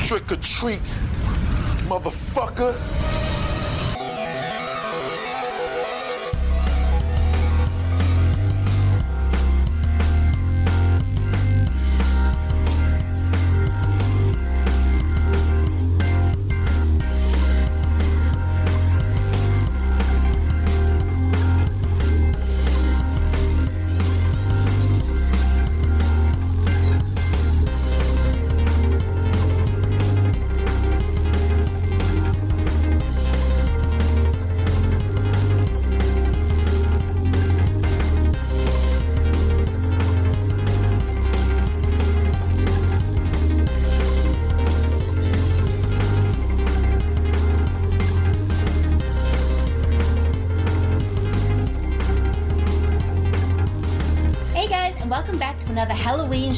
Trick or treat, motherfucker.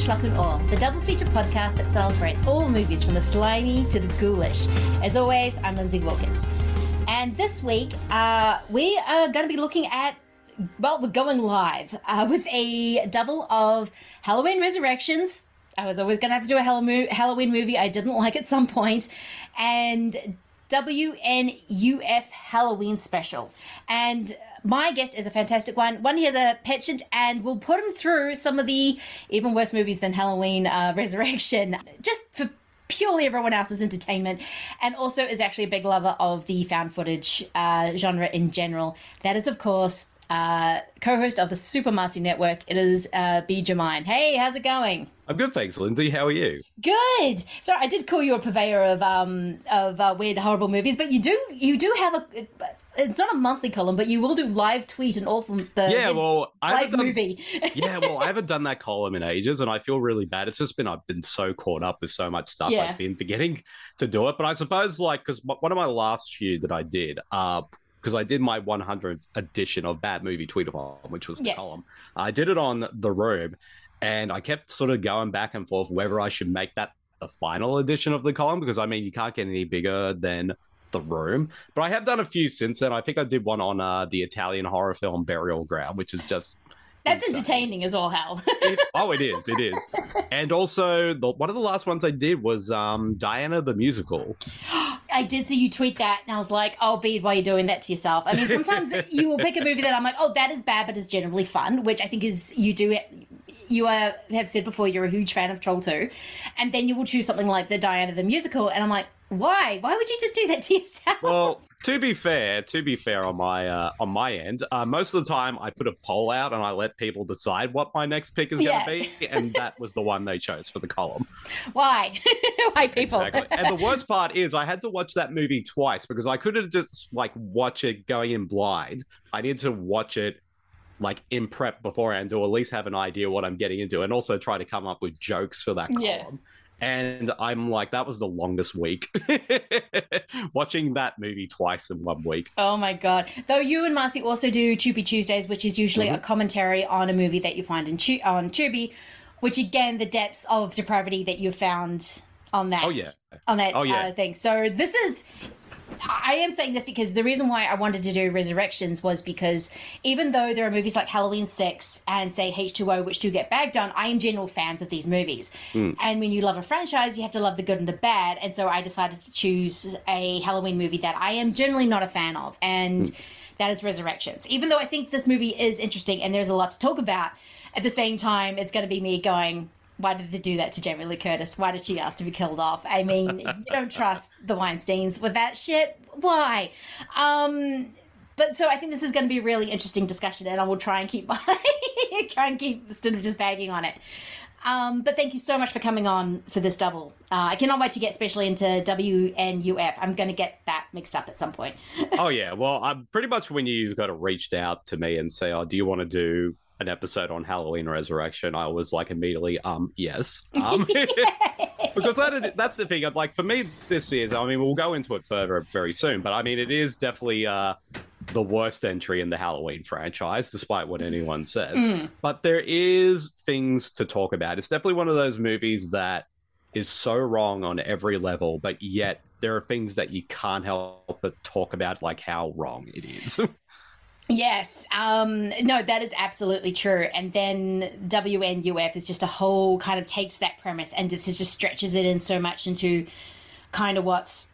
Schlock and Awe, the double feature podcast that celebrates all movies from the slimy to the ghoulish. As always, I'm Lindsay Wilkins. And this week, uh, we are going to be looking at, well, we're going live uh, with a double of Halloween Resurrections. I was always going to have to do a Halloween Halloween movie I didn't like at some point, and WNUF Halloween special. And my guest is a fantastic one. One, he has a penchant, and we'll put him through some of the even worse movies than Halloween uh, Resurrection, just for purely everyone else's entertainment, and also is actually a big lover of the found footage uh, genre in general. That is, of course, uh, co-host of the Super Marcy Network. It is uh, Bede Jermyn. Hey, how's it going? I'm good, thanks, Lindsay. How are you? Good. Sorry, I did call you a purveyor of um of uh, weird, horrible movies, but you do you do have a. It's not a monthly column, but you will do live tweet and all from the Yeah, well, I live haven't done, movie. yeah, well, I haven't done that column in ages, and I feel really bad. It's just been I've been so caught up with so much stuff, Yeah. I've been forgetting to do it. But I suppose, like, because one of my last few that I did, uh, because I did my 100th edition of Bad Movie Tweetathon, which was the Yes. column. I did it on the room, and I kept sort of going back and forth whether I should make that the final edition of the column because I mean you can't get any bigger than the room. But I have done a few since then. I think I did one on uh, the Italian horror film Burial Ground, which is just That's insane. entertaining as all hell. It- oh, it is, it is. And also, the, one of the last ones I did was um, Diana the musical. I did see you tweet that, and I was like, "Oh, Bede, why are you doing that to yourself?" I mean, sometimes you will pick a movie that I'm like, "Oh, that is bad, but is generally fun," which I think is you do it. You are, have said before you're a huge fan of Troll 2, and then you will choose something like the Diana the musical, and I'm like, why? Why would you just do that to yourself? Well, to be fair, to be fair on my uh, on my end, uh, most of the time I put a poll out and I let people decide what my next pick is going to be, and that was the one they chose for the column. Why? why, people? Exactly. And the worst part is I had to watch that movie twice because I couldn't just like watch it going in blind. I needed to watch it like in prep beforehand to at least have an idea what I'm getting into and also try to come up with jokes for that column. Yeah. And I'm like, that was the longest week. Watching that movie twice in one week. Oh my god! Though you and Marcy also do Tubi Tuesdays, which is usually Mm-hmm. a commentary on a movie that you find in tu- on Tubi, which again the depths of depravity that you found on that. Oh, yeah. on that Oh, yeah. uh, thing. So this is. I am saying this because the reason why I wanted to do Resurrections was because even though there are movies like Halloween 6 and say H2O, which do get bagged on, I am general fans of these movies. Hmm. And when you love a franchise, you have to love the good and the bad. And so I decided to choose a Halloween movie that I am generally not a fan of. And Hmm. that is Resurrections. Even though I think this movie is interesting and there's a lot to talk about, at the same time, it's going to be me going, why did they do that to Jamie Lee Curtis? Why did she ask to be killed off? I mean, you don't trust the Weinsteins with that shit. Why? Um, but so I think this is going to be a really interesting discussion, and I will try and keep try and keep instead of just bagging on it. Um, but thank you so much for coming on for this double. Uh, I cannot wait to get especially into WNUF. I'm going to get that mixed up at some point. oh yeah well i'm pretty much when you've got to reached out to me and say oh do you want to do an episode on halloween resurrection i was like immediately um yes um because that, that's the thing like for me this is i mean we'll go into it further very soon but i mean it is definitely uh the worst entry in the halloween franchise despite what anyone says. But there is things to talk about. It's definitely one of those movies that is so wrong on every level but yet there are things that you can't help but talk about like how wrong it is Yes. Um, no, that is absolutely true. And then WNUF is just a whole kind of takes that premise and this just stretches it in so much into kind of what's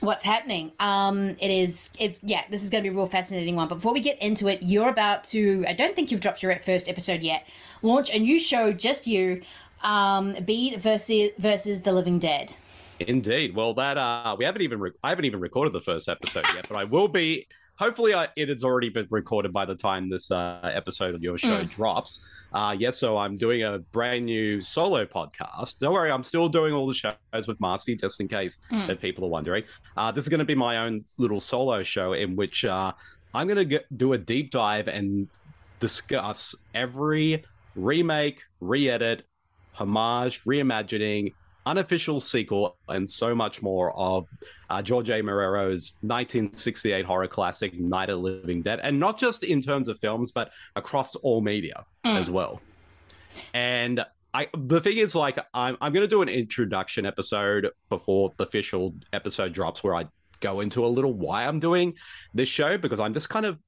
what's happening. Um, it is it's yeah, this is going to be a real fascinating one. But before we get into it, you're about to I don't think you've dropped your first episode yet. Launch a new show, just you, um, Bede versus versus the Living Dead. Indeed. Well, that uh, we haven't even re- I haven't even recorded the first episode yet, but I will be. Hopefully, I, it has already been recorded by the time this uh, episode of your show Mm. drops. Uh, yes, so I'm doing a brand new solo podcast. Don't worry, I'm still doing all the shows with Marcy, just in case Mm. that people are wondering. Uh, this is going to be my own little solo show in which uh, I'm going to do a deep dive and discuss every remake, re-edit, homage, reimagining, unofficial sequel, and so much more of uh, George A. Romero's 1968 horror classic Night of the Living Dead, and not just in terms of films, but across all media Mm. as well. And I, the thing is, like, I'm, I'm going to do an introduction episode before the official episode drops, where I go into a little why I'm doing this show because I'm just kind of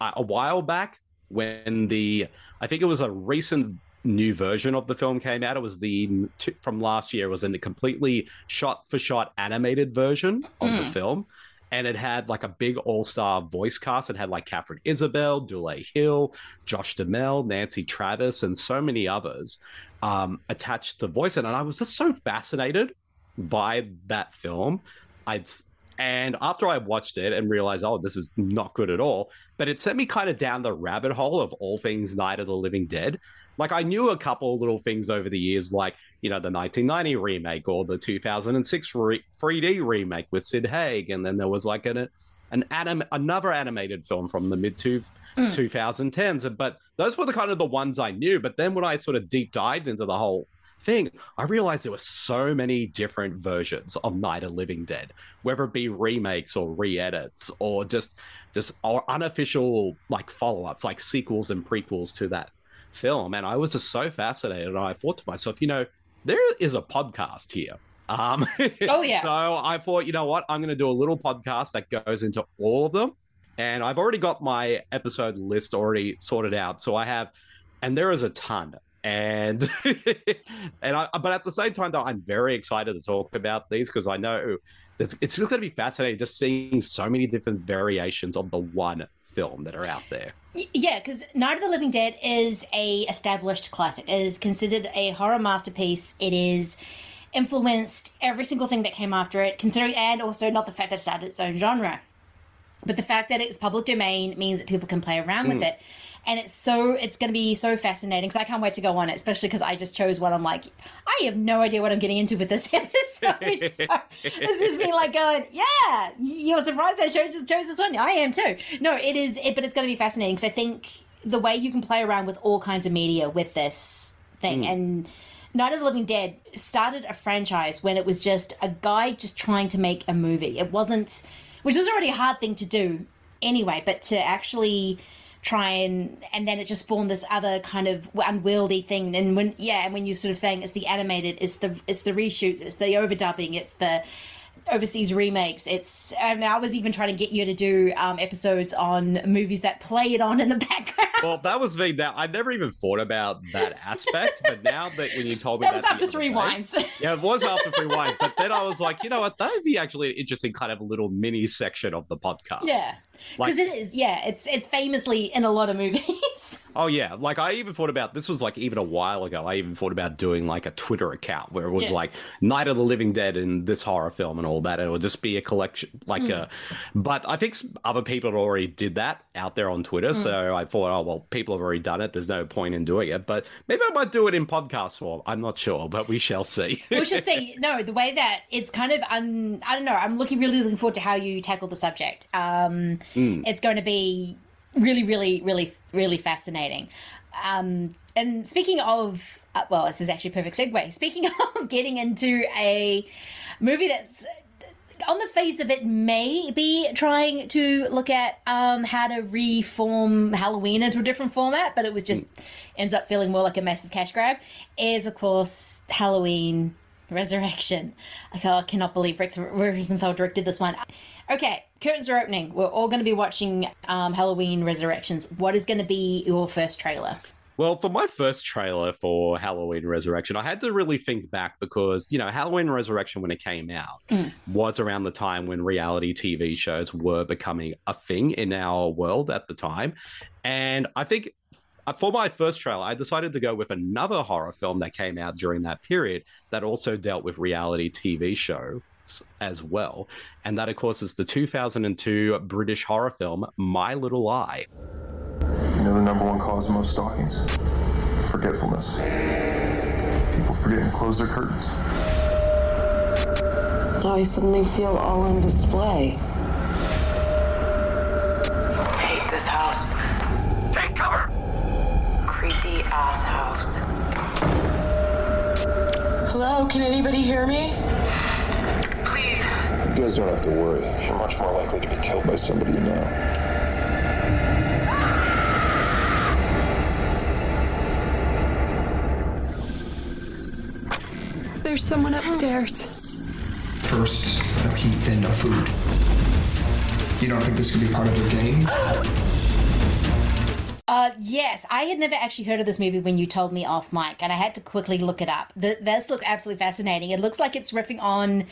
a a while back when the I think it was a recent new version of the film came out. It was the from last year. It was in the completely shot for shot animated version of the Mm. film. And it had like a big all star voice cast. It had like Katharine Isabelle, Dule Hill, Josh Duhamel, Nancy Travis, and so many others um, attached to voice it. And I was just so fascinated by that film. I'd and after I watched it and realized, oh, this is not good at all, but it sent me kind of down the rabbit hole of all things Night of the Living Dead. Like I knew a couple little things over the years, like you know the 1990 remake or the 2006 re- 3D remake with Sid Haig, and then there was like an an anim- another animated film from the mid two. Mm. 2010s but those were the kind of the ones i knew but then when i sort of deep dived into the whole thing i realized there were so many different versions of night of living dead whether it be remakes or re-edits or just just or unofficial like follow-ups like sequels and prequels to that film and i was just so fascinated i thought to myself you know there is a podcast here um Oh, yeah. so i thought you know what i'm going to do a little podcast that goes into all of them and i've already got my episode list already sorted out so i have and there is a ton and and I, but at the same time though i'm very excited to talk about these because i know it's, it's just going to be fascinating just seeing so many different variations of the one film that are out there Yeah, because Night of the Living Dead is a established classic. It is considered a horror masterpiece. It is influenced every single thing that came after it, considering and also not the fact that it started its own genre, but the fact that it's public domain means that people can play around with hmm. it. And it's so it's going to be so fascinating because I can't wait to go on it, especially because I just chose one. I'm like, I have no idea what I'm getting into with this episode. so it's just me like going, yeah, you're surprised I chose, chose this one. I am too. No, it is, it, but it's going to be fascinating because I think the way you can play around with all kinds of media with this thing hmm. and. Night of the Living Dead started a franchise when it was just a guy just trying to make a movie. It wasn't, which was already a hard thing to do anyway, but to actually try and and then it just spawned this other kind of unwieldy thing and when yeah and when you're sort of saying it's the animated it's the it's the reshoots it's the overdubbing it's the overseas remakes it's and i was even trying to get you to do um, episodes on movies that play it on in the background well that was the that i never even thought about that aspect but now that when you told me that was after three day- wines yeah, it was after three wines. But then I was like, you know what? That would be actually an interesting kind of a little mini section of the podcast. yeah Like- because it is yeah it's it's famously in a lot of movies Oh yeah. Like I even thought about this was like even a while ago. I even thought about doing like a Twitter account where it was Yeah. like Night of the Living Dead and this horror film and all that. And it would just be a collection like Hmm. a but I think other people already did that out there on Twitter. Hmm. So I thought, oh well, people have already done it. There's no point in doing it. But maybe I might do it in podcast form. I'm not sure, but we shall see. we should see no the way that it's kind of un, i don't know i'm looking really looking forward to how you tackle the subject um Mm. it's going to be really really really really fascinating um and speaking of uh, well this is actually a perfect segue speaking of getting into a movie that's on the face of it may be trying to look at um, how to reform Halloween into a different format, but it was just ends up feeling more like a massive cash grab. Is of course Halloween Resurrection. I cannot believe Rick Rosenthal directed this one. Okay, curtains are opening. We're all going to be watching um, Halloween Resurrections. What is going to be your first trailer? Well, for my first trailer for Halloween Resurrection, I had to really think back because, you know, Halloween Resurrection, when it came out, mm. was around the time when reality TV shows were becoming a thing in our world at the time. And I think uh, for my first trailer, I decided to go with another horror film that came out during that period that also dealt with reality TV shows as well. And that, of course, is the 2002 British horror film My Little Eye. You know the number one cause of most stalkings? Forgetfulness. People forget to close their curtains. Now I suddenly feel all on display. hate this house. Take cover! Creepy ass house. Hello, can anybody hear me? Please. You guys don't have to worry. You're much more likely to be killed by somebody you know. There's someone upstairs. First, no heat, then no food. You don't think this could be part of the game? Uh, yes, I had never actually heard of this movie when you told me off mic, and I had to quickly look it up. The, this looks absolutely fascinating. It looks like it's riffing on.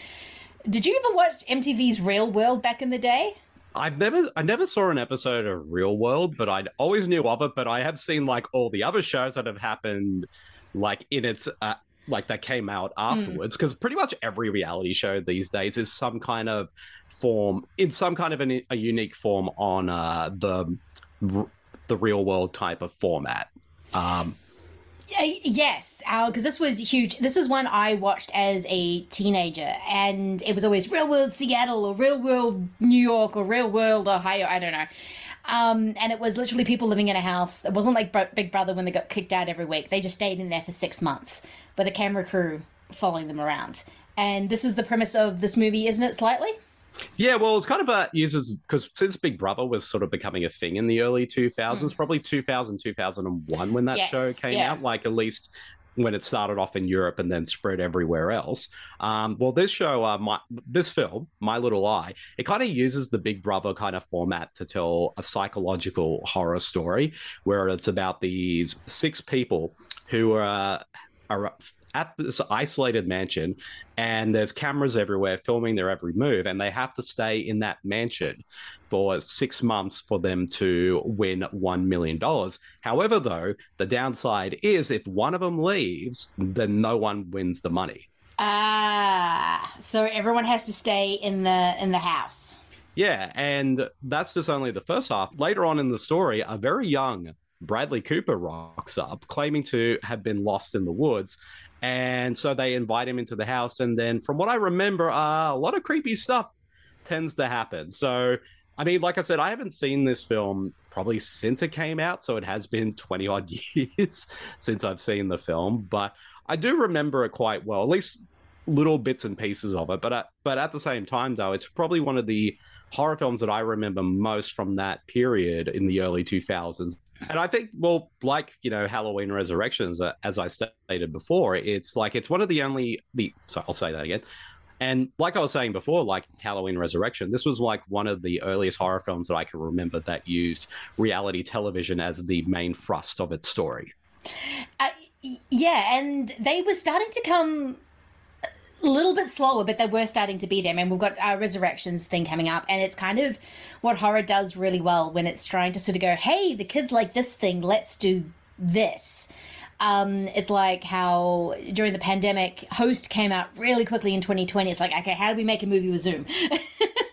Did you ever watch MTV's Real World back in the day? I've never, I never saw an episode of Real World, but I always knew of it. But I have seen like all the other shows that have happened, like in its uh, like that came out hmm. afterwards because mm. pretty much every reality show these days is some kind of form in some kind of an, a unique form on uh, the the real world type of format. Um, yes, because this was huge. This is one I watched as a teenager, and it was always Real World Seattle or Real World New York or Real World Ohio. I don't know. Um, and it was literally people living in a house. It wasn't like Big Brother when they got kicked out every week. They just stayed in there for six months with a camera crew following them around. And this is the premise of this movie, isn't it? Slightly. Yeah, well, it's kind of a uses because since Big Brother was sort of becoming a thing in the early 2000s, mm. probably 2000, 2001 when that yes, show came yeah. out, like at least when it started off in Europe and then spread everywhere else. Um, well, this show, uh, my, this film, My Little Eye, it kind of uses the Big Brother kind of format to tell a psychological horror story where it's about these six people who are are at this isolated mansion and there's cameras everywhere filming their every move and they have to stay in that mansion for six months for them to win $1 million however though the downside is if one of them leaves then no one wins the money. Ah so everyone has to stay in the in the house. Yeah and that's just only the first half. Later on in the story a very young Bradley Cooper rocks up, claiming to have been lost in the woods. And so they invite him into the house. And then, from what I remember, uh, a lot of creepy stuff tends to happen. So, I mean, like I said, I haven't seen this film probably since it came out. So it has been 20 odd years since I've seen the film. But I do remember it quite well, at least little bits and pieces of it. But at, but at the same time, though, it's probably one of the horror films that I remember most from that period in the early 2000s. And I think, well, like you know, Halloween Resurrections, uh, as I stated before, it's like it's one of the only the. So I'll say that again. And like I was saying before, like Halloween Resurrection, this was like one of the earliest horror films that I can remember that used reality television as the main thrust of its story. Uh, yeah, and they were starting to come a little bit slower, but they were starting to be there. I mean, we've got our Resurrections thing coming up, and it's kind of what horror does really well when it's trying to sort of go, hey, the kids like this thing, let's do this. Um, it's like how during the pandemic, Host came out really quickly in 2020. It's like, okay, how do we make a movie with Zoom?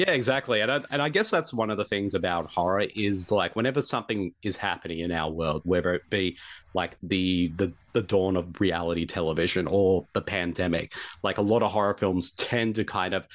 Yeah, exactly. And I, and I guess that's one of the things about horror is like whenever something is happening in our world, whether it be like the the the dawn of reality television or the pandemic, like a lot of horror films tend to kind of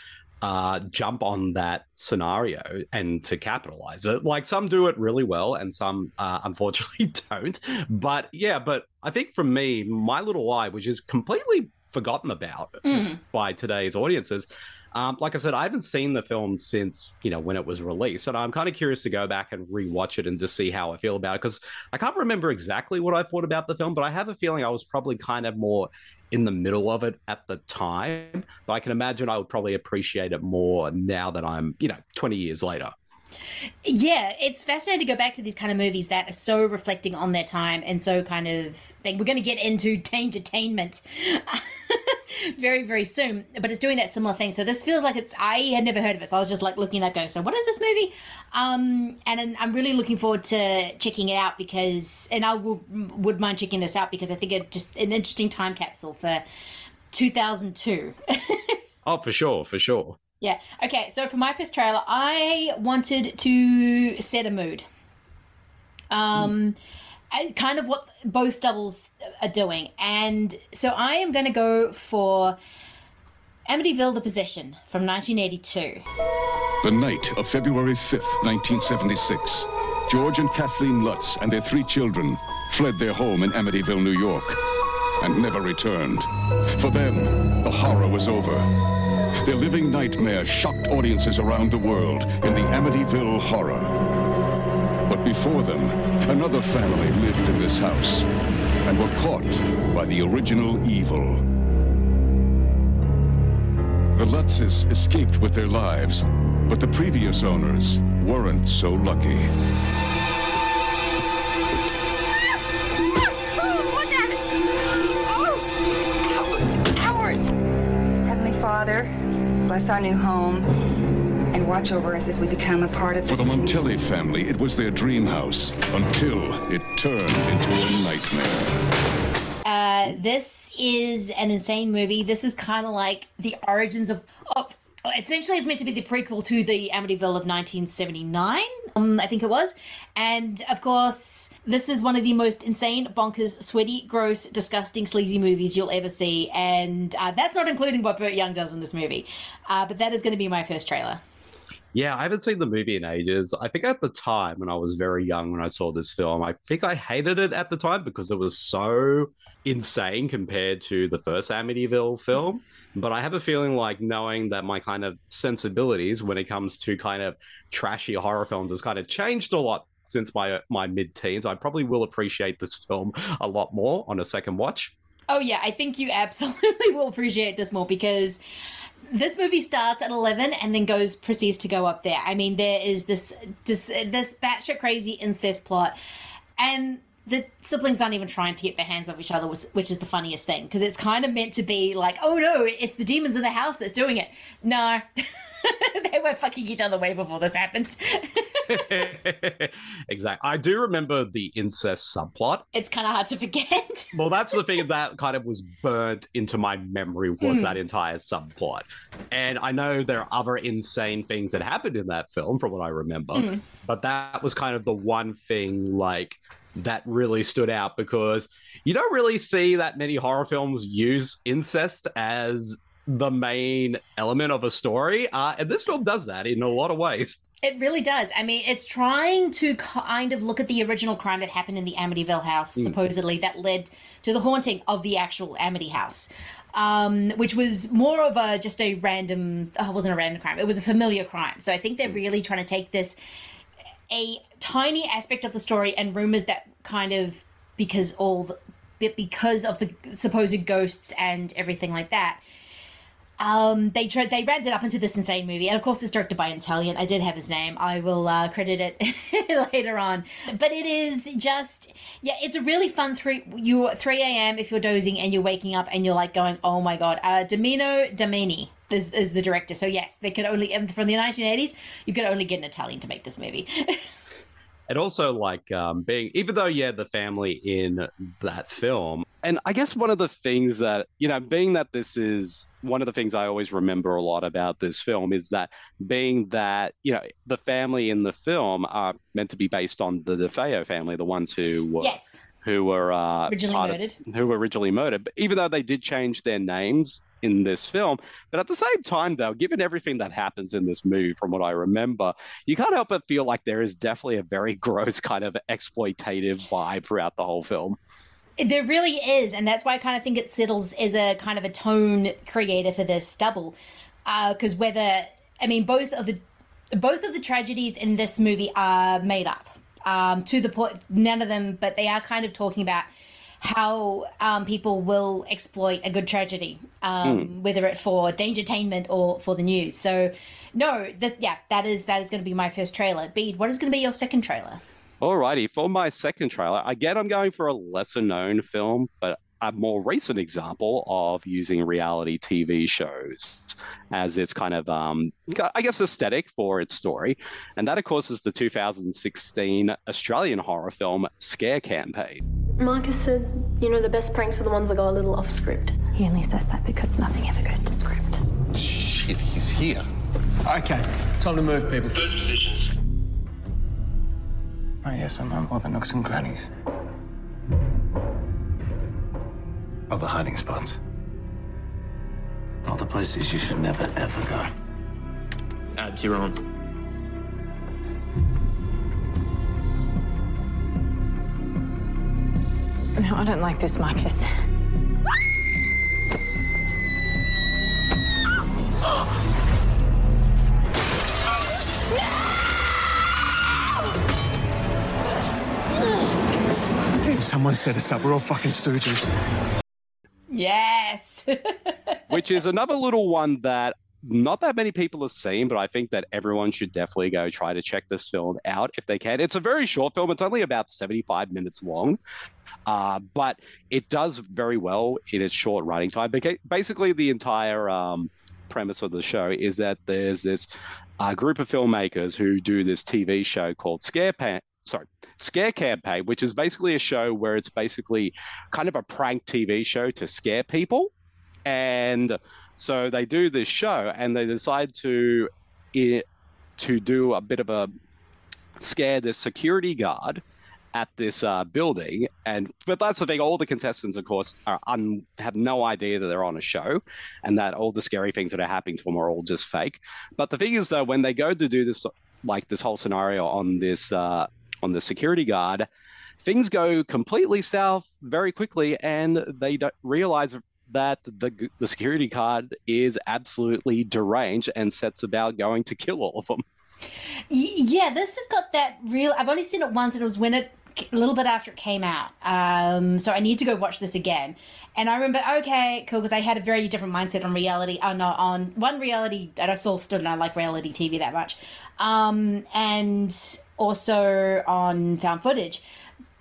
uh, jump on that scenario and to capitalize it. Like some do it really well, and some uh, unfortunately don't. But yeah, but I think for me, My Little Eye, which is completely forgotten about mm. by today's audiences, Um, like I said, I haven't seen the film since you know when it was released, and I'm kind of curious to go back and rewatch it and just see how I feel about it because I can't remember exactly what I thought about the film, but I have a feeling I was probably kind of more in the middle of it at the time. But I can imagine I would probably appreciate it more now that I'm you know 20 years later. Yeah, it's fascinating to go back to these kind of movies that are so reflecting on their time and so kind of like we're going to get into entertainment very very soon, but it's doing that similar thing. So this feels like it's I had never heard of it, so I was just like looking at going, so what is this movie? Um, and I'm really looking forward to checking it out because, and I will, would mind checking this out because I think it's just an interesting time capsule for 2002. oh, for sure, for sure. Yeah. Okay. So for my first trailer, I wanted to set a mood. Um, mm. kind of what both doubles are doing, and so I am going to go for Amityville: The Possession from 1982. The night of February 5th, 1976, George and Kathleen Lutz and their three children fled their home in Amityville, New York, and never returned. For them, the horror was over. Their living nightmare shocked audiences around the world in the Amityville Horror. But before them, another family lived in this house and were caught by the original evil. The Lutzes escaped with their lives, but the previous owners weren't so lucky. Oh, Father, bless our new home and watch over us as we become a part of For the Montelli family, it was their dream house until it turned into a nightmare. Uh, this is an insane movie. This is kind of like the origins of, of essentially it's meant to be the prequel to the Amityville of 1979, um, I think it was. And of course, this is one of the most insane, bonkers, sweaty, gross, disgusting, sleazy movies you'll ever see. And uh, that's not including what Burt Young does in this movie. Uh, but that is going to be my first trailer. Yeah, I haven't seen the movie in ages. I think at the time when I was very young when I saw this film, I think I hated it at the time because it was so insane compared to the first Amityville film. But I have a feeling like knowing that my kind of sensibilities when it comes to kind of trashy horror films has kind of changed a lot since my my mid teens. I probably will appreciate this film a lot more on a second watch. Oh yeah, I think you absolutely will appreciate this more because this movie starts at 11 and then goes proceeds to go up there. I mean, there is this this, this batshit crazy incest plot, and the siblings aren't even trying to get their hands off each other, which is the funniest thing because it's kind of meant to be like, oh no, it's the demons in the house that's doing it. No, they were fucking each other way before this happened. exactly. I do remember the incest subplot. It's kind of hard to forget. well, that's the thing that kind of was burnt into my memory was mm. that entire subplot. And I know there are other insane things that happened in that film from what I remember, mm. but that was kind of the one thing like that really stood out because you don't really see that many horror films use incest as the main element of a story. Uh, and this film does that in a lot of ways. It really does. I mean, it's trying to kind of look at the original crime that happened in the Amityville house, mm. supposedly, that led to the haunting of the actual Amity house. Um, which was more of a just a random, oh, it wasn't a random crime, it was a familiar crime. So I think they're really trying to take this, a tiny aspect of the story and rumors that kind of, because all the, because of the supposed ghosts and everything like that, um, they tried, they ramped it up into this insane movie, and of course, it's directed by Italian. I did have his name. I will uh, credit it later on. But it is just, yeah, it's a really fun three. You three a.m. if you're dozing and you're waking up and you're like going, oh my god. Uh, Damiano Damiani is, is the director. So yes, they could only from the 1980s. You could only get an Italian to make this movie. and also like um, being even though yeah the family in that film and i guess one of the things that you know being that this is one of the things i always remember a lot about this film is that being that you know the family in the film are meant to be based on the DeFeo family the ones who were yes who were uh, originally murdered of, who were originally murdered but even though they did change their names in this film. But at the same time, though, given everything that happens in this movie, from what I remember, you can't help but feel like there is definitely a very gross kind of exploitative vibe throughout the whole film. There really is, and that's why I kind of think it settles as a kind of a tone creator for this double. because whether I mean both of the both of the tragedies in this movie are made up um, to the point. None of them, but they are kind of talking about how um, people will exploit a good tragedy, um, whether it for dangertainment or for the news. So, no, that yeah, that is that is going to be my first trailer. Bede, what is going to be your second trailer? Alrighty, for my second trailer, again, I'm going for a lesser known film, but a more recent example of using reality TV shows as its kind of, um, I guess, aesthetic for its story. And that, of course, is the 2016 Australian horror film Scare Campaign. Marcus said, you know, the best pranks are the ones that go a little off script. He only says that because nothing ever goes to script. Shit, he's here. Okay, time to move, people. First positions. Oh, yes, I'm know all the nooks and crannies. All the hiding spots. All the places you should never, ever go. Abs, you're on. No, I don't like this, Marcus. Someone set us up. We're all fucking stooges. Yes. which is another little one that not that many people have seen, but I think that everyone should definitely go try to check this film out if they can. It's a very short film, it's only about 75 minutes long, uh, but it does very well in its short running time. Basically, the entire um, premise of the show is that there's this uh, group of filmmakers who do this TV show called Scare Pan- sorry, Scare Campaign, which is basically a show where it's basically kind of a prank TV show to scare people. And so they do this show and they decide to to do a bit of a scare this security guard at this uh, building and but that's the thing all the contestants of course are un, have no idea that they're on a show and that all the scary things that are happening to them are all just fake but the thing is though when they go to do this like this whole scenario on this uh, on the security guard things go completely south very quickly and they don't realize that the the security guard is absolutely deranged and sets about going to kill all of them yeah, this has got that real. I've only seen it once, and it was when it a little bit after it came out. Um, so I need to go watch this again. And I remember, okay, cool, because I had a very different mindset on reality. Uh, no, on one reality, I still stood and I like reality TV that much, um, and also on found footage.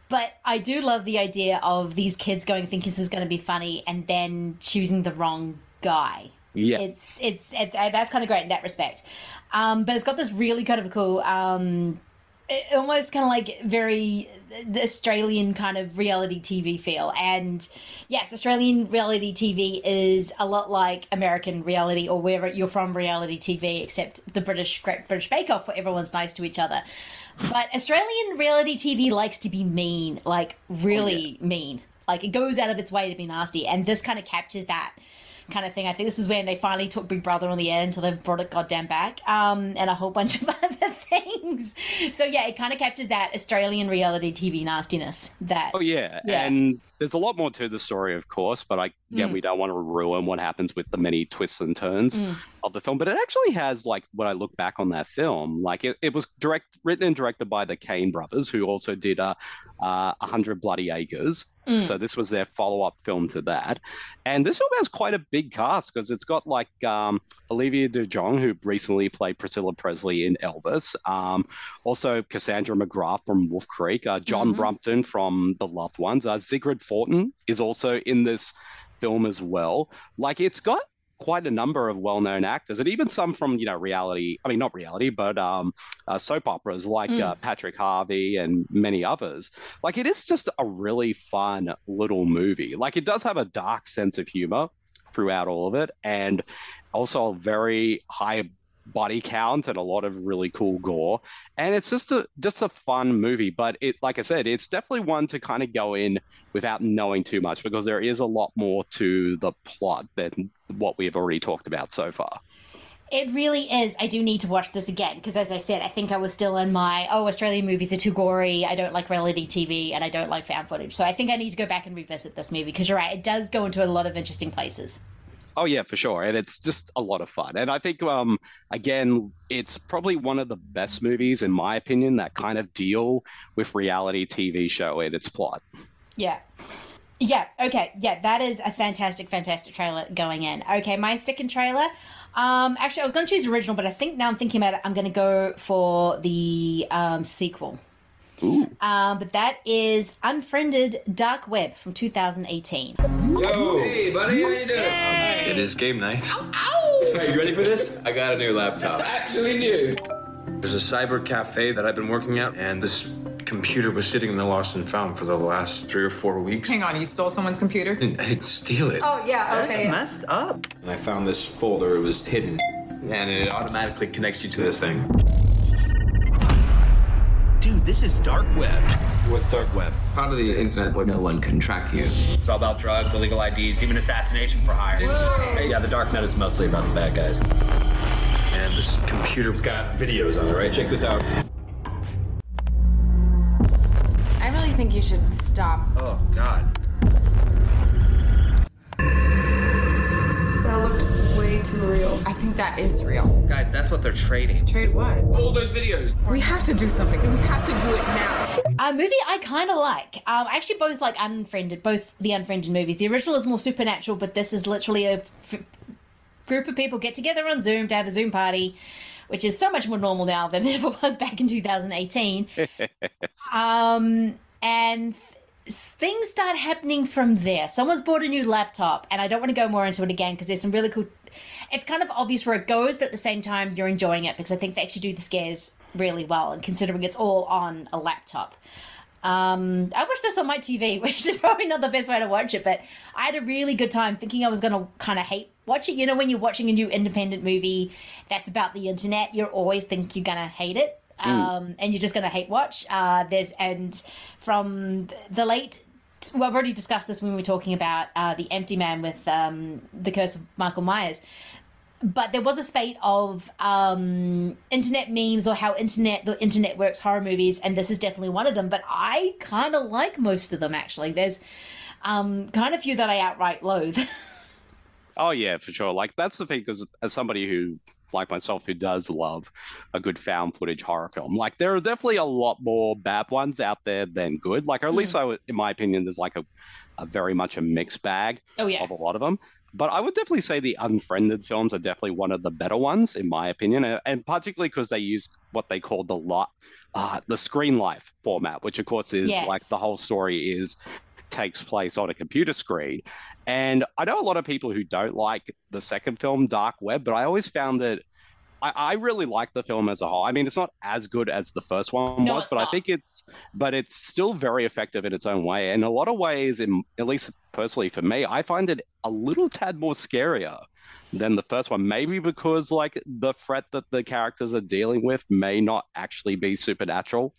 But I do love the idea of these kids going, think this is going to be funny, and then choosing the wrong guy. Yeah. it's it's, it's that's kind of great in that respect. Um, but it's got this really kind of cool, um, it- almost kind of like very the Australian kind of reality TV feel. And yes, Australian reality TV is a lot like American reality or wherever you're from reality TV, except the British Great British Bake Off, where everyone's nice to each other. But Australian reality TV likes to be mean, like really oh, mean. Like it goes out of its way to be nasty, and this kind of captures that kind of thing. I think this is when they finally took Big Brother on the air until they brought it goddamn back, um, and a whole bunch of other things. So yeah, it kind of captures that Australian reality TV nastiness. That Oh yeah. Yeah. and there's a lot more to the story, of course. But I, yeah, Mm. we don't want to ruin what happens with the many twists and turns Mm. of the film. But it actually has, like, when I look back on that film, like it, it was direct, written and directed by the Cairnes brothers, who also did uh, uh, a hundred bloody acres. Mm. So this was their follow-up film to that, and this film has quite a big cast because it's got like um, Olivia DeJonge, who recently played Priscilla Presley in Elvis. Um, also Cassandra Magrath from Wolf Creek, uh, John Mhm. Brumpton from The Loved Ones, uh, Sigrid Thornton is also in this film as well. Like it's got quite a number of well-known actors and even some from you know reality i mean not reality but um uh, soap operas like Mm. uh, patrick harvey and many others like it is just a really fun little movie like it does have a dark sense of humor throughout all of it and also a very high body count and a lot of really cool gore and it's just a just a fun movie but it like i said it's definitely one to kind of go in without knowing too much because there is a lot more to the plot than what we have already talked about so far It really is. I do need to watch this again because, as I said, I think I was still in my oh, Australian movies are too gory. I don't like reality TV and I don't like fan footage. So I think I need to go back and revisit this movie because you're right. It does go into a lot of interesting places. Oh yeah, for sure, and it's just a lot of fun. And I think, um, again, it's probably one of the best movies, in my opinion, that kind of deal with reality TV show and its plot. Yeah. Yeah, okay. Yeah, that is a fantastic, fantastic trailer going in. Okay, my second trailer. Um, actually, I was going to choose original, but I think now I'm thinking about it, I'm going to go for the um, sequel. Ooh. Um, but that is Unfriended Dark Web from 2018. Yo! Hey, buddy, how you doing? It is game night. Ow! ow! Are you ready for this? I got a new laptop. Actually new. There's a cyber cafe that I've been working at, and this computer was sitting in the lost and found for the last three or four weeks. Hang on, you stole someone's computer? I didn't, I didn't steal it. Oh, yeah, That's okay. messed up. And I found this folder, it was hidden, and it automatically connects you to this thing. Dude, this is dark web. What's dark web? Part of the internet where no one can track you. It's all about drugs, illegal IDs, even assassination for hire. Hey, yeah, the dark net is mostly about the bad guys. And this computer's got videos on it, right? Check this out. I really think you should stop. Oh, God. Looked way too real. I think that is real. Guys, that's what they're trading. Trade what? All those videos. We have to do something. We have to do it now. A movie I kind of like. Um, I actually both like Unfriended, both the Unfriended movies. The original is more supernatural, but this is literally a f- group of people get together on Zoom to have a Zoom party, which is so much more normal now than it ever was back in 2018. um, and th- things start happening from there. Someone's bought a new laptop, and I don't want to go more into it again because there's some really cool. It's kind of obvious where it goes, but at the same time, you're enjoying it because I think they actually do the scares really well, and considering it's all on a laptop. Um, I watched this on my TV, which is probably not the best way to watch it, but I had a really good time thinking I was going to kind of hate watch it. You know, when you're watching a new independent movie that's about the internet, you always think you're going to hate it. Um, and you're just going to hate watch. Uh, there's, and from the late, well, I've already discussed this when we were talking about uh, The Empty Man with um, The Curse of Michael Myers but there was a spate of um, internet memes or how internet the internet works horror movies, and this is definitely one of them. But I kind of like most of them actually. There's um, kind of few that I outright loathe. Oh yeah, for sure. Like that's the thing, because as somebody who, like myself, who does love a good found footage horror film, like there are definitely a lot more bad ones out there than good. Like or at least I, would- in my opinion, there's like a, a very much a mixed bag Oh, yeah. of a lot of them. But I would definitely say the unfriended films are definitely one of the better ones, in my opinion, and- and particularly because they use what they call the lot, uh, the screen life format, which of course is Yes. like the whole story is takes place on a computer screen. And I know a lot of people who don't like the second film, Dark Web, but I always found that I, I really like the film as a whole. I mean, it's not as good as the first one No, was, but I think it's, but it's still very effective in its own way. In a lot of ways, in at least personally for me, I find it a little tad more scarier than the first one. Maybe because like the threat that the characters are dealing with may not actually be supernatural.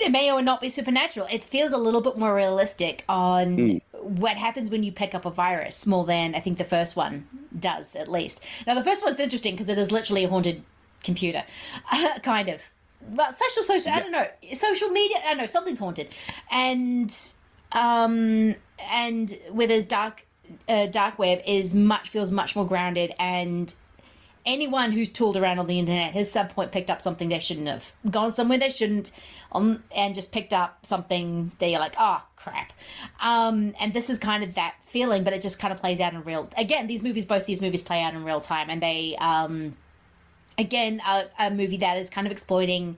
It may or not be supernatural. It feels a little bit more realistic on Mm. what happens when you pick up a virus more than I think the first one does, at least. Now, the first one's interesting because it is literally a haunted computer, kind of. Well, social, social, I don't know. Social media, I don't know, something's haunted. And, um, and with his dark, uh, dark web is much, feels much more grounded and anyone who's tooled around on the internet has some point picked up something they shouldn't have gone somewhere they shouldn't um, and just picked up something that you're like oh crap um, and this is kind of that feeling but it just kind of plays out in real again these movies both these movies play out in real time and they um, again a, a movie that is kind of exploiting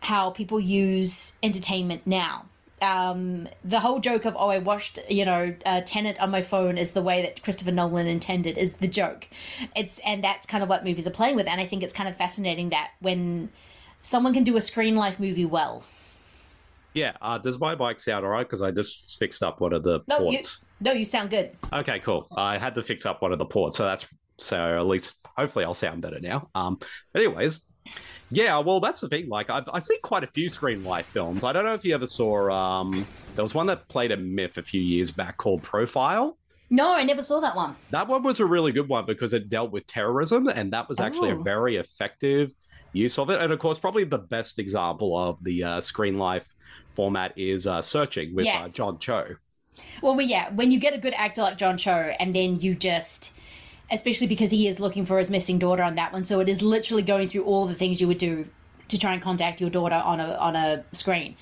how people use entertainment now. Um, the whole joke of oh I watched you know uh, Tenet on my phone is the way that Christopher Nolan intended is the joke. It's and that's kind of what movies are playing with, and I think it's kind of fascinating that when someone can do a screen life movie well. Yeah, uh, does my mic sound all right? Because I just fixed up one of the No, you, ports. no, you sound good. Okay, cool. I had to fix up one of the ports, so that's so at least hopefully I'll sound better now. Um, anyways, yeah, well that's the thing. Like I've I seen quite a few screen life films. I don't know if you ever saw. Um, there was one that played a myth a few years back called Profile. No, I never saw that one. That one was a really good one because it dealt with terrorism, and that was actually a Oh. very effective use of it. And of course, probably the best example of the uh, screen life format is uh, Searching with uh, John Cho. Well, well, yeah, when you get a good actor like John Cho, and then you just especially because he is looking for his missing daughter on that one. So it is literally going through all the things you would do to try and contact your daughter on a on a screen.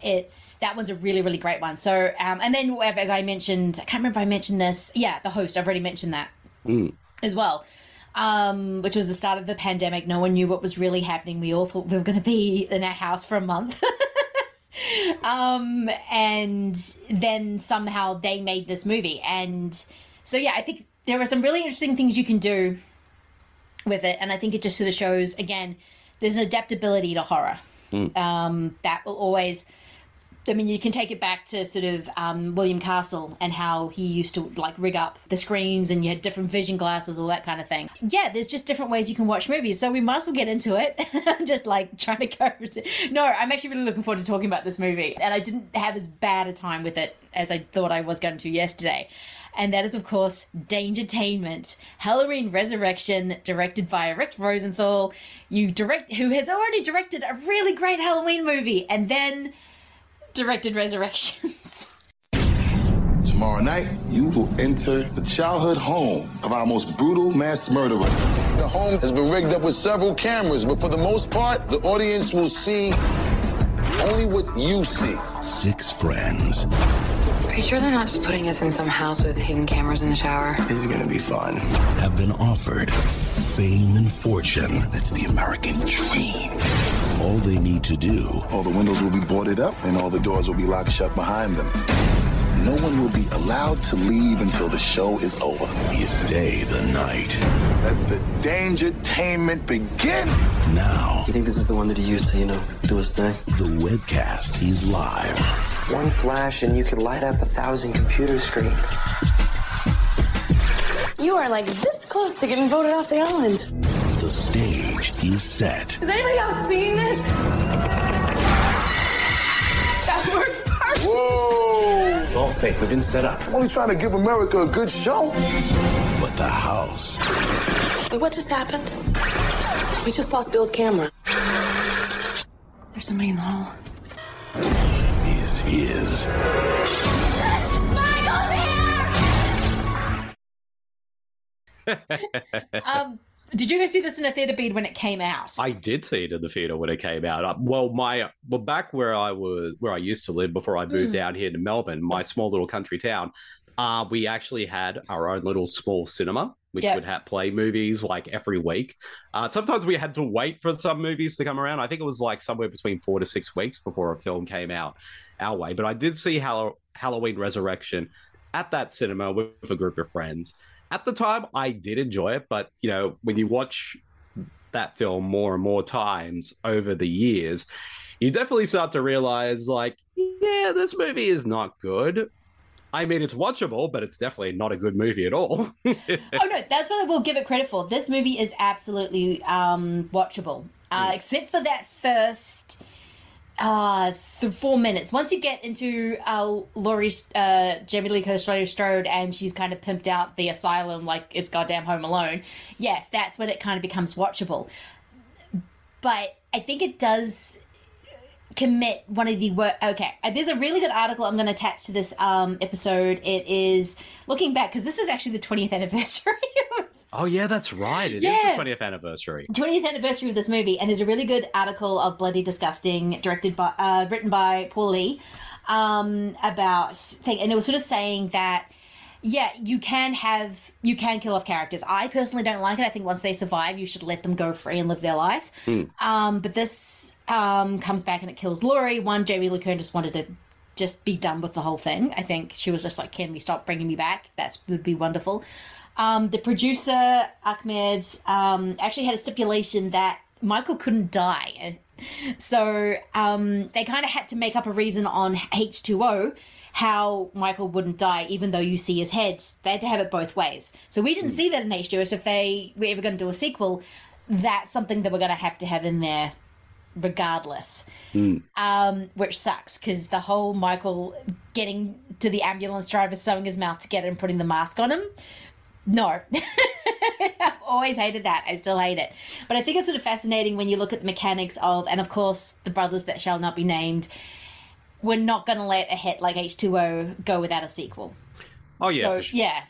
It's that one's a really really great one. So um, and then as I mentioned, I can't remember if I mentioned this. Yeah, the host. I've already mentioned that Mm. as well. Um, which was the start of the pandemic. No one knew what was really happening. We all thought we were going to be in our house for a month. um, and then somehow they made this movie. And so, yeah, I think there are some really interesting things you can do with it. And I think it just sort of shows, again, there's an adaptability to horror um, that will always. I mean, you can take it back to sort of um, William Castle and how he used to like rig up the screens and you had different vision glasses, all that kind of thing. Yeah, there's just different ways you can watch movies. So we might as well get into it. just like trying to go. No, I'm actually really looking forward to talking about this movie. And I didn't have as bad a time with it as I thought I was going to yesterday. And that is, of course, Dangertainment, Halloween Resurrection, directed by Rick Rosenthal. You direct, who has already directed a really great Halloween movie, and then directed Resurrections. Tomorrow night, you will enter the childhood home of our most brutal mass murderer. The home has been rigged up with several cameras, but for the most part, the audience will see only what you see. Six friends. Are you sure they're not just putting us in some house with hidden cameras in the shower? This is gonna be fun. Have been offered fame and fortune. That's the American dream. All they need to do. All the windows will be boarded up and all the doors will be locked shut behind them. No one will be allowed to leave until the show is over. You stay the night. Let the dangertainment begin. Now. You think this is the one that he used to, you know, do his thing? The webcast is live. One flash and you could light up a thousand computer screens. You are like this close to getting voted off the island. The stage is set. Is anybody else seeing this? That worked perfect. Whoa! It's all fake. We've been set up. I'm only trying to give America a good show. But the house Wait, what just happened? We just lost Bill's camera. There's somebody in the hall. Is his. um, did you guys see this in a theater Bede when it came out? I did see it in the theater when it came out. Uh, Well, my well back where I was, where I used to live before I moved Mm. down here to Melbourne, my small little country town. Uh, we actually had our own little small cinema, which Yep. would have play movies like every week. Uh, sometimes we had to wait for some movies to come around. I think it was like somewhere between four to six weeks before a film came out our way. But I did see Hall- Halloween Resurrection at that cinema with a group of friends. At the time, I did enjoy it, but you know, when you watch that film more and more times over the years, you definitely start to realize, like, yeah, this movie is not good. I mean, it's watchable, but it's definitely not a good movie at all. oh no, that's what I will give it credit for. This movie is absolutely um, watchable, uh, except for that first uh, th- four minutes. Once you get into uh, Laurie, uh, Jamie Lee Curtis Strode, and she's kind of pimped out the asylum like it's goddamn Home Alone. Yes, that's when it kind of becomes watchable. But I think it does commit one of the work. Okay, uh, there's a really good article I'm going to attach to this um, episode. It is looking back because this is actually the 20th anniversary. oh, yeah, that's right. It is Yeah. the 20th anniversary. 20th anniversary of this movie, and there's a really good article of Bloody Disgusting, directed by, uh, written by Paul Lee, um, about thing, and it was sort of saying that. Yeah, you can have you can kill off characters. I personally don't like it. I think once they survive, you should let them go free and live their life. Um, but this um, comes back and it kills Laurie. One, Jamie Lee Curtis wanted to just be done with the whole thing. I think she was just like, "Can we stop bringing me back? That would be wonderful." Um, the producer Akkad um, actually had a stipulation that Michael couldn't die, so um, they kind of had to make up a reason on H two O how Michael wouldn't die, even though you see his head. They had to have it both ways. So we didn't see that in H two O. So if they were ever going to do a sequel, that's something that we're going to have to have in there, regardless um, which sucks because the whole Michael getting to the ambulance driver, sewing his mouth together and putting the mask on him. No. I've always hated that. I still hate it. But I think it's sort of fascinating when you look at the mechanics of, and of course, the brothers that shall not be named. We're not going to let a hit like H2O go without a sequel. Oh, yeah. So, sure. yeah.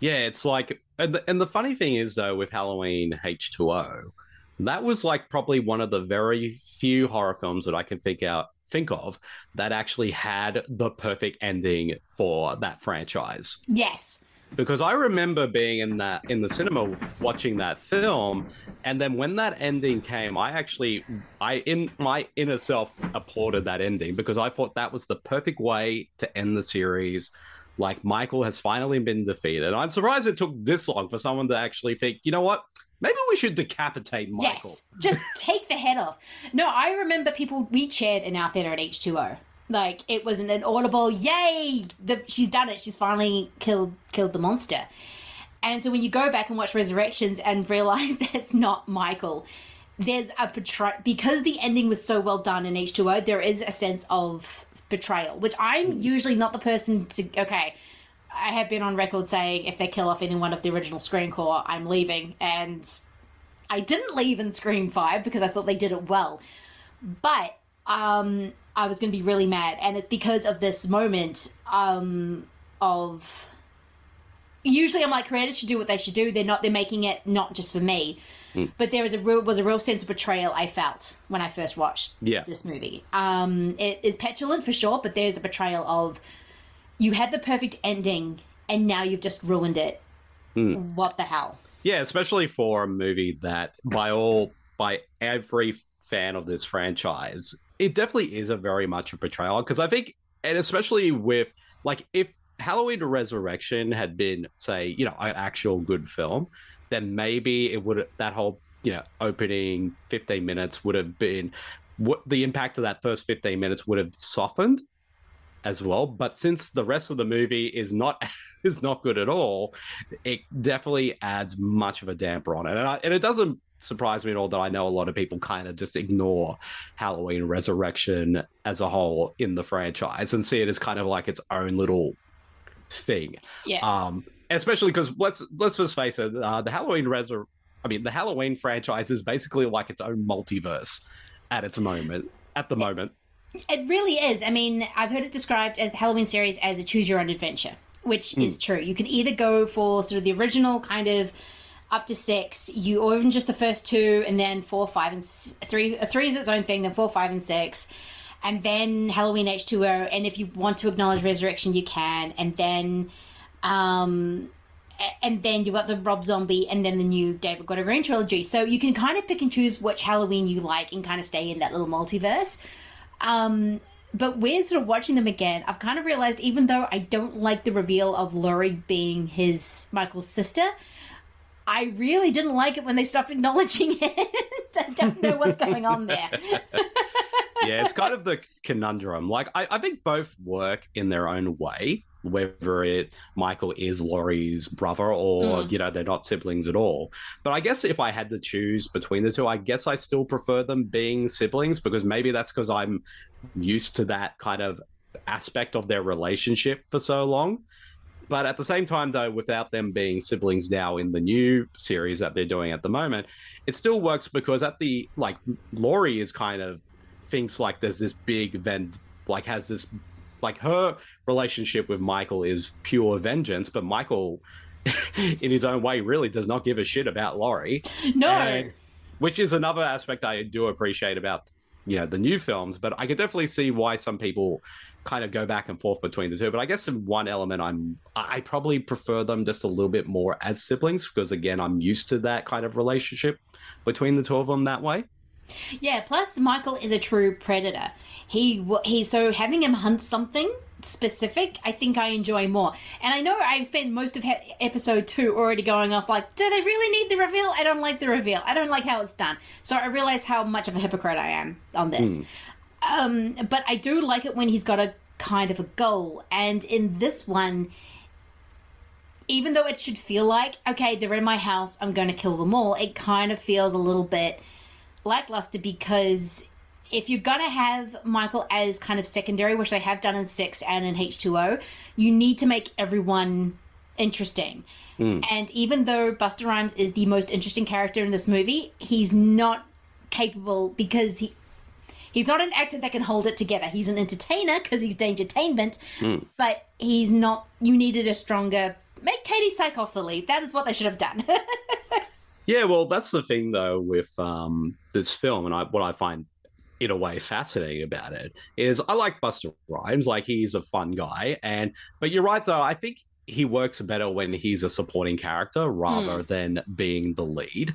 Yeah, it's like And the, and the funny thing is though, with Halloween H two O, that was like probably one of the very few horror films that I can think out think of that actually had the perfect ending for that franchise. Yes. Because I remember being in that in the cinema watching that film, and then when that ending came, I actually I in my inner self applauded that ending because I thought that was the perfect way to end the series. Like Michael has finally been defeated. I'm surprised it took this long for someone to actually think, you know what? Maybe we should decapitate Michael. Yes, just take the head off. No, I remember people we cheered in our theater at H2O. Like it was an audible yay! The, she's done it. She's finally killed killed the monster. And so when you go back and watch Resurrections and realize that it's not Michael, there's a portray because the ending was so well done in H2O. There is a sense of betrayal, which I'm usually not the person to. Okay, I have been on record saying if they kill off anyone of the original Scream Core, I'm leaving. And I didn't leave in Scream 5 because I thought they did it well. But um, I was going to be really mad. And it's because of this moment um, of. Usually I'm like, creators should do what they should do. They're not, they're making it not just for me. Hmm. But there was a real was a real sense of betrayal I felt when I first watched Yeah. this movie. Um, it is petulant for sure, but there's a betrayal of you had the perfect ending and now you've just ruined it. Hmm. What the hell? Yeah, especially for a movie that by all by every fan of this franchise, it definitely is a very much a betrayal because I think and especially with like if Halloween Resurrection had been say, you know, an actual good film, then maybe it would that whole, you know, opening 15 minutes would have been what the impact of that first 15 minutes would have softened as well. But since the rest of the movie is not is not good at all, it definitely adds much of a damper on it. And, I, and it doesn't surprise me at all that I know a lot of people kind of just ignore Halloween Resurrection as a whole in the franchise and see it as kind of like its own little thing. Yeah. Um, especially because let's let's just face it, uh, the Halloween Resur- I mean, the Halloween franchise is basically like its own multiverse at its moment. At the moment. It really is. I mean, I've heard it described as the Halloween series as a choose your own adventure, which Hmm. is true. You can either go for sort of the original kind of up to six, you or even just the first two, and then four, five, and three. uh, Three is its own thing. Then four, five, and six, and then Halloween H two O. And if you want to acknowledge Resurrection, you can. And then, um, and then you've got the Rob Zombie, and then the new David Gordon Green trilogy. So you can kind of pick and choose which Halloween you like, and kind of stay in that little multiverse. Um, but weird sort of watching them again, I've kind of realized even though I don't like the reveal of Laurie being his Michael's sister, I really didn't like it when they stopped acknowledging it. I don't know what's going on there. yeah, it's kind of the conundrum. Like, I, I think both work in their own way, whether it Michael is Laurie's brother or, Mm. you know, they're not siblings at all. But I guess if I had to choose between the two, I guess I still prefer them being siblings because maybe that's because I'm used to that kind of aspect of their relationship for so long. But at the same time, though, without them being siblings now in the new series that they're doing at the moment, it still works because at the like Laurie is kind of thinks like there's this big vend like has this like her relationship with Michael is pure vengeance, but Michael, in his own way, really does not give a shit about Laurie. No. And- which is another aspect I do appreciate about you know the new films. But I could definitely see why some people kind of go back and forth between the two. But I guess in one element, I'm I probably prefer them just a little bit more as siblings because again, I'm used to that kind of relationship between the two of them that way. Yeah, plus Michael is a true predator. He he so having him hunt something specific, I think I enjoy more. And I know I've spent most of he- episode 2 already going off like, do they really need the reveal? I don't like the reveal. I don't like how it's done. So I realize how much of a hypocrite I am on this. Hmm. Um, but I do like it when he's got a kind of a goal. And in this one, even though it should feel like, okay, they're in my house, I'm going to kill them all, it kind of feels a little bit lackluster because if you're going to have Michael as kind of secondary, which they have done in 6 and in H2O, you need to make everyone interesting. And even though Busta Rhymes is the most interesting character in this movie, he's not capable because he he's not an actor that can hold it together. He's an entertainer because he's Dangertainment, but he's not. You needed a stronger Make Katee Sackhoff the lead. That is what they should have done. Yeah, well, that's the thing though with um, this film, and I, what I find in a way fascinating about it is I like Busta Rhymes, like he's a fun guy, and but you're right though, I think he works better when he's a supporting character rather Hmm. than being the lead.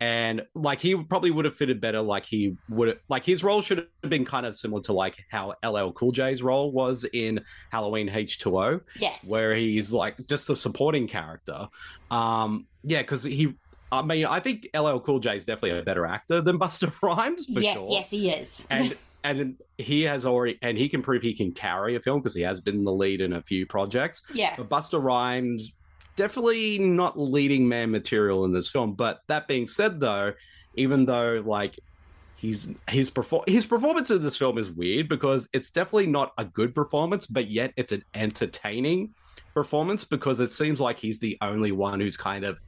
And like he probably would have fitted better, like he would have like his role should have been kind of similar to like how LL Cool J's role was in Halloween H2O yes. where he's like just a supporting character. Um, yeah, because he, I mean, I think LL Cool J is definitely a better actor than Busta Rhymes for yes, sure. yes, he is. and and he has already and he can prove he can carry a film because he has been the lead in a few projects. yeah. But Busta Rhymes definitely not leading man material in this film. But that being said, though, even though like he's his perform his performance in this film is weird because it's definitely not a good performance, but yet it's an entertaining performance because it seems like he's the only one who's kind of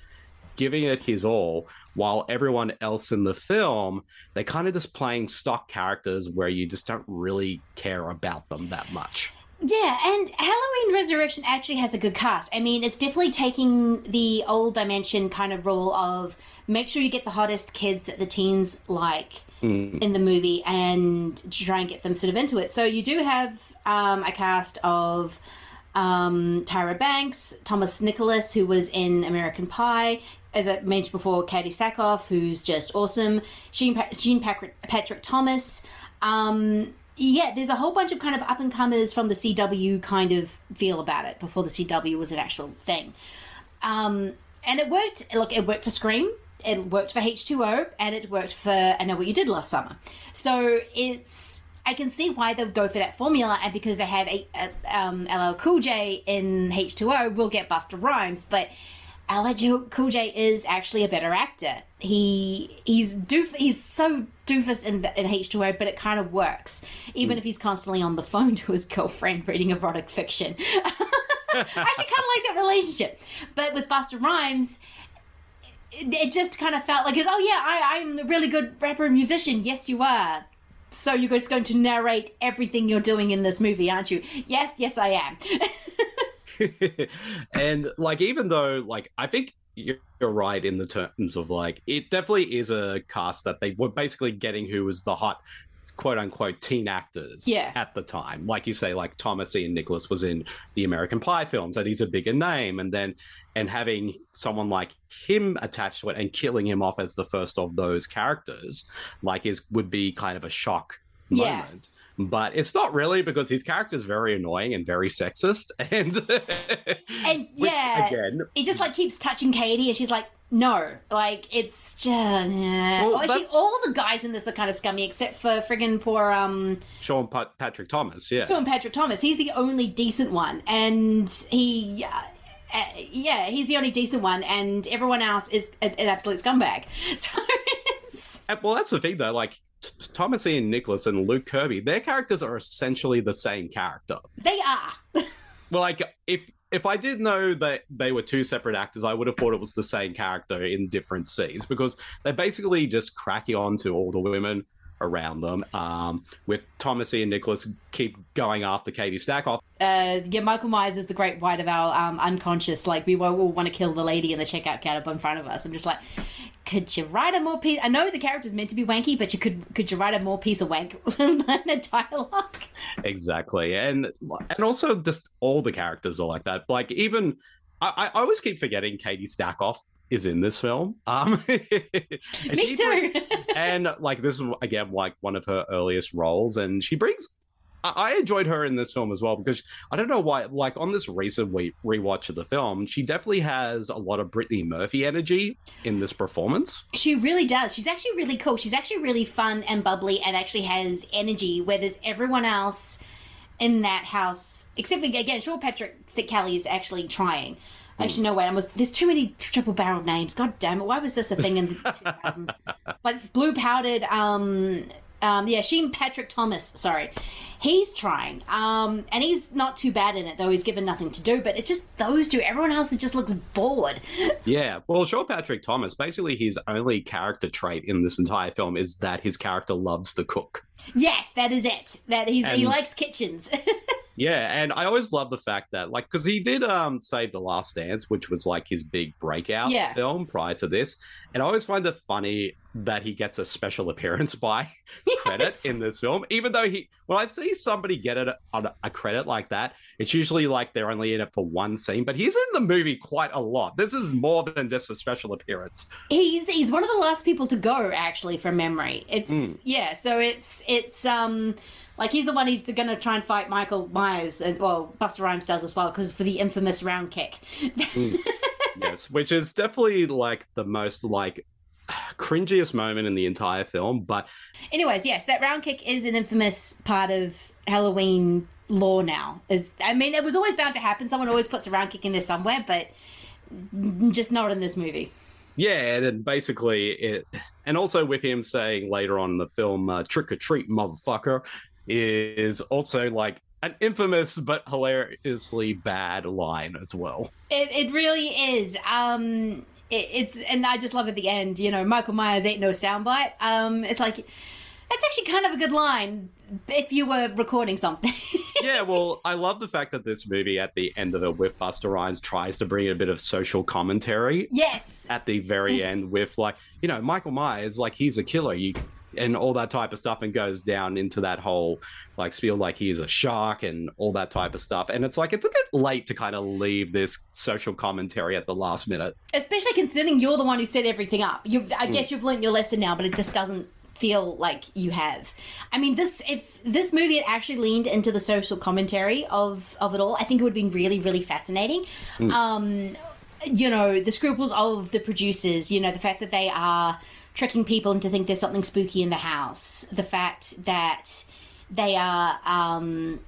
giving it his all while everyone else in the film they're kind of just playing stock characters where you just don't really care about them that much Yeah, and Halloween Resurrection actually has a good cast. I mean, it's definitely taking the old dimension kind of rule of make sure you get the hottest kids that the teens like Mm. in the movie and try and get them sort of into it. So you do have um, a cast of um, Tyra Banks, Thomas Nicholas, who was in American Pie, as I mentioned before, Katee Sackhoff, who's just awesome, Sheen, pa- Sheen Patrick, Patrick Thomas. Um, yeah, there's a whole bunch of kind of up and comers from the CW kind of feel about it before the CW was an actual thing. Um, and it worked. Look, it worked for Scream. It worked for H2O, and it worked for I Know What You Did Last Summer. So it's I can see why they'll go for that formula, and because they have a, a, um, LL Cool J in H2O, we'll get Busta Rhymes. But LL Cool J is actually a better actor. He he's doof. He's so doofus in in H2O, but it kind of works, even mm. if he's constantly on the phone to his girlfriend reading erotic fiction. I actually kind of like that relationship. But with Busta Rhymes, it, just kind of felt like, it's, oh yeah, I, I'm a really good rapper and musician. Yes, you are. So you're just going to narrate everything you're doing in this movie, aren't you? Yes, yes, I am. and like even though like i think you're right in the terms of like it definitely is a cast that they were basically getting who was the hot quote unquote teen actors Yeah. at the time like you say like thomas ian nicholas was in the american pie films and he's a bigger name and then and having someone like him attached to it and killing him off as the first of those characters like is would be kind of a shock Yeah. moment but it's not really because his character is very annoying and very sexist and and yeah, again he just like keeps touching Katie, and she's like, no, like it's just. Yeah. Well, oh, actually, that- all the guys in this are kind of scummy, except for friggin' poor um. Sean Pat- Patrick Thomas, yeah. Sean Patrick Thomas. He's the only decent one, and he, uh, uh, yeah, he's the only decent one, and everyone else is a- an absolute scumbag. So it's well, that's the thing though. Like Thomas Ian Nicholas and Luke Kirby, their characters are essentially the same character. they are. Well, like if if I didn't know that they were two separate actors, I would have thought it was the same character in different scenes because they're basically just cracking on to all the women around them. Um, with Thomas Ian Nicholas keep going after Katee Sackhoff. Uh, yeah, Michael Myers is the great white of our um, unconscious. Like we all want to kill the lady in the checkout counter in front of us. I'm just like, could you write a more piece? I know the character's meant to be wanky, but you could could you write a more piece of wank than a dialogue? Exactly, and and also just all the characters are like that. Like even I, I always keep forgetting Katee Sackhoff is in this film. Um, and Me too. and like this is again like one of her earliest roles and she brings I I enjoyed her in this film as well because I don't know why. Like on this recent re- rewatch of the film, she definitely has a lot of Brittany Murphy energy in this performance. She really does. She's actually really cool. She's actually really fun and bubbly and actually has energy where there's everyone else in that house, except for, again, Sean Patrick Thick Kelly is actually trying. Actually, no, wait, I was, there's too many triple barreled names. God damn it. Why was this a thing in the 2000s? like blue powdered, um, um, yeah, Sheen Patrick Thomas, sorry. He's trying. Um, and he's not too bad in it, though he's given nothing to do, but it's just those two. Everyone else just looks bored. Yeah, well, Sean Patrick Thomas, basically his only character trait in this entire film is that his character loves to cook. Yes, that is it. That he's he likes kitchens. Yeah, and I always love the fact that, like, because he did um Save the Last Dance, which was like his big breakout Yeah. film prior to this, and I always find it funny that he gets a special appearance by credit in this film, even though he. When I see somebody get it on a, credit like that, it's usually like they're only in it for one scene, but he's in the movie quite a lot. This is more than just a special appearance. He's he's one of the last people to go actually from memory. It's Mm. yeah, so it's it's um like he's the one who's going to try and fight Michael Myers and well Busta Rhymes does as well because for the infamous round kick. yes, which is definitely like the most like cringiest moment in the entire film, but Anyways, yes, that round kick is an infamous part of Halloween lore now. Is I mean, it was always bound to happen. Someone always puts a round kick in there somewhere, but just not in this movie. Yeah, and basically it, and also with him saying later on in the film, uh, "trick or treat, motherfucker," is also like an infamous but hilariously bad line as well. It it really is. Um, it, it's and I just love at the end. You know, Michael Myers ain't no soundbite. Um, it's like that's actually kind of a good line if you were recording something. yeah, well, I love the fact that this movie at the end of it with Busta Rhymes tries to bring a bit of social commentary. yes. At the very end with like, you know, Michael Myers, like he's a killer. You and all that type of stuff and goes down into that whole like spiel like he's a shark and all that type of stuff. And it's like it's a bit late to kind of leave this social commentary at the last minute. Especially considering you're the one who set everything up. You've, I Mm. guess you've learned your lesson now, but it just doesn't feel like you have. I mean, this if this movie had actually leaned into the social commentary of of it all, I think it would have been really, really fascinating. Mm. Um, you know, the scruples of the producers. You know, the fact that they are tricking people into think there's something spooky in the house. The fact that they are. Um,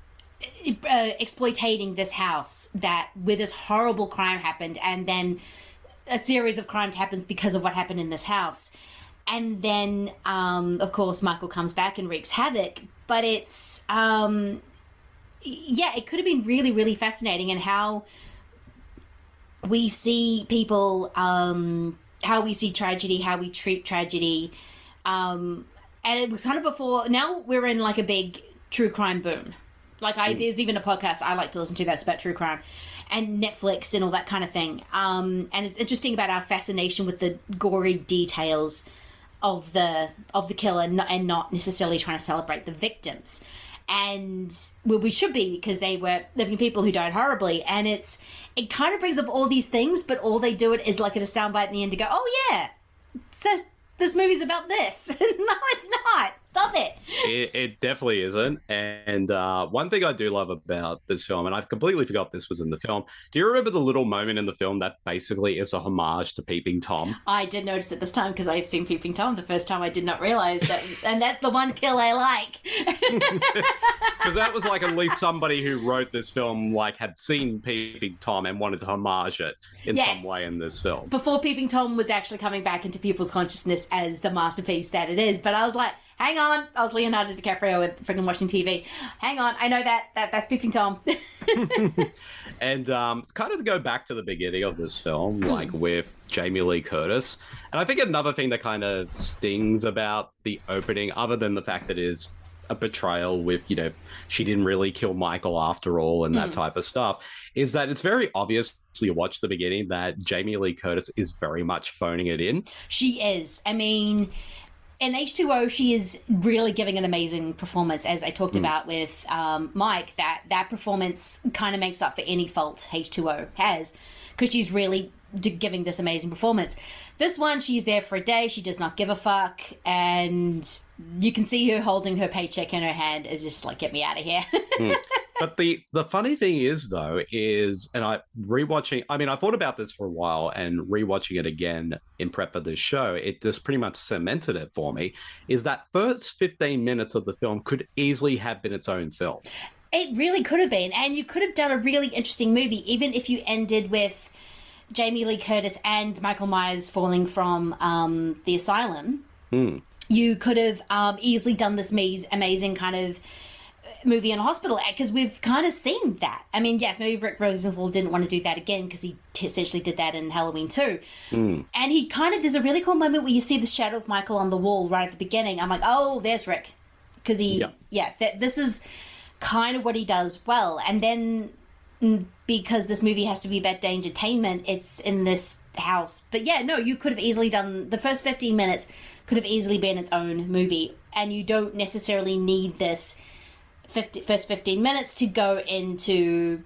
uh, exploitating this house that where this horrible crime happened and then a series of crimes happens because of what happened in this house and then um, of course michael comes back and wreaks havoc but it's um, yeah it could have been really really fascinating and how we see people um, how we see tragedy how we treat tragedy um, and it was kind of before now we're in like a big true crime boom like I, there's even a podcast I like to listen to that's about true crime, and Netflix and all that kind of thing. Um, and it's interesting about our fascination with the gory details of the of the killer, and not necessarily trying to celebrate the victims. And well, we should be because they were living people who died horribly. And it's it kind of brings up all these things, but all they do it is like at a soundbite in the end to go, "Oh yeah, so this movie's about this." no, it's not. Stop it. it, it definitely isn't. And uh, one thing I do love about this film, and I've completely forgot this was in the film. Do you remember the little moment in the film that basically is a homage to Peeping Tom? I did notice it this time because I've seen Peeping Tom the first time. I did not realize that, and that's the one kill I like. Because that was like at least somebody who wrote this film like had seen Peeping Tom and wanted to homage it in Yes. some way in this film. Before Peeping Tom was actually coming back into people's consciousness as the masterpiece that it is, but I was like, hang on, I was Leonardo DiCaprio with freaking watching TV. Hang on, I know that that that's Peeping Tom. And um, kind of to go back to the beginning of this film, like with Jamie Lee Curtis. And I think another thing that kind of stings about the opening, other than the fact that it is a betrayal with, you know, she didn't really kill Michael after all and that Mm. type of stuff, is that it's very obvious you watch the beginning that Jamie Lee Curtis is very much phoning it in. She is. I mean, in H2O, she is really giving an amazing performance, as I talked Mm. about with um, Mike. That that performance kind of makes up for any fault H2O has, because she's really d- giving this amazing performance. This one, she's there for a day. She does not give a fuck, and you can see her holding her paycheck in her hand, is just like, get me out of here. Hmm. But the the funny thing is though is and I rewatching I mean I thought about this for a while and rewatching it again in prep for this show it just pretty much cemented it for me is that first 15 minutes of the film could easily have been its own film. It really could have been, and you could have done a really interesting movie, even if you ended with Jamie Lee Curtis and Michael Myers falling from um, the asylum. Hmm. You could have um, easily done this amazing kind of movie in a hospital because we've kind of seen that. I mean, yes, maybe Rick Rosenthal didn't want to do that again because he t- essentially did that in Halloween 2. Hmm. And he kind of, there's a really cool moment where you see the shadow of Michael on the wall right at the beginning. I'm like, oh, there's Rick. Because he, Yeah. yeah, that this is kind of what he does well. And then mm, because this movie has to be about dangertainment, it's in this house. But yeah, no, you could have easily done the first 15 minutes could have easily been its own movie. And you don't necessarily need this 50, first 15 minutes to go into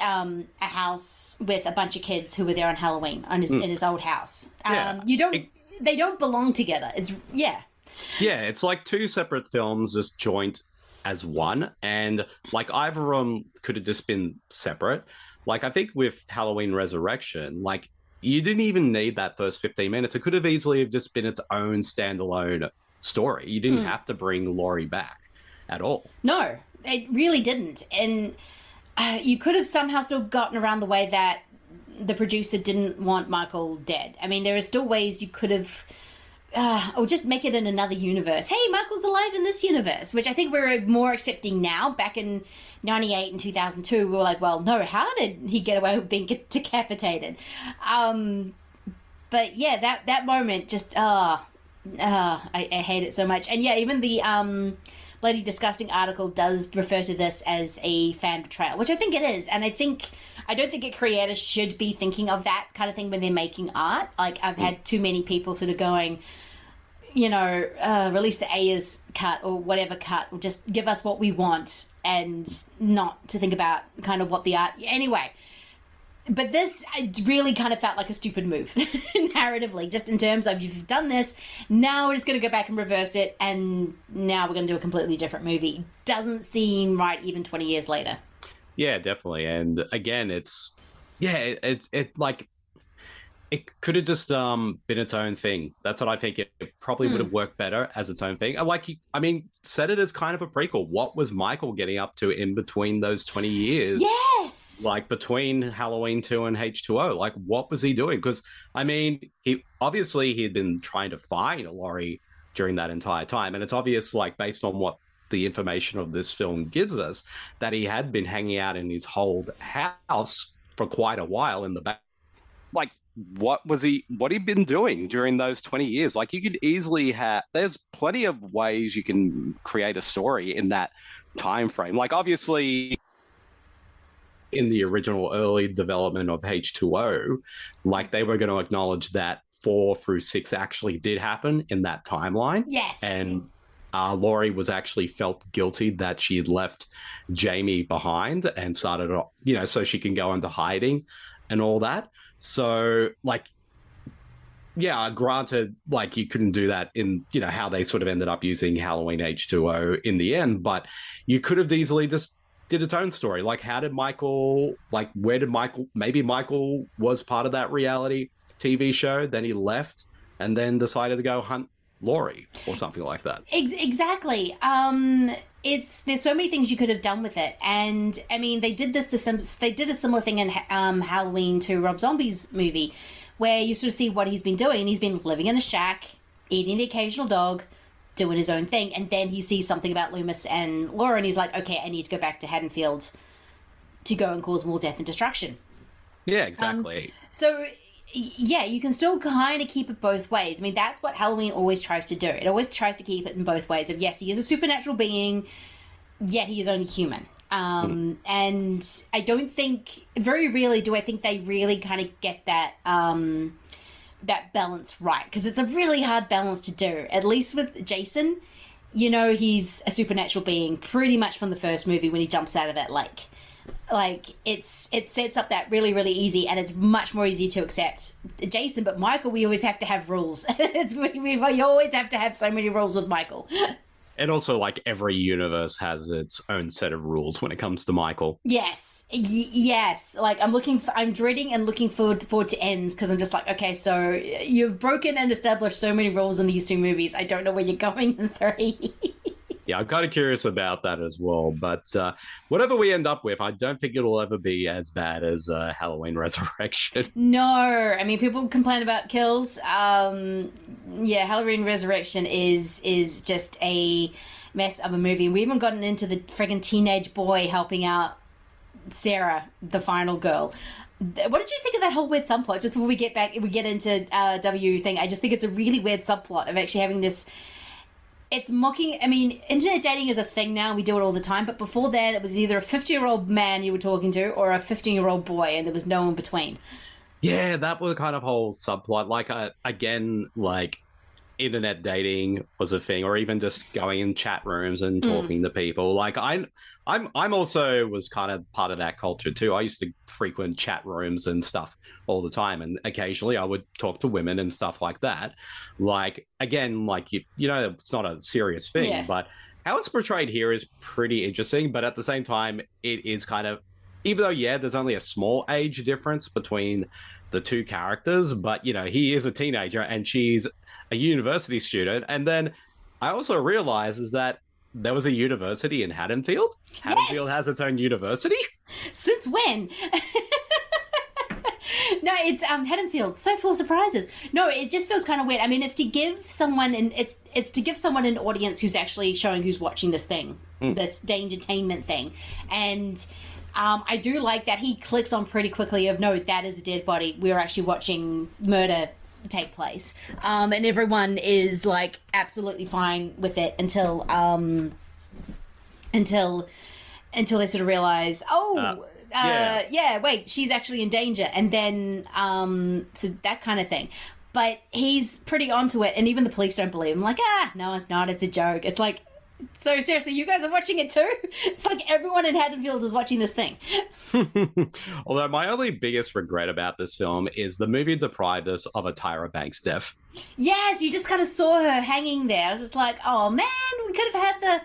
um, a house with a bunch of kids who were there on Halloween on his, Mm. in his old house. Um, Yeah. You don't, they don't belong together. It's, yeah. Yeah, it's like two separate films just joined as one, and like either of them could have just been separate. Like I think with Halloween Resurrection, like you didn't even need that first fifteen minutes. It could have easily have just been its own standalone story. You didn't Mm. have to bring Laurie back at all. No, it really didn't. And uh, you could have somehow still gotten around the way that the producer didn't want Michael dead. I mean, there are still ways you could have. Uh, or just make it in another universe. Hey, Michael's alive in this universe, which I think we're more accepting now. Back in 98 and 2002, we were like, well, no, how did he get away with being decapitated? Um, but yeah, that, that moment just, ah, Ah, I, I hate it so much. And yeah, even the um, bloody disgusting article does refer to this as a fan betrayal, which I think it is. And I think I don't think a creator should be thinking of that kind of thing when they're making art. Like I've had too many people sort of going, you know, uh, release the Ayer's cut or whatever cut, or just give us what we want, and not to think about kind of what the art. Anyway, but this really kind of felt like a stupid move narratively just in terms of you've done this now we're just going to go back and reverse it and now we're going to do a completely different movie doesn't seem right even 20 years later Yeah, definitely. And again, it's yeah, it it, it like it could have just um been its own thing. That's what I think. It, it probably would Hmm. have worked better as its own thing. And Like, you- I mean, set it as kind of a prequel. What was Michael getting up to in between those twenty years? yes Like between Halloween two and H two O. Like, what was he doing? Because I mean, he obviously he had been trying to find Laurie during that entire time, and it's obvious, like based on what the information of this film gives us, that he had been hanging out in his old house for quite a while in the back. Like, what was he? What he'd been doing during those twenty years? Like, you could easily have. There's plenty of ways you can create a story in that time frame. Like, obviously, in the original early development of H2O, like they were going to acknowledge that four through six actually did happen in that timeline. Yes. And uh, Laurie was actually felt guilty that she had left Jamie behind and started, you know, so she can go into hiding and all that. So, like, yeah, granted, like you couldn't do that in, you know, how they sort of ended up using Halloween H2O in the end, but you could have easily just did its own story. Like, how did Michael, like, where did Michael, maybe Michael was part of that reality TV show, then he left and then decided to go hunt Laurie or something like that. Exactly. Um, it's there's so many things you could have done with it, and I mean they did this. The they did a similar thing in um, Halloween to Rob Zombie's movie, where you sort of see what he's been doing. He's been living in a shack, eating the occasional dog, doing his own thing, and then he sees something about Loomis and Laura, and he's like, okay, I need to go back to Haddonfield to go and cause more death and destruction. Yeah, exactly. So, yeah, you can still kind of keep it both ways. I mean, that's what Halloween always tries to do. It always tries to keep it in both ways. Of yes, he is a supernatural being, yet he is only human. Um, And I don't think, very rarely do I think they really kind of get that um, that balance right because it's a really hard balance to do. At least with Jason, you know, he's a supernatural being pretty much from the first movie when he jumps out of that lake. Like it's it sets up that really really easy and it's much more easy to accept. Jason but michael we always have to have rules. It's we, we, we always have to have so many rules with michael. And also, like, every universe has its own set of rules when it comes to Michael. yes y- yes like i'm looking for, i'm dreading and looking forward, forward to ends because i'm just like okay so you've broken and established so many rules in these two movies i don't know where you're going in three Yeah, I'm kind of curious about that as well. But uh, whatever we end up with, I don't think it'll ever be as bad as uh, Halloween Resurrection. No, I mean people complain about kills. Um, yeah, Halloween Resurrection is is just a mess of a movie. We haven't gotten into the friggin' teenage boy helping out Sarah, the final girl. What did you think of that whole weird subplot? Just before we get back, we get into uh, W thing. I just think it's a really weird subplot of actually having this it's mocking. I mean, internet dating is a thing now. We do it all the time. But before that, it was either a 50 year old man you were talking to or a 15 year old boy, and there was no in between. Yeah, that was kind of whole subplot. Like, uh, again, like internet dating was a thing, or even just going in chat rooms and Mm. talking to people. Like, I, I'm, I'm also was kind of part of that culture too. I used to frequent chat rooms and stuff all the time, and occasionally I would talk to women and stuff like that. Like, again, like you, you know, it's not a serious thing, Yeah. but how it's portrayed here is pretty interesting. But at the same time, it is kind of even though yeah there's only a small age difference between the two characters but you know he is a teenager and she's a university student and then i also realize is that there was a university in haddonfield haddonfield has its own university Since when? no, it's um Haddonfield. So full of surprises. No, it just feels kind of weird. I mean, it's to give someone and it's it's to give someone an audience who's actually showing who's watching this thing, Mm. this dangertainment thing, and. Um, I do like that he clicks on pretty quickly of no, that is a dead body. We're actually watching murder take place, um, and everyone is like absolutely fine with it until um, until until they sort of realize, oh, uh, yeah. yeah. wait, she's actually in danger, and then um, so that kind of thing. But he's pretty onto it, and even the police don't believe him. Like, ah, no, it's not. It's a joke. It's like, so seriously, you guys are watching it too? It's like everyone in Haddonfield is watching this thing. although my only biggest regret about this film is the movie deprived us of a tyra banks death Yes, you just kind of saw her hanging there. I was just like, oh man, we could have had the.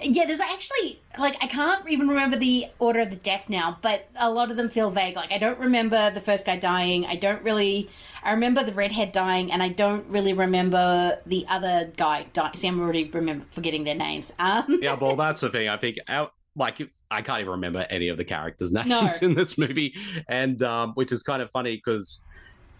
Yeah, there's actually like I can't even remember the order of the deaths now, but a lot of them feel vague. Like I don't remember the first guy dying. I don't really. I remember the redhead dying, and I don't really remember the other guy dying. See, I'm already remember forgetting their names. Um, yeah, well, that's the thing. I think, out, like, I can't even remember any of the characters' names No. in this movie, and um, which is kind of funny because,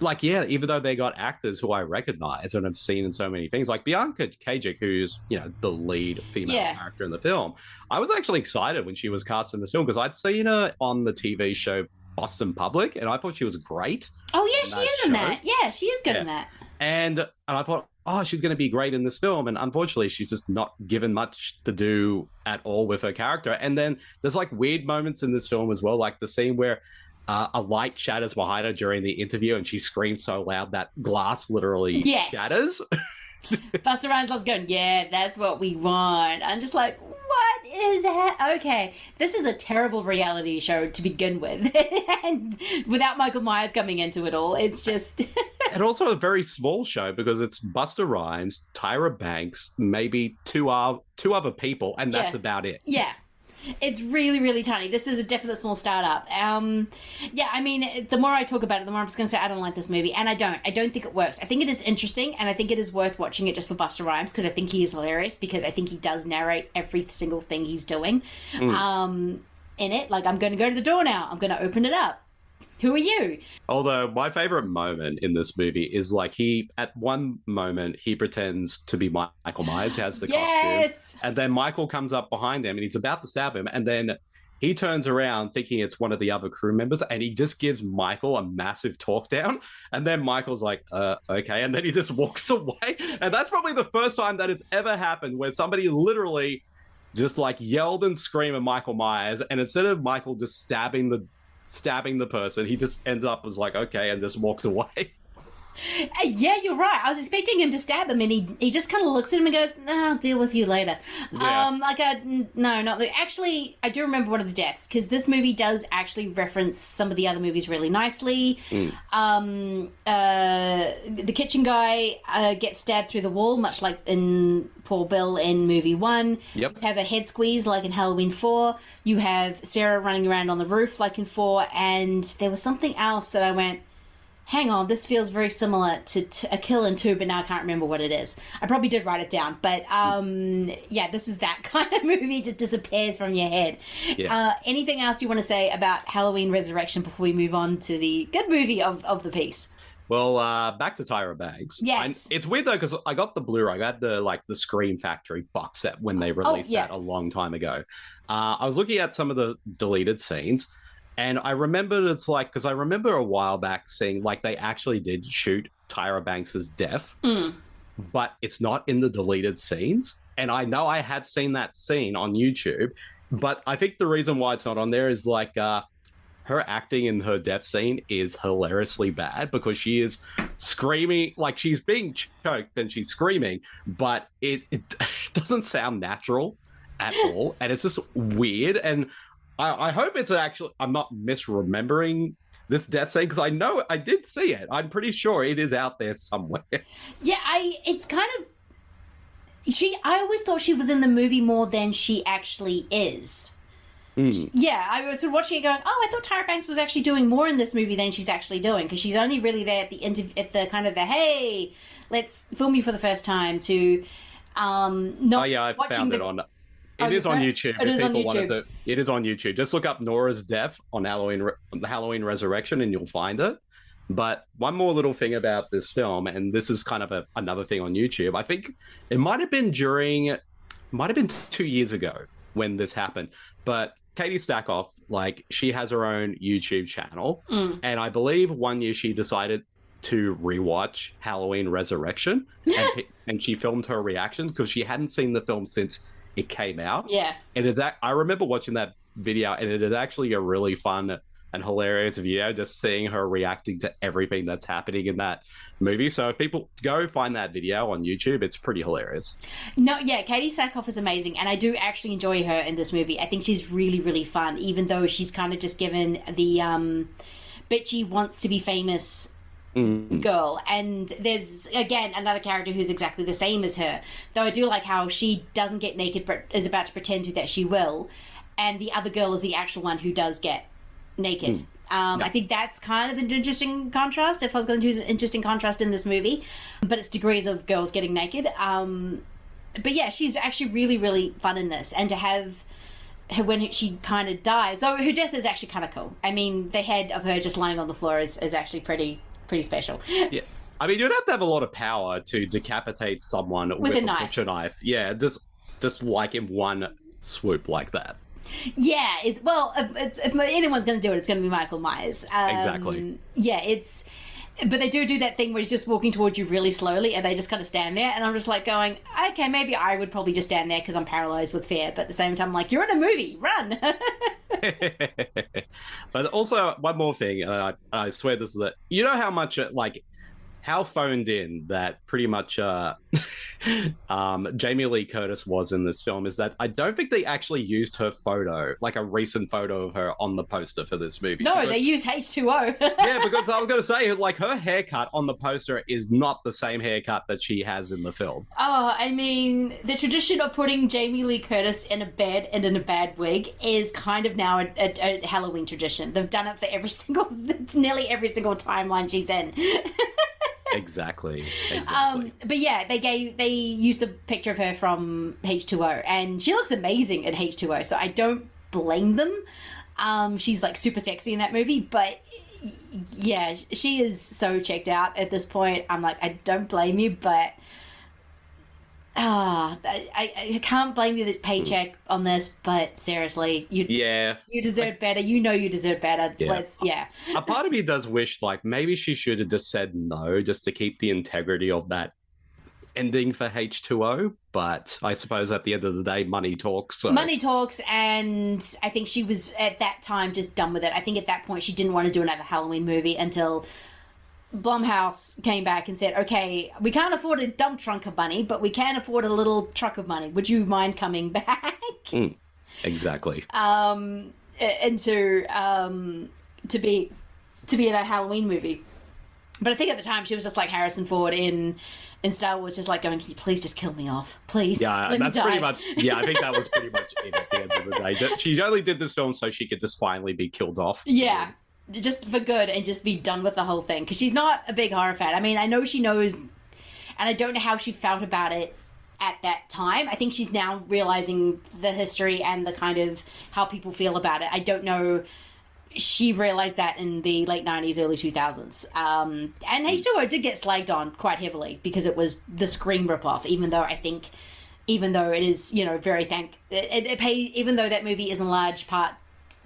like, yeah, even though they got actors who I recognize and have seen in so many things, like Bianca Kajlich, who's you know the lead female Yeah. character in the film, I was actually excited when she was cast in this film because I'd seen her on the TV show Boston Public, and I thought she was great. oh yeah, she is in that. Yeah, she is good in that. and and I thought, oh, she's going to be great in this film, and unfortunately, she's just not given much to do at all with her character. And then there's like weird moments in this film as well, like the scene where. Uh, a light shatters behind her during the interview, and she screams so loud that glass literally Yes. shatters. Busta Rhymes loves going, yeah, that's what we want. I'm just like, what is that? Okay, this is a terrible reality show to begin with. and without Michael Myers coming into it all, it's just. and also a very small show because it's Busta Rhymes, Tyra Banks, maybe two uh, two other people, and that's Yeah. about it. yeah. It's really, really tiny. This is a definite small startup. Um, yeah, I mean, the more I talk about it, the more I'm just going to say I don't like this movie, and I don't. I don't think it works. I think it is interesting, and I think it is worth watching it just for Busta Rhymes because I think he is hilarious because I think he does narrate every single thing he's doing Mm. um, in it. Like, I'm going to go to the door now. I'm going to open it up. Who are you? Although my favorite moment in this movie is like he at one moment he pretends to be Michael Myers, has the Yes! costume, and then Michael comes up behind him and he's about to stab him, and then he turns around thinking it's one of the other crew members, and he just gives Michael a massive talk down, and then Michael's like, "Uh, okay," and then he just walks away, and that's probably the first time that it's ever happened where somebody literally just like yelled and screamed at Michael Myers, and instead of Michael just stabbing the stabbing the person, he just ends up as like okay, and just walks away. Uh, yeah, you're right. I was expecting him to stab him, and he he just kind of looks at him and goes, nah, "I'll deal with you later." Yeah. Um, like a n- no, not actually. I do remember one of the deaths because this movie does actually reference some of the other movies really nicely. Um, uh, the kitchen guy uh, gets stabbed through the wall, much like in Paul Bill in movie one. Yep. You have a head squeeze like in Halloween four. You have Sarah running around on the roof like in four, and there was something else that I went hang on, this feels very similar to, to a kill in two, but now I can't remember what it is. I probably did write it down, but um, yeah, this is that kind of movie. Just disappears from your head. Yeah. Uh, anything else you want to say about Halloween Resurrection before we move on to the good movie of, of the piece? Well, uh, back to Tyra Banks. Yes. I- it's weird though because I got the Blu-ray. I had the like the Scream Factory box set when they released Oh, yeah. that a long time ago. Uh, I was looking at some of the deleted scenes, and I remember it's like because I remember a while back seeing like they actually did shoot Tyra Banks's death, Mm. but it's not in the deleted scenes. And I know I had seen that scene on YouTube, but I think the reason why it's not on there is like uh, her acting in her death scene is hilariously bad because she is screaming like she's being choked and she's screaming, but it, it, doesn't sound natural at all, and it's just weird. And I, I hope it's actually I'm not misremembering this death scene because I know I did see it. I'm pretty sure it is out there somewhere. Yeah, I. It's kind of. She. I always thought she was in the movie more than she actually is. Mm. Yeah, I was sort of watching it going, oh, I thought Tyra Banks was actually doing more in this movie than she's actually doing because she's only really there at the interv- at the kind of the hey, let's film you for the first time to um not oh yeah, I watching found the it on. It is on YouTube. it if on people wanted YouTube. to, it is on YouTube. Just look up Nora's death on Halloween, Re- Halloween Resurrection, and you'll find it. But one more little thing about this film, and this is kind of a, another thing on YouTube. I think it might have been during, might have been two years ago when this happened. But Katee Sackhoff, like she has her own YouTube channel, Mm. and I believe one year she decided to rewatch Halloween Resurrection, and, and she filmed her reactions because she hadn't seen the film since it came out. Yeah. It is. I remember watching that video, and it is actually a really fun and hilarious video. Just seeing her reacting to everything that's happening in that movie. So if people go find that video on YouTube, it's pretty hilarious. No, yeah, Katee Sackhoff is amazing, and I do actually enjoy her in this movie. I think she's really, really fun, even though she's kind of just given the um, bitchy wants to be famous Mm. girl. And there's again another character who's exactly the same as her. Though I do like how she doesn't get naked, but is about to pretend to that she will, and the other girl is the actual one who does get naked. Um, I think that's kind of an interesting contrast. If I was going to choose an interesting contrast in this movie, but it's degrees of girls getting naked. Um, but yeah, she's actually really, really fun in this, and to have her when she kind of dies, though her death is actually kind of cool. I mean, the head of her just lying on the floor is, is actually pretty pretty special. Yeah. I mean, you'd have to have a lot of power to decapitate someone with, a a knife. butcher knife. Yeah, just just like in one swoop like that. Yeah, it's well, if, if- if anyone's going to do it, it's going to be Michael Myers. Um, Exactly. Yeah, it's. But they do do that thing where he's just walking towards you really slowly, and they just kind of stand there, and I'm just like going, okay, maybe I would probably just stand there because I'm paralyzed with fear. But at the same time, I'm like, you're in a movie, run. but also one more thing, and I, I swear this is it. You know how much uh, like how phoned in that pretty much uh, um, Jamie Lee Curtis was in this film is that I don't think they actually used her photo, like a recent photo of her, on the poster for this movie. no, Because- they use H2O. yeah, because I was going to say, like, her haircut on the poster is not the same haircut that she has in the film. Oh, I mean, the tradition of putting Jamie Lee Curtis in a bed and in a bad wig is kind of now a, a, a Halloween tradition. They've done it for every single, it's nearly every single timeline she's in. Exactly. Exactly. Um, but yeah, they gave they used a picture of her from H2O, and she looks amazing in H2O. So I don't blame them. Um, she's like super sexy in that movie, but yeah, she is so checked out at this point. I'm like, I don't blame you, but ah, I, I, I can't blame you the paycheck on this. But seriously, you yeah. you deserve better. You know you deserve better. Yeah. Let's yeah. a part of me does wish like maybe she should have just said no just to keep the integrity of that ending for H2O. But I suppose at the end of the day, money talks. So Money talks, and I think she was at that time just done with it. I think at that point she didn't want to do another Halloween movie until Blumhouse came back and said, "Okay, we can't afford a dump trunk of money, but we can afford a little truck of money. Would you mind coming back?" Mm, exactly. um, into um, to be to be in a Halloween movie. But I think at the time she was just like Harrison Ford in in Star Wars, just like going, "Can you please just kill me off, please? Yeah, that's me die." pretty much. Yeah, I think that was pretty much it at the end of the day. She only did this film so she could just finally be killed off. Yeah, just for good and just be done with the whole thing. Because she's not a big horror fan. I mean, I know she knows, and I don't know how she felt about it at that time. I think she's now realizing the history and the kind of how people feel about it. I don't know. She realized that in the late 90s, early 2000s. Um, and H2O did get slagged on quite heavily because it was the Scream ripoff, even though I think, even though it is, you know, very thank, it, it pay, even though that movie is in large part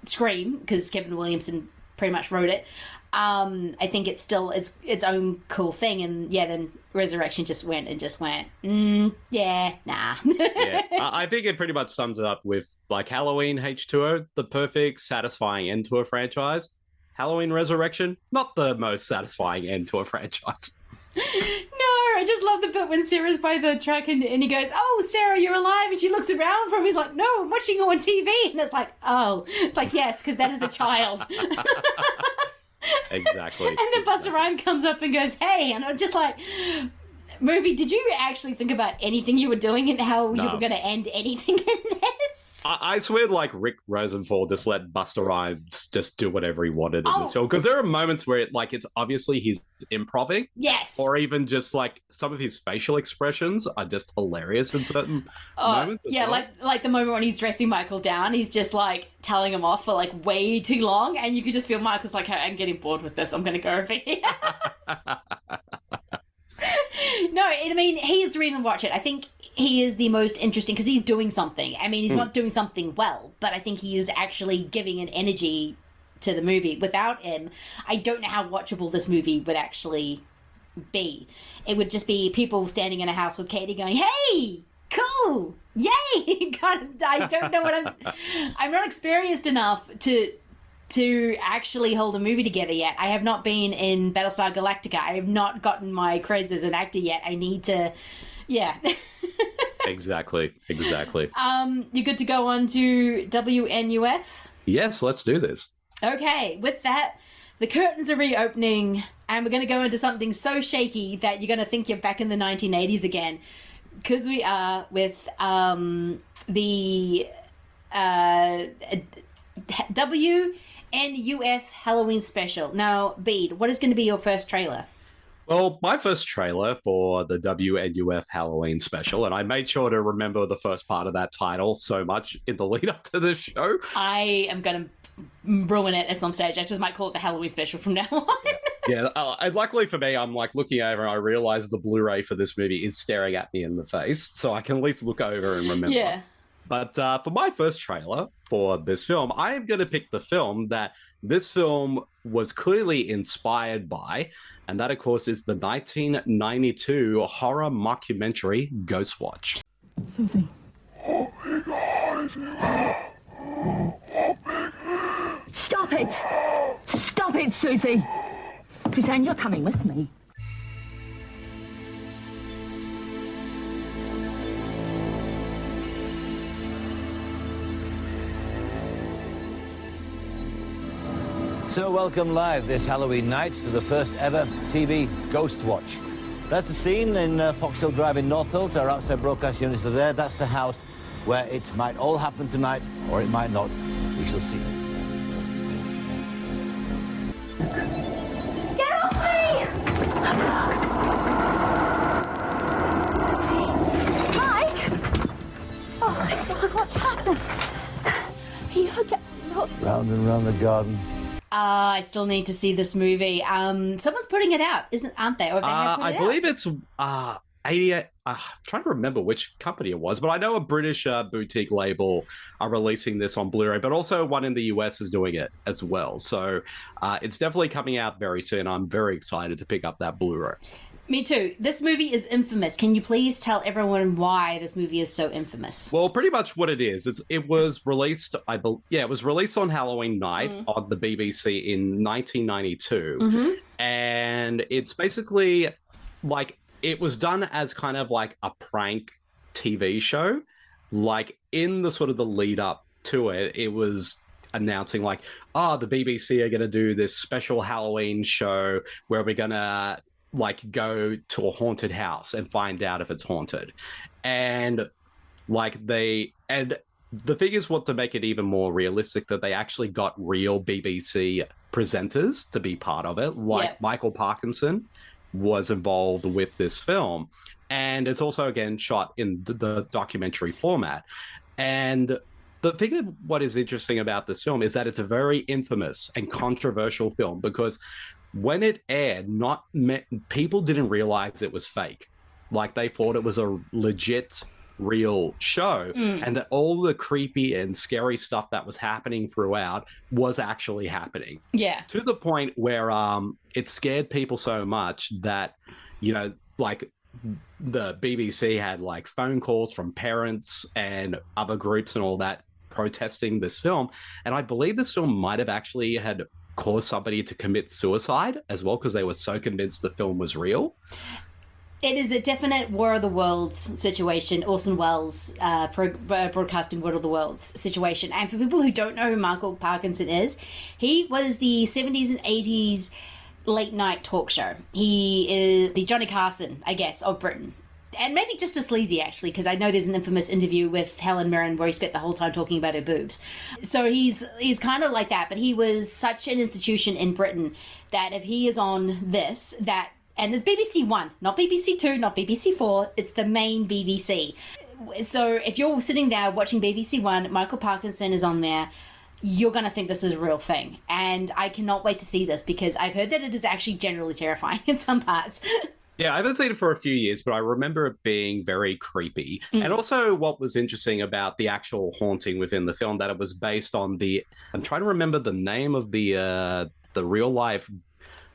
Scream, because Kevin Williamson pretty much wrote it. Um, I think it's still its its own cool thing, and yeah, then Resurrection just went and just went, mm, yeah, nah. yeah, I I think it pretty much sums it up with like Halloween H2O, the perfect, satisfying end to a franchise. Halloween Resurrection, not the most satisfying end to a franchise. No, I just love the bit when Sarah's by the truck and, and he goes, Oh, Sarah, you're alive. And she looks around for him. He's like, No, I'm watching you on TV. And it's like, Oh, it's like, Yes, because that is a child. Exactly. and then Busta Rhyme comes up and goes, Hey. And I'm just like, Movie, did you actually think about anything you were doing and how you were going to end anything in this? I, I swear, like Rick Rosenthal just let Busta Rhymes just do whatever he wanted in Oh. this film because there are moments where, it, like, it's obviously he's improving, Yes. or even just like some of his facial expressions are just hilarious in certain Oh, moments. yeah, well. like like the moment when he's dressing Michael down, he's just like telling him off for like way too long, and you could just feel Michael's like, hey, I'm getting bored with this. I'm going to go over here. no, I mean he's the reason to watch it. I think he is the most interesting because he's doing something. I mean, he's Hmm. not doing something well, but I think he is actually giving an energy to the movie. Without him, I don't know how watchable this movie would actually be. It would just be people standing in a house with Katee going, "Hey, cool, yay!" God, I don't know what I'm. I'm not experienced enough to to actually hold a movie together yet. I have not been in Battlestar Galactica. I have not gotten my credits as an actor yet. I need to. Yeah. exactly, exactly. um, you good to go on to WNUF? Yes, let's do this. Okay, with that, the curtains are reopening, and we're going to go into something so shaky that you're going to think you're back in the 1980s again. Because we are with um, the uh, WNUF Halloween special. Now, Bede, what is going to be your first trailer? Well, my first trailer for the WNUF Halloween special, and I made sure to remember the first part of that title so much in the lead up to this show. I am going to ruin it at some stage. I just might call it the Halloween special from now on. Yeah, uh, and luckily for me, I'm like looking over and I realize the Blu-ray for this movie is staring at me in the face, so I can at least look over and remember. Yeah. But uh, for my first trailer for this film, I am going to pick the film that this film was clearly inspired by, and that, of course, is the 1992 horror mockumentary Ghostwatch. Susie. Stop it! Stop it, Susie! Suzanne, you're coming with me. So welcome live this Halloween night to the first ever TV Ghost Watch. That's the scene in uh, Foxhill Drive in Northolt. Our outside broadcast units are there. That's the house where it might all happen tonight, or it might not. We shall see. Get off me! Susie! Mike! Oh my god, what's happened? Are you okay? Look. Round and round the garden. Uh, I still need to see this movie. Um, someone's putting it out, isn't? Aren't they? Or they Uh, I believe it's uh, 88. Uh, I'm trying to remember which company it was, but I know a British uh, boutique label are releasing this on Blu-ray, but also one in the US is doing it as well. So uh, it's definitely coming out very soon. I'm very excited to pick up that Blu-ray. Me too. This movie is infamous. Can you please tell everyone why this movie is so infamous? Well, pretty much what it is. It's it was released. I believe. yeah, it was released on Halloween night Mm. on the BBC in 1992, Mhm. and it's basically like it was done as kind of like a prank TV show. Like in the sort of the lead up to it, it was announcing like, oh, the BBC are going to do this special Halloween show where we're going to like go to a haunted house and find out if it's haunted. And like they and the thing is what to make it even more realistic that they actually got real BBC presenters to be part of it like Yeah. Michael Parkinson was involved with this film and it's also again shot in the, the documentary format and the thing of what is interesting about this film is that it's a very infamous and controversial film because when it aired not me- people didn't realize it was fake like they thought it was a legit real show Mm. and that all the creepy and scary stuff that was happening throughout was actually happening Yeah. to the point where um it scared people so much that you know like the BBC had like phone calls from parents and other groups and all that protesting this film and I believe this film might have actually had caused somebody to commit suicide as well because they were so convinced the film was real It is a definite War of the Worlds situation, Orson Welles uh, pro- uh, broadcasting War of the Worlds situation. And for people who don't know who Michael Parkinson is, he was the 70s and 80s late night talk show. He is the Johnny Carson, I guess, of Britain. And maybe just a sleazy, actually, because I know there's an infamous interview with Helen Mirren where he spent the whole time talking about her boobs. So he's he's kind of like that, but he was such an institution in Britain that if he is on this, that and it's BBC One, not BBC Two, not BBC Four. It's the main BBC. So if you're sitting there watching BBC One, Michael Parkinson is on there. You're gonna think this is a real thing, and I cannot wait to see this because I've heard that it is actually generally terrifying in some parts. Yeah, I haven't seen it for a few years, but I remember it being very creepy. Mm. And also, what was interesting about the actual haunting within the film that it was based on the. I'm trying to remember the name of the uh, the real life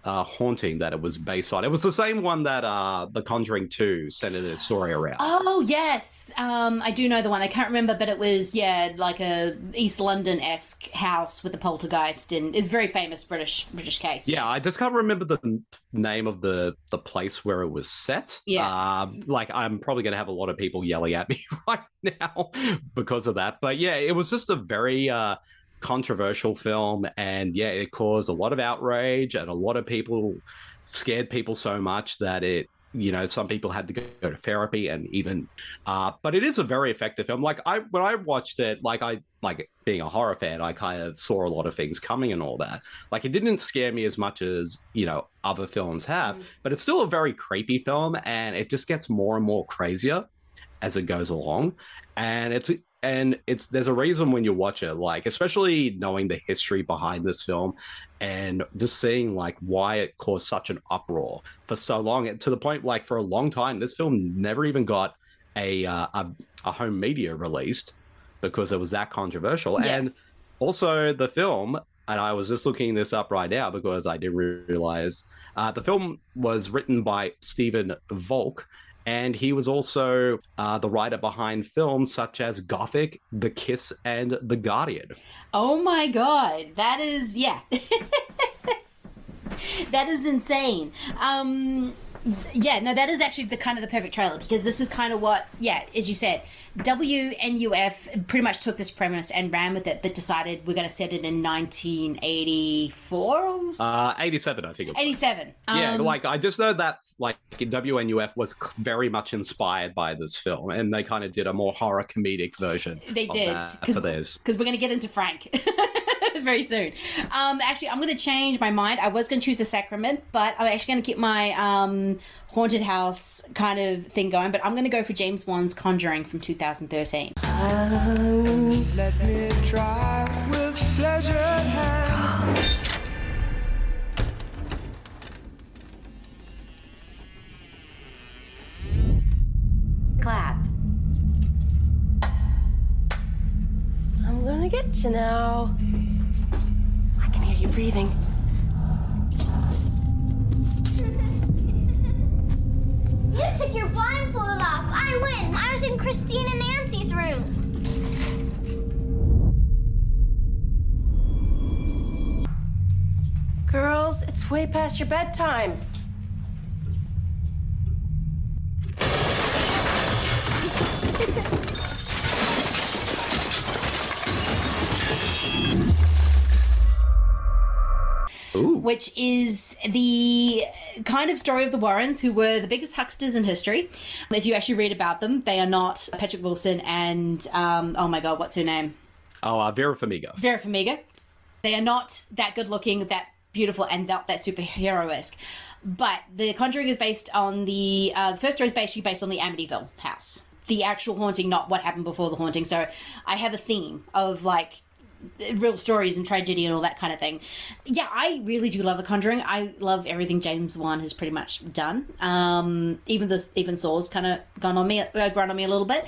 uh, haunting that it was based on. It was the same one that uh, The Conjuring Two centered its story around. Oh yes, um, I do know the one. I can't remember, but it was yeah, like a East London esque house with a poltergeist, and is very famous British British case. Yeah, I just can't remember the name of the the place where it was set. Yeah. Um, like I'm probably going to have a lot of people yelling at me right now because of that. But yeah, it was just a very uh, controversial film, and yeah, it caused a lot of outrage, and a lot of people scared people so much that it. You know, some people had to go to therapy, and even, uh, but it is a very effective film. Like I, when I watched it, like I, like being a horror fan, I kind of saw a lot of things coming and all that. Like it didn't scare me as much as you know other films have, but it's still a very creepy film, and it just gets more and more crazier as it goes along. And it's and it's there's a reason when you watch it, like especially knowing the history behind this film, and just seeing like why it caused such an uproar for so long, to the point like for a long time, this film never even got a uh, a, a home media released because it was that controversial. Yeah. And also the film, and I was just looking this up right now because I didn't realize uh, the film was written by Stephen Volk, and he was also uh, the writer behind films such as Gothic, The Kiss, and The Guardian. Oh my god, that is yeah. that is insane. Um yeah, no, that is actually the kind of the perfect trailer because this is kind of what, yeah, as you said, WNUF pretty much took this premise and ran with it, but decided we're going to set it in 1984, Uh, 87, I think. it was. 87. Yeah, Um, like I just know that like WNUF was very much inspired by this film, and they kind of did a more horror comedic version. They did, that 'cause- for theirs. because we're going to get into Frank very soon. Um, actually, I'm going to change my mind. I was going to choose a sacrament, but I'm actually going to keep my um, haunted house kind of thing going. But I'm going to go for James Wan's Conjuring from 2013. Let me try with pleasure. Clap. I'm gonna get you now. Hear you breathing. You took your blindfold off. I win. I was in Christine and Nancy's room. Girls, it's way past your bedtime. which is the kind of story of the Warrens, who were the biggest hucksters in history. If you actually read about them, they are not Patrick Wilson and, um, oh my god, what's her name? Oh, uh, Vera Farmiga. Vera Farmiga. They are not that good looking, that beautiful, and that, that superhero esque. But The Conjuring is based on the uh, the first story is basically based on the Amityville house, the actual haunting, not what happened before the haunting. So I have a theme of like real stories and tragedy and all that kind of thing. Yeah, I really do love The Conjuring. I love everything James Wan has pretty much done. Um, even this, even Saw's kind of gone on me, uh, grown on me a little bit.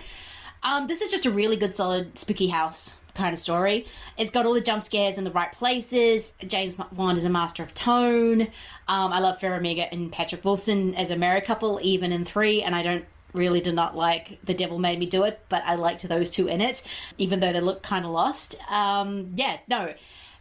Um, this is just a really good, solid, spooky house kind of story. It's got all the jump scares in the right places. James Wan is a master of tone. Um, I love Farmiga and Patrick Wilson as a married couple, even in three, and I don't really did not like The Devil Made Me Do It, but I liked those two in it, even though they look kind of lost. Um, yeah, no,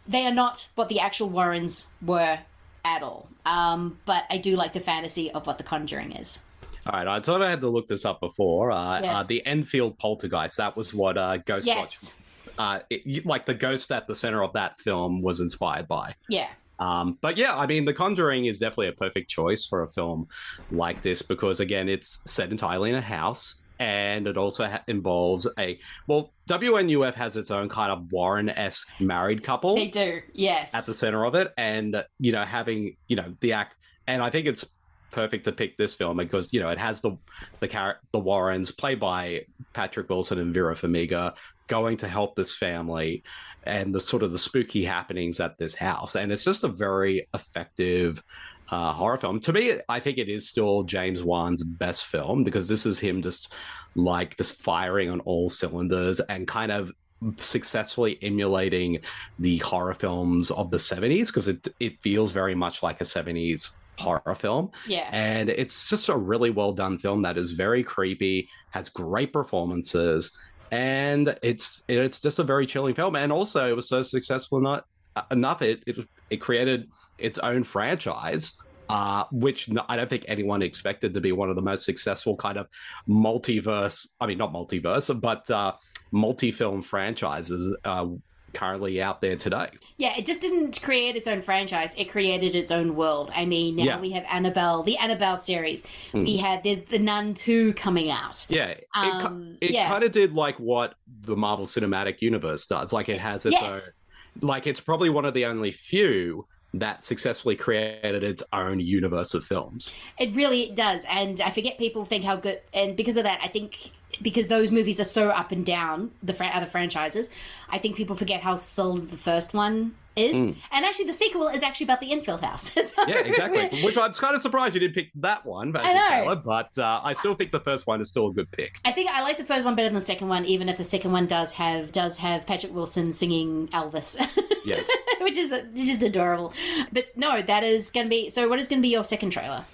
they are not what the actual Warrens were at all. Um, but I do like the fantasy of what The Conjuring is. All right, I thought I had to look this up before. Uh, Yeah. uh, the Enfield Poltergeist, that was what uh, Ghostwatch, Yes. uh, it, like the ghost at the center of that film was inspired by. Yeah. Um, but yeah, I mean, The Conjuring is definitely a perfect choice for a film like this because, again, it's set entirely in a house and it also ha- involves a well, WNUF has its own kind of Warren esque married couple They do, yes. at the center of it, and you know, having you know the act, and I think it's perfect to pick this film because you know it has the the char- the Warrens played by Patrick Wilson and Vera Farmiga going to help this family and the sort of the spooky happenings at this house. And it's just a very effective uh, horror film. To me i think it is still james wan's best film because this is him just like just firing on all cylinders and kind of successfully emulating the horror films of the 70s because it it feels very much like a 70s horror film. Yeah. and it's just a really well done film that is very creepy has great performances and it's it's just a very chilling film and also it was so successful not enough it it, it created its own franchise uh, which I don't think anyone expected to be one of the most successful kind of multiverse. I mean, not multiverse, but uh, multi-film franchises uh, currently out there today. Yeah, it just didn't create its own franchise. It created its own world. I mean, now Yeah. we have Annabelle, the Annabelle series. Mm. We had there's the Nun 2 coming out. Yeah, it, Um, ki- it yeah. kind of did like what the Marvel Cinematic Universe does. Like it has its Yes. own, like it's probably one of the only few that successfully created its own universe of films. It really does. And I forget people think how good, and because of that, I think because those movies are so up and down, the fran- other franchises, I think people forget how solid the first one is. Mm. And actually, the sequel is actually about the Enfield house. So- Yeah, exactly. Which I'm kind of surprised you didn't pick that one, I know. Taylor, but uh, I still think the first one is still a good pick. I think I like the first one better than the second one, even if the second one does have does have Patrick Wilson singing Elvis, Yes. which is just adorable. But no, that is going to be. So, what is going to be your second trailer?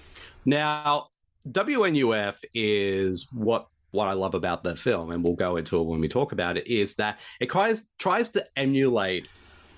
Now, WNUF is what what I love about the film, and we'll go into it when we talk about it, is that it tries tries to emulate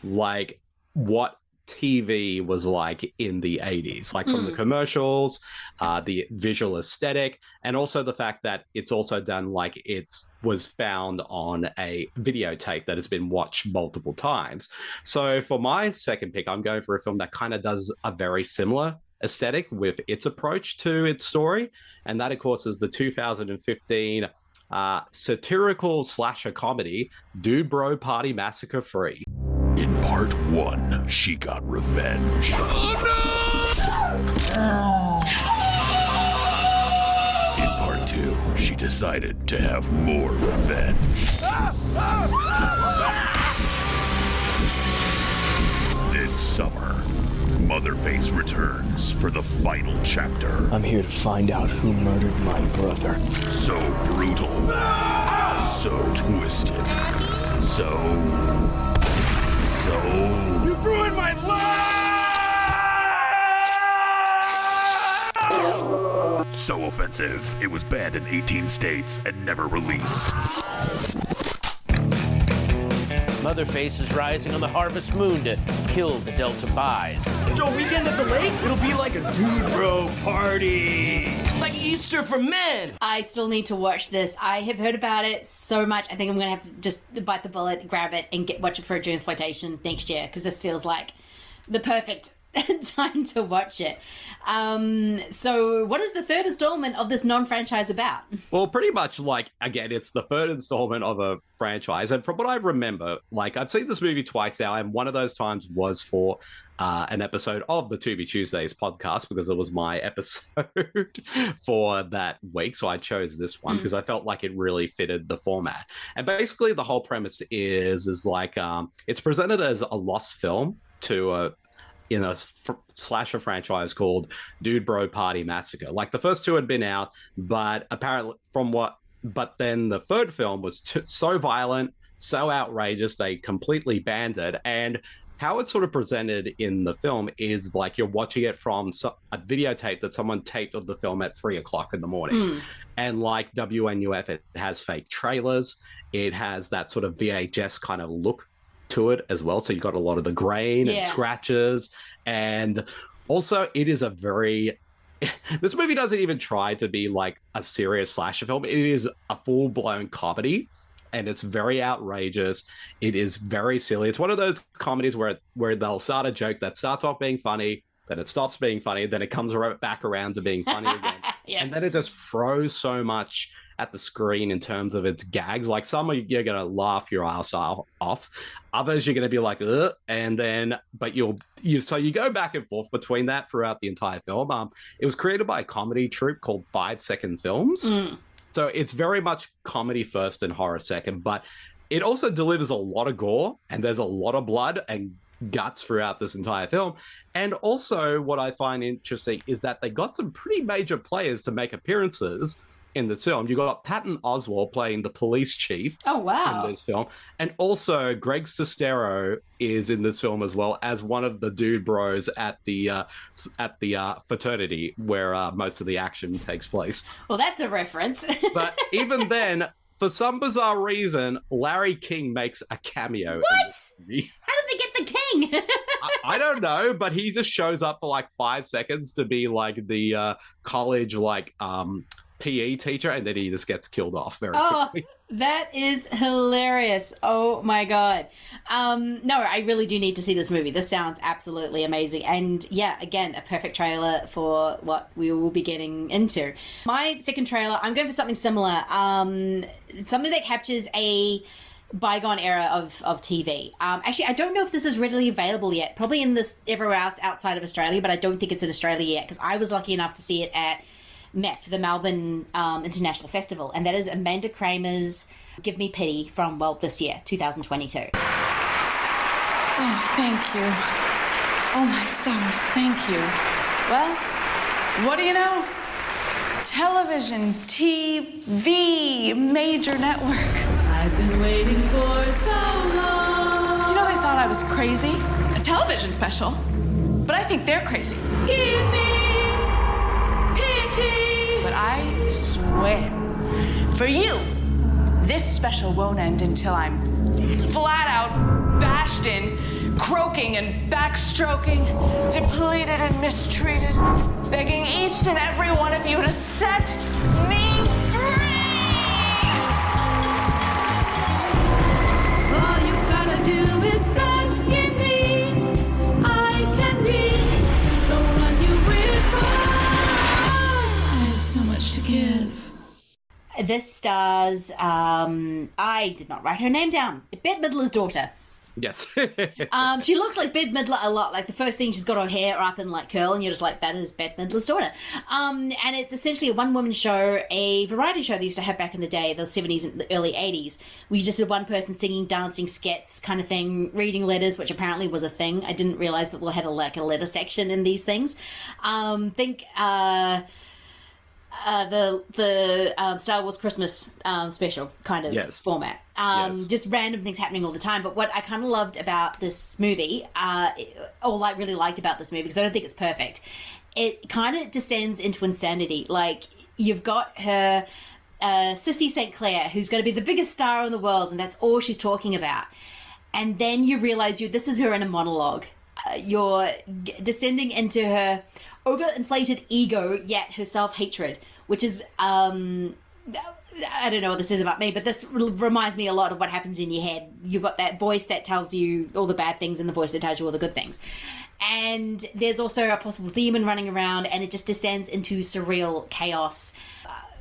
like what TV was like in the 80s, like from the Mm. commercials, uh, the visual aesthetic, and also the fact that it's also done like it's was found on a videotape that has been watched multiple times. So for my second pick, I'm going for a film that kind of does a very similar aesthetic with its approach to its story, and that of course is the 2015 uh, satirical slasher comedy Dude Bro Party Massacre Free. In part one, she got revenge. In part two, she decided to have more revenge. This summer, Motherface returns for the final chapter. I'm here to find out who murdered my brother. So brutal, so twisted, so. so. You ruined my life! So offensive, it was banned in 18 states and never released. Motherface is rising on the harvest moon to kill the Delta Buys. Joe, weekend at the lake? It'll be like a dude bro party. Like Easter for men. I still need to watch this. I have heard about it so much. I think I'm going to have to just bite the bullet, grab it, and get watch it for a June exploitation next year because this feels like the perfect time to watch it. Um, so, what is the third installment of this non-franchise about? Well, pretty much like again, it's the third installment of a franchise, and from what I remember, like I've seen this movie twice now, and one of those times was for uh, an episode of the To Be Tuesdays podcast because it was my episode for that week, so I chose this one Mm. because I felt like it really fitted the format. And basically, the whole premise is is like um, it's presented as a lost film to a in a f- slasher franchise called Dude Bro Party Massacre. Like the first two had been out, but apparently, from what but then the third film was t- so violent, so outrageous, they completely banned it. And how it's sort of presented in the film is like you're watching it from so- a videotape that someone taped of the film at three o'clock in the morning. Mm. And like WNUF, it has fake trailers. It has that sort of VHS kind of look to it as well. So you got a lot of the grain Yeah. and scratches. And also, it is a very. This movie doesn't even try to be like a serious slasher film. It is a full blown comedy and it's very outrageous. It is very silly. It's one of those comedies where where they'll start a joke that starts off being funny, then it stops being funny, then it comes right back around to being funny again. yeah. And then it just throws so much at the screen in terms of its gags. Like some are you're gonna laugh your ass off, others you're gonna be like, Ugh, and then but you'll you so you go back and forth between that throughout the entire film. Um, it was created by a comedy troupe called Five Second Films. Mm. So it's very much comedy first and horror second, but it also delivers a lot of gore and there's a lot of blood and guts throughout this entire film. And also, what I find interesting is that they got some pretty major players to make appearances in this film. You got Patton Oswalt playing the police chief Oh wow. in this film, and also Greg Sestero is in this film as well as one of the dude bros at the uh, at the uh, fraternity where uh, most of the action takes place. Well, that's a reference. But even then, for some bizarre reason, Larry King makes a cameo. What? How did they get the king? I, I don't know, but he just shows up for like five seconds to be like the uh, college like um, PE teacher, and then he just gets killed off very oh, quickly. that is hilarious. Oh my god. Um, no, I really do need to see this movie. This sounds absolutely amazing. And yeah, again, a perfect trailer for what we will be getting into. My second trailer, I'm going for something similar. Um, something that captures a bygone era of, of TV. Um, actually, I don't know if this is readily available yet. Probably in this everywhere else outside of Australia, but I don't think it's in Australia yet because I was lucky enough to see it at MIFF, the Melbourne um, International Festival, and that is Amanda Kramer's "Give Me Pity" from well this year, 2022. Oh, thank you. Oh, my stars, thank you. Well, what do you know? Television, TV, major network. I've been waiting for so long. You know, they thought I was crazy. A television special. But I think they're crazy. Give me pity. But I swear, for you, this special won't end until I'm flat out bashed in, croaking and backstroking, depleted and mistreated, begging each and every one of you to set me This stars, um, I did not write her name down. Bette Midler's daughter. Yes. Um, she looks like Bette Midler a lot. Like the first thing, she's got her hair up in like curl, and you're just like, that is Bette Midler's daughter. Um, and it's essentially a one woman show, a variety show they used to have back in the day, the 70s and the early 80s, where you just had one person singing, dancing, skits kind of thing, reading letters, which apparently was a thing. I didn't realize that we had a, like a letter section in these things. Um, think. Uh, uh, the the um, Star Wars Christmas um, special kind of Yes. format. Um, Yes. Just random things happening all the time. But what I kind of loved about this movie, uh, or like really liked about this movie, because I don't think it's perfect, it kind of descends into insanity. Like you've got her. Uh, Sissy St. Clair, who's going to be the biggest star in the world, and that's all she's talking about. And then you realize you this is her in a monologue. Uh, you're g- descending into her overinflated ego, yet her self hatred, which is um, I don't know what this is about me, but this reminds me a lot of what happens in your head. You've got that voice that tells you all the bad things and the voice that tells you all the good things. And there's also a possible demon running around, and it just descends into surreal chaos.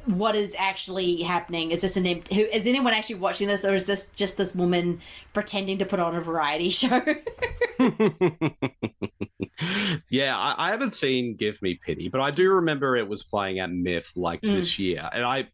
What is actually happening? Is this an em- who is anyone actually watching this, or is this just this woman pretending to put on a variety show? yeah, I, I haven't seen Give Me Pity, but I do remember it was playing at MIFF like Mm. this year. And I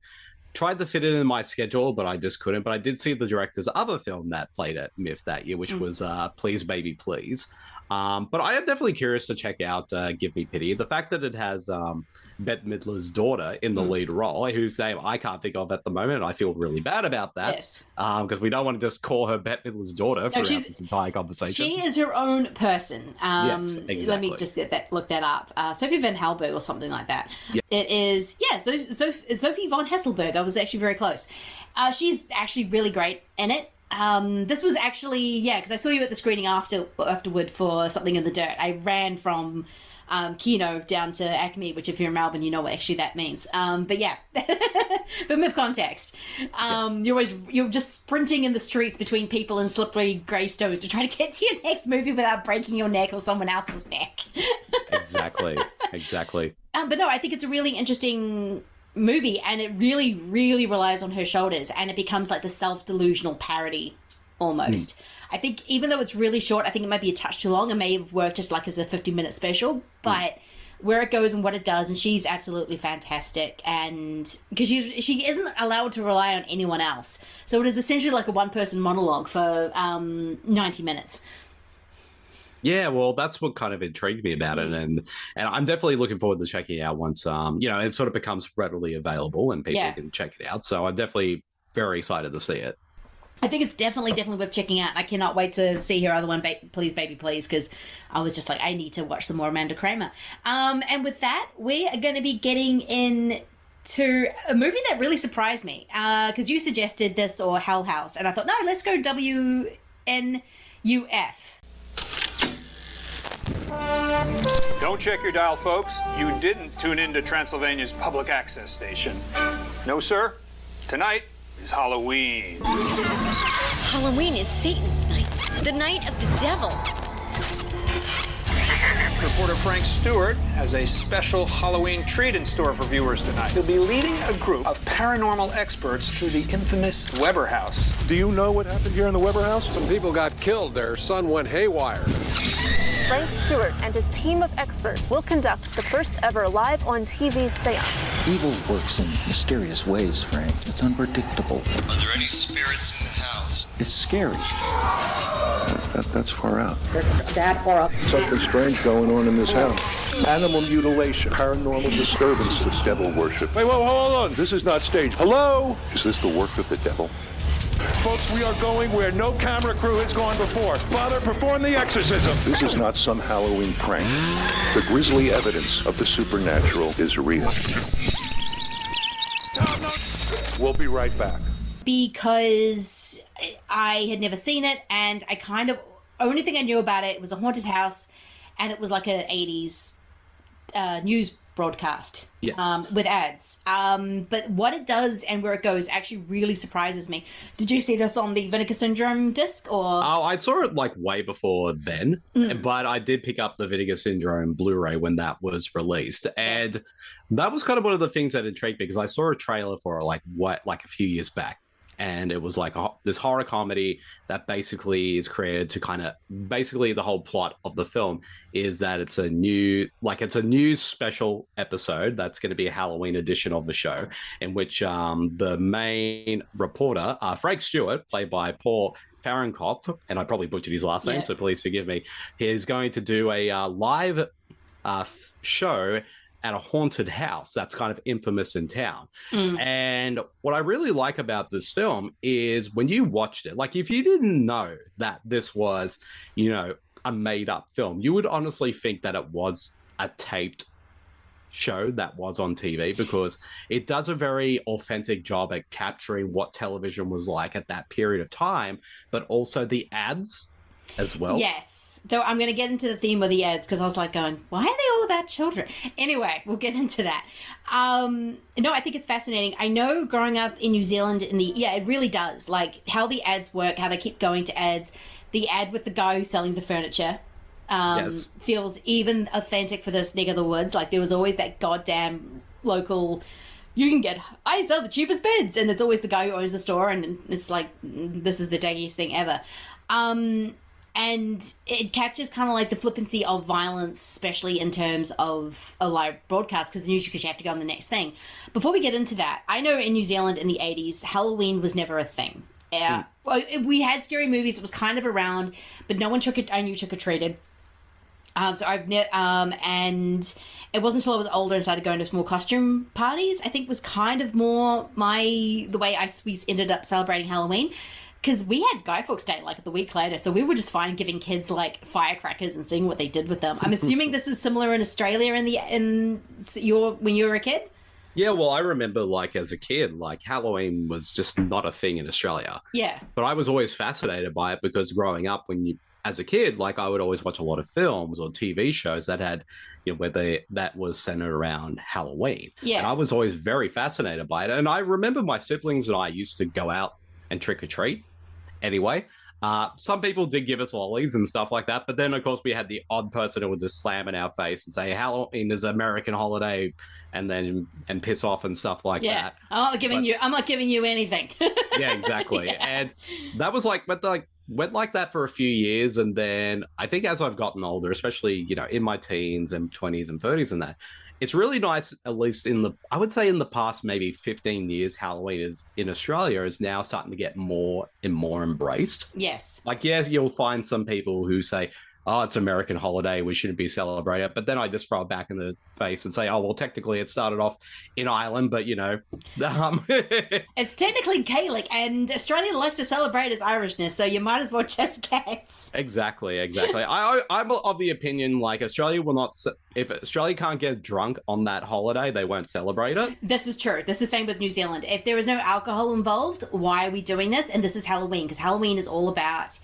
tried to fit it in my schedule, but I just couldn't. But I did see the director's other film that played at MIFF that year, which Mm. was uh, Please Baby Please. Um, but I am definitely curious to check out uh, Give Me Pity. The fact that it has um, Bette Midler's daughter in the Mm. lead role, whose name I can't think of at the moment. I feel really bad about that. Yes. Because we don't want to just call her Bette Midler's daughter throughout this entire conversation. She is her own person. Um, Yes, Let me just get that look that up. Uh, Sophie Van Halberg or something like that. Yeah. It is yeah. So, so Sophie von Haselberg. I was actually very close. Uh, she's actually really great in it. Um, this was actually yeah because I saw you at the screening after afterward for something in the dirt. I ran from. Um, Kino down to ACMI, which if you're in Melbourne, you know what actually that means. Um, but yeah, but with context, um, you're always you're just sprinting in the streets between people and slippery grey stones to try to get to your next movie without breaking your neck or someone else's neck. exactly. Exactly. Um, but no, I think it's a really interesting movie, and it really, really relies on her shoulders, and it becomes like the self delusional parody almost. I think even though it's really short, I think it might be a touch too long. It may have worked just like as a 50 minute special, but where it goes and what it does, and she's absolutely fantastic. And because she's she isn't allowed to rely on anyone else, so it is essentially like a one person monologue for um, 90 minutes. Yeah, well, that's what kind of intrigued me about Mm. it, and and I'm definitely looking forward to checking it out once um you know it sort of becomes readily available and people Yeah. can check it out. So I'm definitely very excited to see it. I think it's definitely, definitely worth checking out. I cannot wait to see her other one, ba- Please Baby Please, because I was just like, I need to watch some more Amanda Kramer. Um, and with that, we are going to be getting in to a movie that really surprised me because you suggested this or Hell House, and I thought, no, let's go WNUF. Don't check your dial, folks. You didn't tune into Transylvania's public access station. No, sir. Tonight is Halloween. Halloween is Satan's night, the night of the devil. Reporter Frank Stewart has a special Halloween treat in store for viewers tonight. He'll be leading a group of paranormal experts through the infamous Weber House. Do you know what happened here in the Weber house? Some people got killed. Their son went haywire. Frank Stewart and his team of experts will conduct the first ever live on TV seance. Evil works in mysterious ways, Frank. It's unpredictable. Are there any spirits in the house? It's scary. That, that's far out. That horror. Something strange going on in this house. Animal mutilation, paranormal disturbances, devil worship. Wait, whoa, hold on. This is not staged. Hello? Is this the work of the devil? Folks, we are going where no camera crew has gone before. Father, perform the exorcism. This is not some Halloween prank. The grisly evidence of the supernatural is real. We'll be right back. because I had never seen it, and I kind of only thing I knew about it was a haunted house, and it was like a '80s uh, news broadcast Yes. um, with ads. Um, but what it does and where it goes actually really surprises me. Did you see this on the Vinegar Syndrome disc or? Oh, I saw it like way before then, Mm. but I did pick up the Vinegar Syndrome Blu-ray when that was released, and that was kind of one of the things that intrigued me because I saw a trailer for it like what like a few years back, and it was like a, this horror comedy that basically is created to kind of basically the whole plot of the film is that it's a new like it's a new special episode that's going to be a Halloween edition of the show in which um, the main reporter uh, Frank Stewart played by Paul Fahrenkopf, and I probably butchered his last name, Yeah. so please forgive me. He is going to do a uh, live uh, show at a haunted house that's kind of infamous in town. Mm. And what I really like about this film is when you watched it, like if you didn't know that this was, you know, a made up film, you would honestly think that it was a taped show that was on TV because it does a very authentic job at capturing what television was like at that period of time, but also the ads as well. Yes. Though I'm going to get into the theme of the ads because I was like going, why are they all about children? Anyway, we'll get into that. Um, no, I think it's fascinating. I know growing up in New Zealand in the yeah, it really does. Like how the ads work, how they keep going to ads. The ad with the guy who's selling the furniture um, Yes. feels even authentic for this neck of the woods. Like there was always that goddamn local. You can get. I sell the cheapest beds, and it's always the guy who owns the store, and it's like mm, this is the daggiest thing ever. Um, and it captures kind of like the flippancy of violence, especially in terms of a live broadcast, because usually because you have to go on the next thing. Before we get into that, I know in New Zealand in the '80s, Halloween was never a thing. Yeah, well, it- we had scary movies. It was kind of around, but no one took it. I knew took or treated. Um, so I've ne- um, and it wasn't until I was older and started going to small costume parties. I think was kind of more my the way I we ended up celebrating Halloween because we had Guy Fawkes Day like the week later, so we were just fine giving kids like firecrackers and seeing what they did with them. I'm assuming this is similar in Australia in the in your when you were a kid. Yeah, well, I remember like as a kid, like Halloween was just not a thing in Australia. Yeah. But I was always fascinated by it because growing up, when you, as a kid, like I would always watch a lot of films or TV shows that had, you know, where they that was centered around Halloween. Yeah. And I was always very fascinated by it. And I remember my siblings and I used to go out and trick or treat. Anyway, uh, some people did give us lollies and stuff like that, but then of course we had the odd person who would just slam in our face and say Halloween is an American holiday, and then and piss off and stuff like yeah. that. I'm not giving But- you. I'm not giving you anything. yeah, exactly. And that was like, but like went like that for a few years, and then I think as I've gotten older, especially you know in my teens and twenties and thirties and that, it's really nice. At least in the, I would say in the past maybe fifteen years, Halloween is in Australia is now starting to get more and more embraced. yes. Like, yes, you'll find some people who say. Oh, it's American holiday. We shouldn't be celebrating it. But then I just throw it back in the face and say, "Oh, well, technically it started off in Ireland, but you know, um, It's technically Gaelic, and Australia likes to celebrate its Irishness, so you might as well just guess. Exactly, exactly. I, I I'm of the opinion like Australia will not if Australia can't get drunk on that holiday, they won't celebrate it. This is true. This is the same with New Zealand. If there is no alcohol involved, why are we doing this? And this is Halloween, because Halloween is all about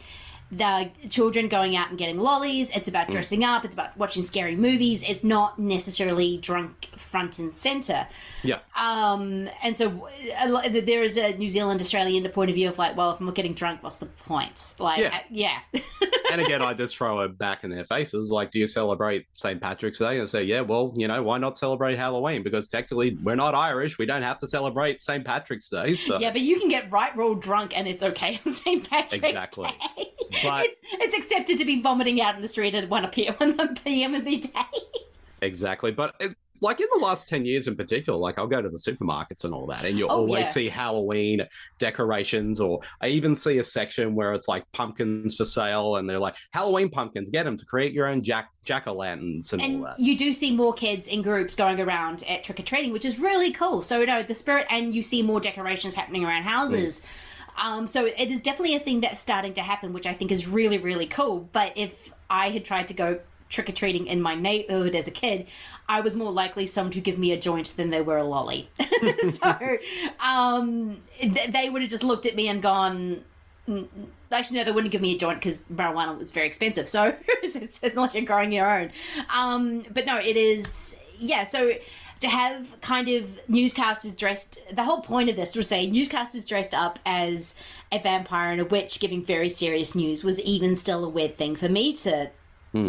the children going out and getting lollies. It's about Mm. dressing up. It's about watching scary movies. It's not necessarily drunk front and center. Yeah. Um, and so a lot, there is a New Zealand Australian point of view of like, well, if I'm not getting drunk, what's the point? Like, Yeah. uh, yeah. and again, I just throw it back in their faces. Like, do you celebrate St. Patrick's Day? And say, yeah, well, you know, why not celebrate Halloween? Because technically, we're not Irish. We don't have to celebrate St. Patrick's Day. So Yeah, but you can get right roll drunk and it's okay on St. Patrick's exactly. Day. But It's, it's accepted to be vomiting out in the street at 1 p.m. 1 p.m. the day. Exactly. But it, like in the last 10 years in particular, like I'll go to the supermarkets and all that, and you'll Oh, always yeah. see Halloween decorations, or I even see a section where it's like pumpkins for sale, and they're like, Halloween pumpkins, get them to create your own jack jack o' lanterns and, all And that. you do see more kids in groups going around at trick or treating, which is really cool. So, you know, the spirit, and you see more decorations happening around houses. Mm. Um, so, it is definitely a thing that's starting to happen, which I think is really, really cool. But if I had tried to go trick or treating in my neighborhood as a kid, I was more likely someone to give me a joint than they were a lolly. so, um, th- they would have just looked at me and gone, "Mm, Actually, no, they wouldn't give me a joint because marijuana was very expensive. So it's, it's unless you're growing your own. Um, but no, it is. Yeah, so to have kind of newscasters dressed, the whole point of this was say newscasters dressed up as a vampire and a witch giving very serious news was even still a weird thing for me to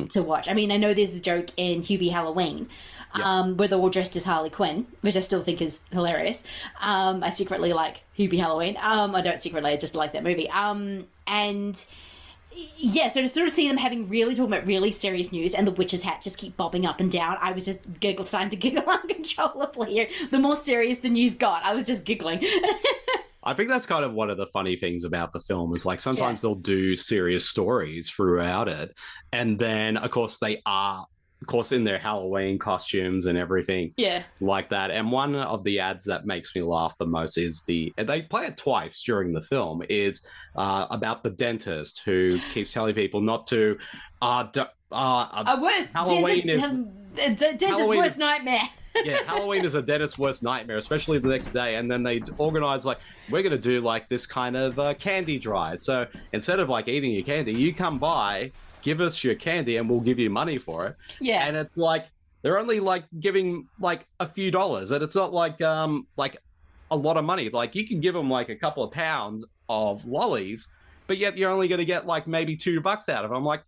to watch. I mean, I know there's the joke in Hubie Halloween. Um, where they're all dressed as Harley Quinn, which I still think is hilarious. Um, I secretly like Hubie Halloween. Um, I don't secretly, I just like that movie. Um, and yeah, so to sort of see them having really talking about really serious news and the witch's hat just keep bobbing up and down, I was just giggle, starting to giggle uncontrollably. here. The more serious the news got, I was just giggling. I think that's kind of one of the funny things about the film is like sometimes they'll do serious stories throughout it, and then of course they are, of course, in their Halloween costumes and everything. yeah. like that. And one of the ads that makes me laugh the most is the, and they play it twice during the film, is uh, about the dentist who keeps telling people not to. Uh, d- uh, A worst Halloween dentist, is. dentist's Halloween worst is- nightmare. yeah, Halloween is a dentist's worst nightmare, especially the next day. And then they organize like we're going to do like this kind of uh, candy drive. So instead of like eating your candy, you come by, give us your candy, and we'll give you money for it. Yeah. and it's like they're only like giving like a few dollars, and it's not like um like a lot of money. Like you can give them like a couple of pounds of lollies, but yet you're only going to get like maybe two bucks out of them. I'm like,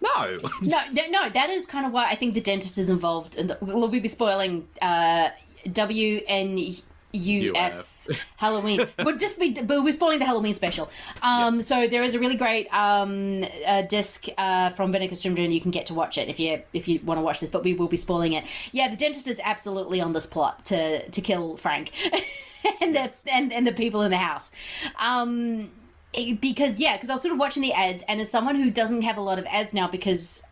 no. no, th- no, that is kind of why I think the dentist is involved. In the, we'll be spoiling uh, W N U F Halloween. but just be, but we're spoiling the Halloween special. Um, So there is a really great um, uh, disc uh, from Vinegar Syndrome, and you can get to watch it if you if you want to watch this. But we will be spoiling it. Yeah, the dentist is absolutely on this plot to to kill Frank and the and, and the people in the house. Um, because yeah, because I was sort of watching the ads, and as someone who doesn't have a lot of ads now, because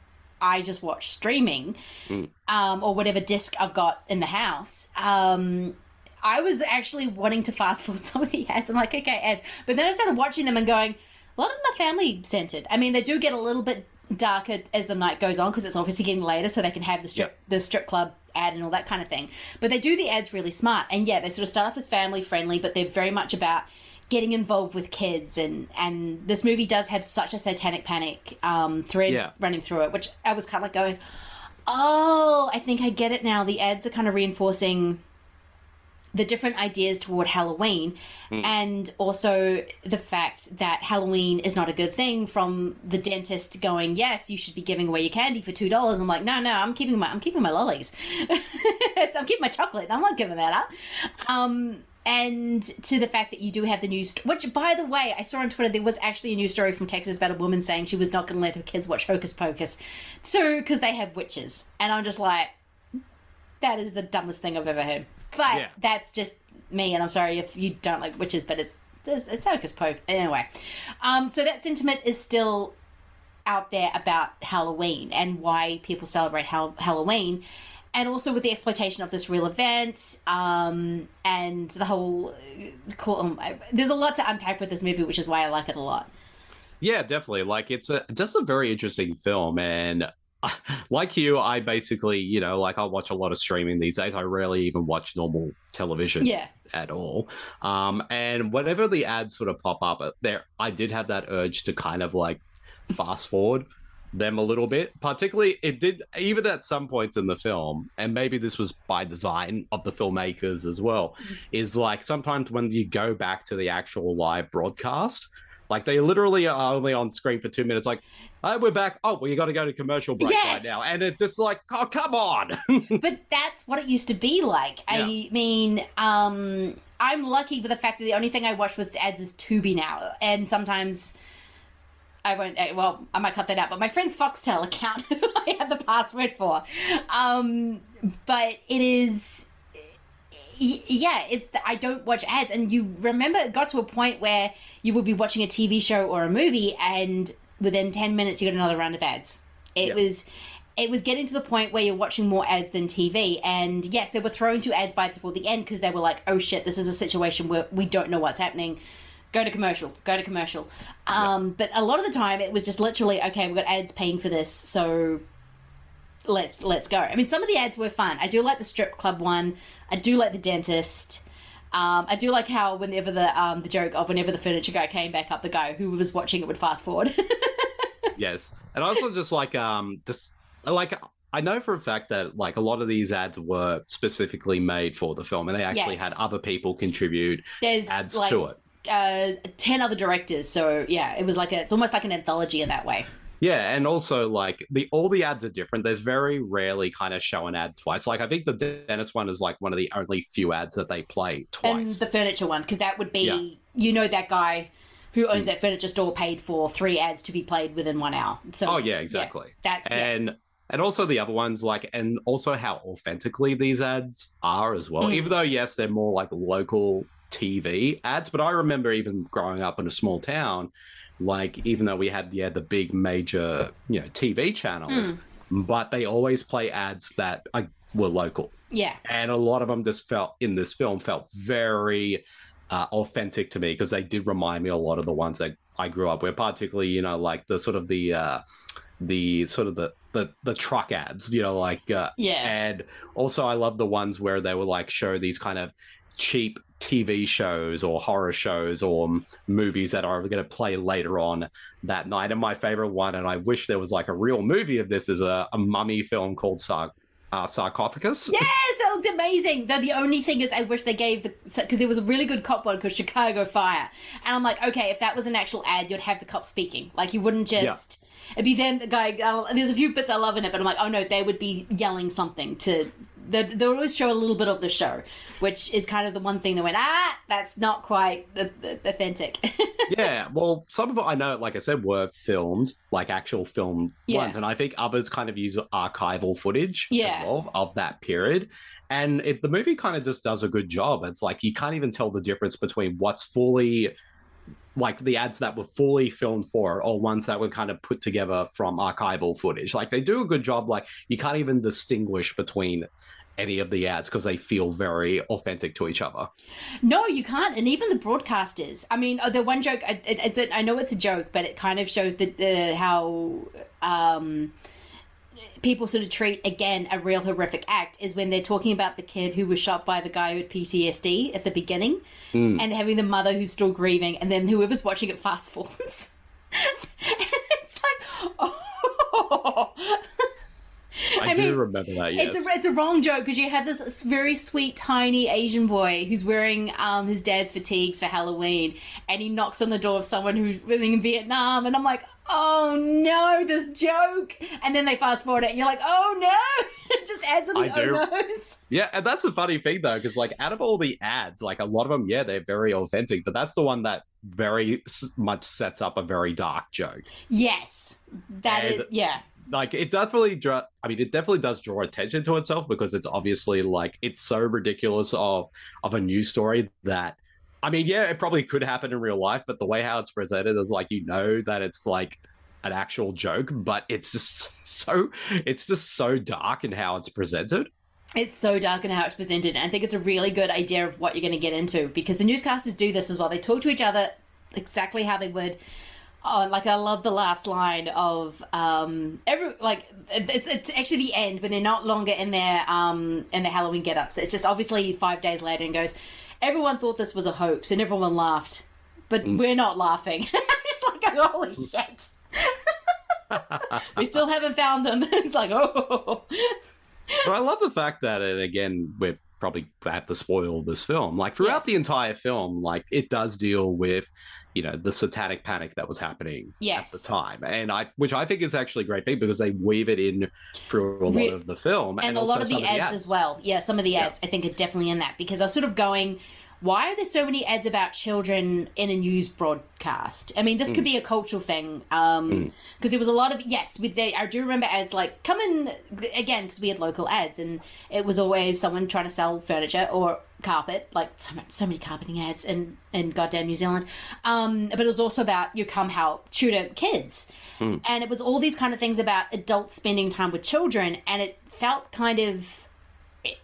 I just watch streaming um, or whatever disc I've got in the house. Um, I was actually wanting to fast forward some of the ads. I'm like, okay, ads. But then I started watching them and going, a lot of them are family centered. I mean, they do get a little bit darker as the night goes on because it's obviously getting later, so they can have the strip the strip club ad and all that kind of thing. But they do the ads really smart, and yeah, they sort of start off as family friendly, but they're very much about getting involved with kids and and this movie does have such a satanic panic um, thread Yeah. running through it, which I was kind of like going, oh, I think I get it now. The ads are kind of reinforcing the different ideas toward Halloween Hmm. and also the fact that Halloween is not a good thing from the dentist going, Yes, you should be giving away your candy for two dollars. I'm like, No, no, I'm keeping my I'm keeping my lollies. I'm keeping my chocolate. I'm not giving that up. Um and to the fact that you do have the news, which by the way, I saw on Twitter there was actually a news story from Texas about a woman saying she was not going to let her kids watch Hocus Pocus, so because they have witches, and I'm just like, that is the dumbest thing I've ever heard. But Yeah. that's just me, and I'm sorry if you don't like witches, but it's it's, it's hocus pocus anyway. Um, so that sentiment is still out there about Halloween and why people celebrate Hal- Halloween, and also with the exploitation of this real event um, and the whole. Cool, um, I- there's a lot to unpack with this movie, which is why I like it a lot. Yeah, definitely. Like it's a just a very interesting film, and like you, I basically, you know, like I watch a lot of streaming these days. I rarely even watch normal television. Yeah. At all, um, and whenever the ads sort of pop up, uh, there I did have that urge to kind of like fast forward them a little bit. Particularly, it did even at some points in the film, and maybe this was by design of the filmmakers as well. Is like sometimes when you go back to the actual live broadcast, like they literally are only on screen for two minutes. Like, oh, we're back. Oh, well, you got to go to commercial break Yes! right now, and it's just like, oh, come on. but that's what it used to be like. I mean, um, I'm lucky with the fact that the only thing I watch with ads is Tubi now, and sometimes I won't. eh, Well, I might cut that out. But my friend's Foxtel account, I have the password for. Um, but it is. Yeah, it's the, I don't watch ads, and you remember it got to a point where you would be watching a TV show or a movie, and within ten minutes you got another round of ads. It Yeah. was it was getting to the point where you're watching more ads than TV. And yes, they were throwing two ads by toward the end because they were like, oh shit, this is a situation where we don't know what's happening. Go to commercial, go to commercial. Um, But a lot of the time, it was just literally, okay, we've got ads paying for this, so let's let's go. I mean, some of the ads were fun. I do like the strip club one. I do like the dentist. Um, I do like how whenever the um, the joke of whenever the furniture guy came back up, the guy who was watching it would fast forward. yes, and I also just like um just like I know for a fact that like a lot of these ads were specifically made for the film, and they actually Yes. had other people contribute There's ads like to it. uh, ten other directors, so yeah, it was like a, it's almost like an anthology in that way. Yeah, and also like the all the ads are different. There's very rarely kind of show an ad twice. Like I think the dentist one is like one of the only few ads that they play twice. And the furniture one, because that would be Yeah. you know that guy who owns that furniture store paid for three ads to be played within one hour. So oh yeah, exactly. that's yeah. and and also the other ones like and also how authentically these ads are as well. Mm. Even though yes, they're more like local TV ads, but I remember even growing up in a small town, like even though we had yeah the big major you know TV channels, Mm. but they always play ads that uh, were local. yeah. and a lot of them just felt in this film felt very uh, authentic to me because they did remind me a lot of the ones that I grew up with, particularly you know like the sort of the uh, the sort of the the the truck ads, you know, like uh, Yeah. and also I love the ones where they would like show these kind of cheap TV shows or horror shows or movies that are going to play later on that night. And my favorite one, and I wish there was like a real movie of this, is a, a mummy film called uh, Sarcophagus. Yes, it looked amazing. Though the only thing is, I wish they gave the because there was a really good cop one called Chicago Fire, and I'm like, okay, if that was an actual ad, you'd have the cop speaking. Like you wouldn't Yeah. just. It'd be them, the guy. Uh, there's a few bits I love in it, but I'm like, oh no, they would be yelling something to. They they would always show a little bit of the show, which is kind of the one thing that went, ah, that's not quite the, the, authentic. yeah, well, some of it I know, like I said, were filmed, like actual film Yeah. ones, and I think others kind of use archival footage Yeah. as well of that period. And it, the movie kind of just does a good job. It's like you can't even tell the difference between what's fully like the ads that were fully filmed for or ones that were kind of put together from archival footage. Like they do a good job. Like you can't even distinguish between any of the ads because they feel very authentic to each other. No, you can't. And even the broadcasters. I mean, uh, the one joke. It, it's a, I know it's a joke, but it kind of shows that the how um, people sort of treat again a real horrific act is when they're talking about the kid who was shot by the guy with PTSD at the beginning, Mm. and having the mother who's still grieving, and then whoever's watching it fast forwards. it's like, oh. I, do remember that. Yes. It's a it's a wrong joke because you have this very sweet tiny Asian boy who's wearing um, his dad's fatigues for Halloween, and he knocks on the door of someone who's living in Vietnam, and I'm like, oh no, this joke, and then they fast forward it, and you're like, oh no, it just adds on the I do. oh no's. Yeah, and that's the funny thing though, because like out of all the ads, like a lot of them, yeah, they're very authentic, but that's the one that very much sets up a very dark joke. Yes, that is And- yeah. Like it definitely draw. I mean, it definitely does draw attention to itself because it's obviously like it's so ridiculous of of a news story that. I mean, yeah, it probably could happen in real life, but the way how it's presented is like you know that it's like an actual joke, but it's just so it's just so dark in how it's presented. It's so dark in how it's presented, and I think it's a really good idea of what you're going to get into because the newscasters do this as well. They talk to each other exactly how they would. Oh, like I love the last line of um every like it's, it's actually the end when they're not longer in their um in their Halloween get-ups. It's just obviously five days later and goes. Everyone thought this was a hoax and everyone laughed, but we're not laughing. I'm just like holy shit. we still haven't found them. it's like oh. but I love the fact that, and again, we're probably have to spoil this film. Like throughout the entire film, like it does deal with, you know, the satanic panic that was happening Yes. at the time, and I, which I think is actually great thing because they weave it in through a lot of the film, and, a lot of the some ads, as well. Yeah, some of the ads I think are definitely in that because I was sort of going, why are there so many ads about children in a news broadcast? I mean, this could Mm. be a cultural thing um, because there was a lot of yes. With the I do remember ads like come in again because we had local ads and it was always someone trying to sell furniture or carpet like so, much, so many carpeting ads in in goddamn New Zealand. Um, but it was also about you come help tutor kids and it was all these kind of things about adults spending time with children and it felt kind of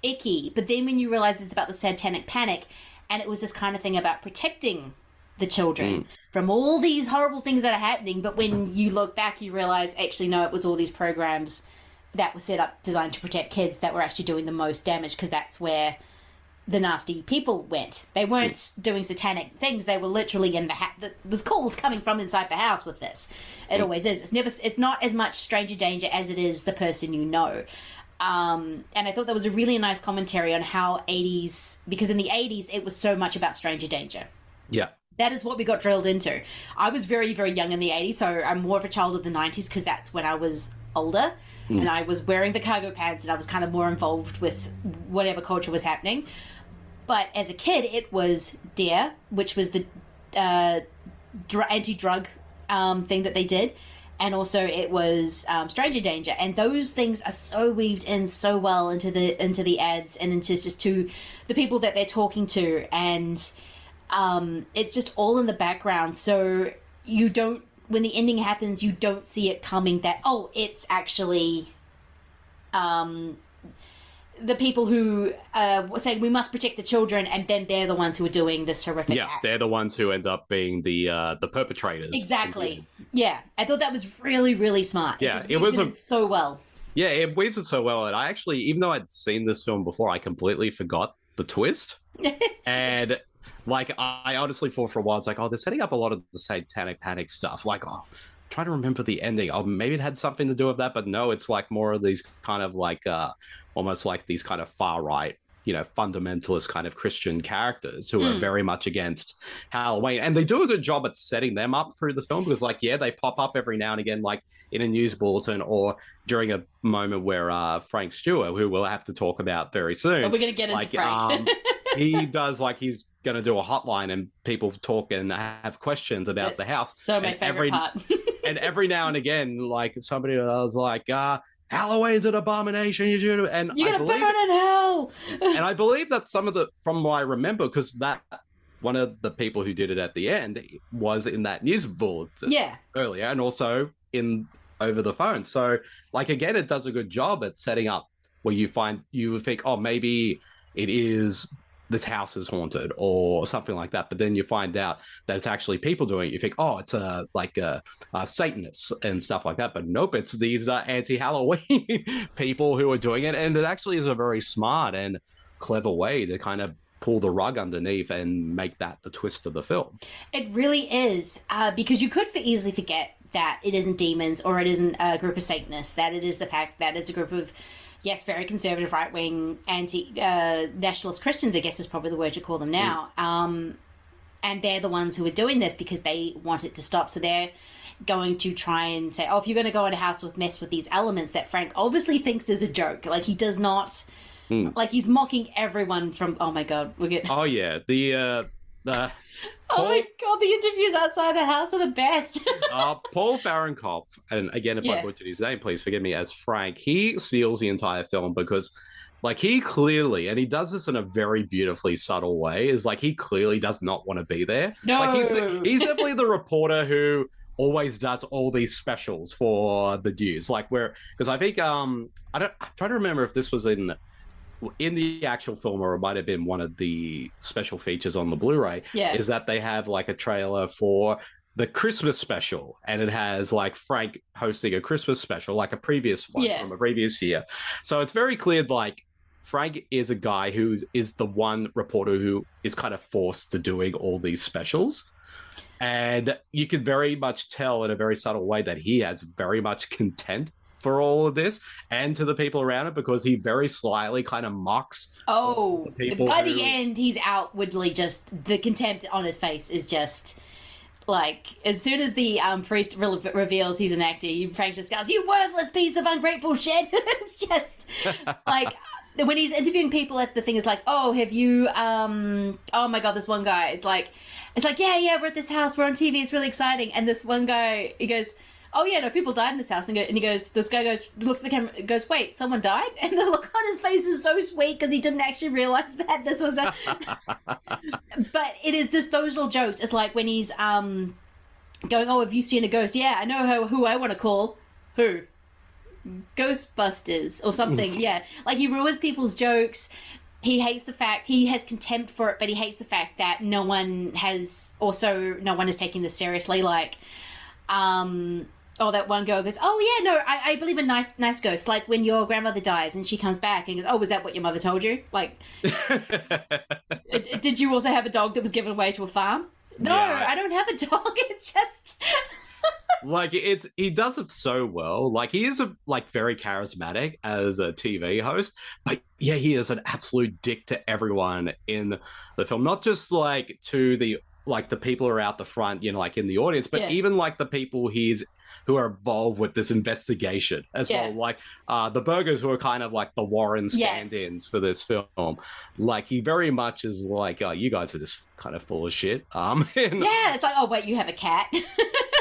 icky but then when you realize it's about the satanic panic and it was this kind of thing about protecting the children mm. from all these horrible things that are happening but when you look back you realize actually no it was all these programs that were set up designed to protect kids that were actually doing the most damage because that's where the nasty people went. They weren't mm. doing satanic things. They were literally in the house. The, the calls coming from inside the house with this. It mm. always is. It's never. It's not as much stranger danger as it is the person you know. Um, and I thought that was a really nice commentary on how 80s, because in the 80s it was so much about stranger danger. Yeah. That is what we got drilled into. I was very, very young in the 80s, so I'm more of a child of the 90s because that's when I was older Mm. and I was wearing the cargo pants and I was kind of more involved with whatever culture was happening. But as a kid, it was Dare, which was the uh, dr- anti-drug um, thing that they did, and also it was um, Stranger Danger, and those things are so weaved in so well into the into the ads and into just to the people that they're talking to, and um, it's just all in the background, so you don't when the ending happens, you don't see it coming. That oh, it's actually um, the people who uh, were saying we must protect the children, and then they're the ones who are doing this horrific Yeah, act. they're the ones who end up being the uh the perpetrators. Exactly. Yeah, I thought that was really, really smart. Yeah, just it was a- so well. Yeah, it weaves it so well, and I actually, even though I'd seen this film before, I completely forgot the twist. and like, I honestly thought for a while, it's like, oh, they're setting up a lot of the satanic panic stuff. Like, oh, trying to remember the ending. Oh, maybe it had something to do with that, but no, it's like more of these kind of like, uh, almost like these kind of far right. You know, fundamentalist kind of Christian characters who are Hmm. very much against Halloween, and they do a good job at setting them up through the film because, like, yeah, they pop up every now and again, like in a news bulletin or during a moment where uh, Frank Stewart, who we'll have to talk about very soon, But we're gonna get into like, Frank. um, he does like he's going to do a hotline and people talk and have questions about the house. So my And favorite every, part. and every now and again, like somebody was like, uh, Halloween's an abomination. You should, and You're gonna believe burn in hell. and I believe that some of the from what I remember because that one of the people who did it at the end was in that news bulletin Yeah. earlier, and also in over the phone. So, like again, it does a good job at setting up where you find you would think, oh, maybe it is this house is haunted or something like that. But then you find out that it's actually people doing it. You think, oh, it's a like a, a Satanists and stuff like that. But nope, it's these uh, anti-Halloween people who are doing it, and it actually is a very smart and clever way to kind of pull the rug underneath and make that the twist of the film. It really is, uh, because you could easily forget that it isn't demons or it isn't a group of Satanists. That it is the fact that it's a group of, yes, very conservative, right wing, anti uh, nationalist Christians. I guess is probably the word you call them now. Um, and they're the ones who are doing this because they want it to stop. So they're going to try and say, "Oh, if you're going to go in a house with mess with these elements that Frank obviously thinks is a joke, like he does not." Hmm. Like he's mocking everyone from. Oh my god, we're getting. Oh yeah, the uh, the Oh my god, the interviews outside the house are the best. uh, Paul Fahrenkopf, and again, if I Yeah. butchered his name, please forgive me, as Frank, he steals the entire film because, like, he clearly, and he does this in a very beautifully subtle way, is like he clearly does not want to be there. Like, he's, No. he's definitely the reporter who always does all these specials for the news. Like, where, because I think, um, I don't, I'm trying to remember if this was in. In the actual film, or it might have been one of the special features on the Blu-ray, Yeah. is that they have like a trailer for the Christmas special, and it has like Frank hosting a Christmas special, like a previous one Yeah. from a previous year. So it's very clear, like Frank is a guy who is the one reporter who is kind of forced to doing all these specials. And you can very much tell in a very subtle way that he has very much content for all of this and to the people around it because he very slyly kind of mocks Oh, by who- the end, he's outwardly just the contempt on his face is just like as soon as the um, priest re- reveals he's an actor, you Frank just goes, "You worthless piece of ungrateful shit." it's just like when he's interviewing people at the thing is like, "Oh, have you? um Oh my god, this one guy is like, it's like, yeah, yeah, we're at this house, we're on TV, it's really exciting." And this one guy, he goes. Oh yeah, no, people died in this house, and, go, and he goes. This guy goes, looks at the camera, goes, "Wait, someone died?" And the look on his face is so sweet because he didn't actually realize that this was a. but it is just those little jokes. It's like when he's um going, "Oh, have you seen a ghost?" Yeah, I know who, who I want to call. Who? Ghostbusters or something. yeah, like he ruins people's jokes. He hates the fact he has contempt for it, but he hates the fact that no one has also no one is taking this seriously. Like, um, oh, that one girl goes, "Oh yeah, no, I, I believe in nice nice ghosts." Like when your grandmother dies and she comes back and goes, "Oh, was that what your mother told you?" Like, did you also have a dog that was given away to a farm? No, Yeah. I don't have a dog. It's just like it's he does it so well like he is a like very charismatic as a tv host but yeah he is an absolute dick to everyone in the film not just like to the like the people who are out the front you know like in the audience but Yeah. even like the people he's who are involved with this investigation as Yeah. well like uh the Bergers who are kind of like the warren stand-ins for this film like he very much is like oh, you guys are just kind of full of shit um and yeah. It's like, oh wait, you have a cat.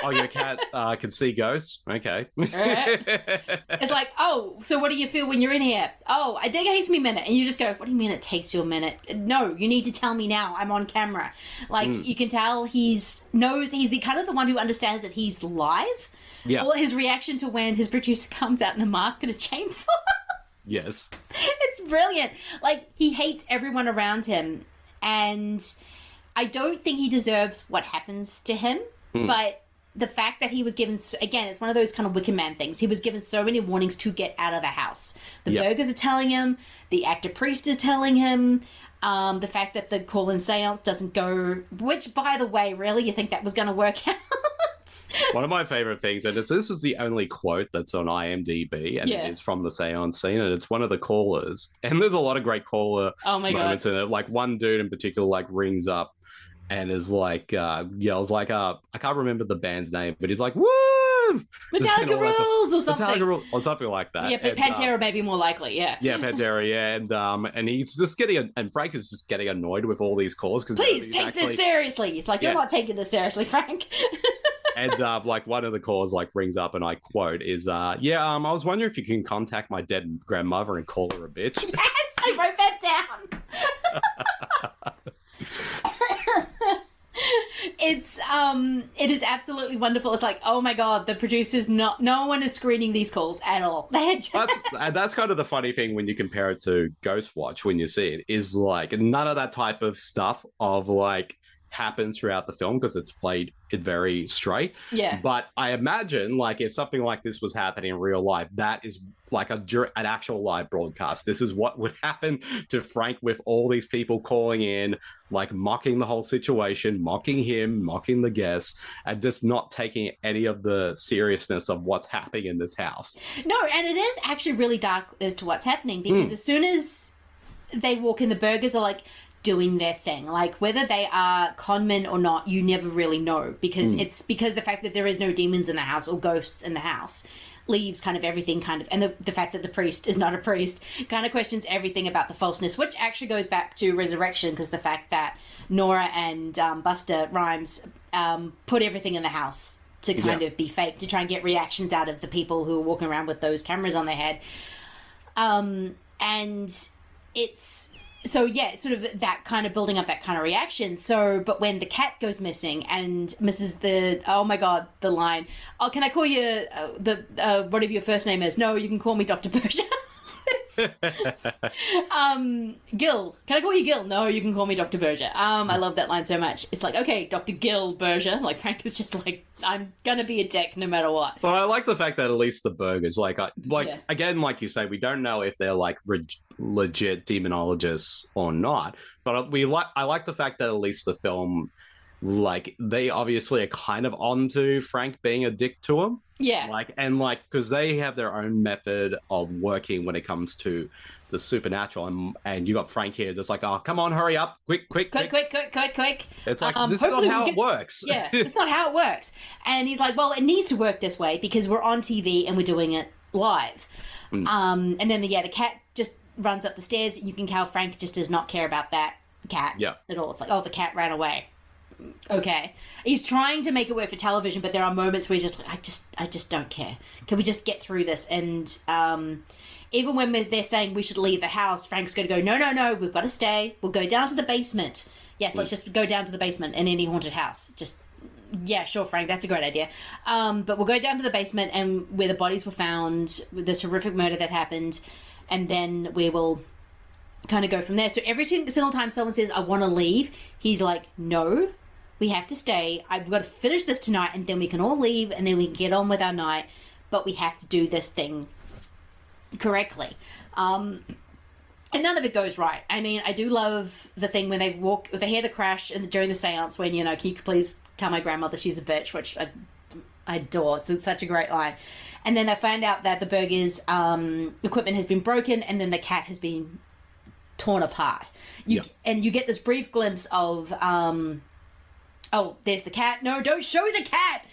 oh, your cat uh, can see ghosts. Okay. It's like, oh, so what do you feel when you're in here? Oh, I think it takes me a minute. And you just go, what do you mean it takes you a minute? No, you need to tell me now. I'm on camera. Like, Mm. you can tell he's knows he's the kind of the one who understands that he's live. Yeah. Well, his reaction to when his producer comes out in a mask and a chainsaw. yes. it's brilliant. Like he hates everyone around him, and I don't think he deserves what happens to him. Hmm. But the fact that he was given again, it's one of those kind of Wicker Man things. He was given so many warnings to get out of the house. The Yep. Bergers are telling him. The actor priest is telling him. Um, the fact that the call in seance doesn't go, which, by the way, really, you think that was going to work out? One of my favorite things, and it's, this is the only quote that's on IMDb, and Yeah. it's from the seance scene, and it's one of the callers. And there's a lot of great caller Oh my God. moments in it. Like one dude in particular, like rings up and is like, uh, yells like, uh, I can't remember the band's name, but he's like, woo! Metallica know, that's a- rules or something. Metallica rules, or something like that. yeah, but And, uh, Pantera may be more likely. Yeah. yeah, Pantera, yeah, and um, and he's just getting, and Frank is just getting annoyed with all these calls because Please take this seriously. It's like you're not taking this seriously, Frank. And uh, like one of the calls like rings up and I quote is uh yeah um I was wondering if you can contact my dead grandmother and call her a bitch. yes, I wrote that down. it's um it is absolutely wonderful. It's like, oh my god, the producers not no one is screening these calls at all. Just- that's that's kind of the funny thing when you compare it to Ghostwatch when you see it is like none of that type of stuff of like happens throughout the film because it's played it very straight. Yeah. But I imagine like if something like this was happening in real life, that is like a an actual live broadcast. This is what would happen to Frank with all these people calling in, like mocking the whole situation, mocking him, mocking the guests, and just not taking any of the seriousness of what's happening in this house. No, and it is actually really dark as to what's happening because Mm. as soon as they walk in, the Bergers are like doing their thing. Like whether they are conmen or not, you never really know because Mm. it's because the fact that there is no demons in the house or ghosts in the house leaves kind of everything kind of and the, the fact that the priest is not a priest kind of questions everything about the falseness which actually goes back to resurrection because the fact that nora and um, Busta Rhymes um, put everything in the house to kind Yeah. of be fake to try and get reactions out of the people who are walking around with those cameras on their head um, and it's so yeah, sort of that kind of building up that kind of reaction. So, but when the cat goes missing and Mrs. the oh my god, the line, oh can I call you uh, the uh, whatever your first name is? No, you can call me Doctor Persia. um, Gil, can I call you Gil? No, you can call me Doctor Berger. Um, I love that line so much. It's like okay, Doctor Gil Berger. Like Frank is just like I'm gonna be a dick no matter what. Well, I like the fact that at least the Bergers, like, I, like Yeah. again, like you say, we don't know if they're like re- legit demonologists or not. But we like, I like the fact that at least the film, like, they obviously are kind of onto Frank being a dick to him. Yeah. Like, and like, because they have their own method of working when it comes to the supernatural, and and you got Frank here, just like, oh, come on, hurry up, quick, quick, Quick, quick, quick, quick, quick. It's like, Um, this is not how we'll it works. yeah, it's not how it works. And he's like, well, it needs to work this way because we're on TV and we're doing it live. Mm. Um, and then the, yeah, the cat just runs up the stairs. You can tell Frank just does not care about that cat Yeah. at all. It's like, oh, the cat ran away. Okay, he's trying to make it work for television, but there are moments where he's just like, I just, I just don't care. Can we just get through this? And um, even when they're saying we should leave the house, Frank's going to go, no, no, no, we've got to stay. We'll go down to the basement. Yes, let's just go down to the basement in any haunted house. Just yeah, sure, Frank, that's a great idea. Um, but we'll go down to the basement and where the bodies were found, with this horrific murder that happened, and then we will kind of go from there. So every single time someone says, I want to leave, he's like, no, we have to stay. I've got to finish this tonight, and then we can all leave, and then we can get on with our night, but we have to do this thing correctly. Um, and none of it goes right. I mean, I do love the thing when they walk, they hear the crash and during the seance when you know, can you please tell my grandmother she's a bitch, which I, I adore. It's, it's such a great line. And then they find out that the Bergers um, equipment has been broken, and then the cat has been torn apart. You and you get this brief glimpse of, um, oh, there's the cat. No, don't show the cat.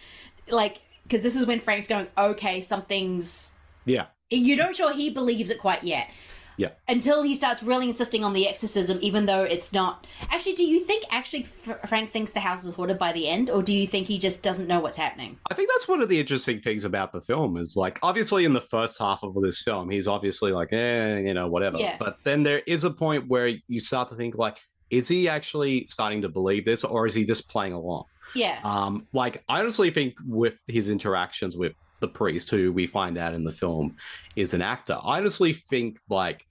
Like, because this is when Frank's going, okay, something's. Yeah. You don't sure he believes it quite yet Yeah. until he starts really insisting on the exorcism, even though it's not. Actually, do you think actually Frank thinks the house is haunted by the end, or do you think he just doesn't know what's happening? I think that's one of the interesting things about the film is like obviously in the first half of this film he's obviously like eh you know whatever Yeah. but then there is a point where you start to think like is he actually starting to believe this or is he just playing along? Yeah. um like I honestly think with his interactions with the priest who we find out in the film is an actor I honestly think like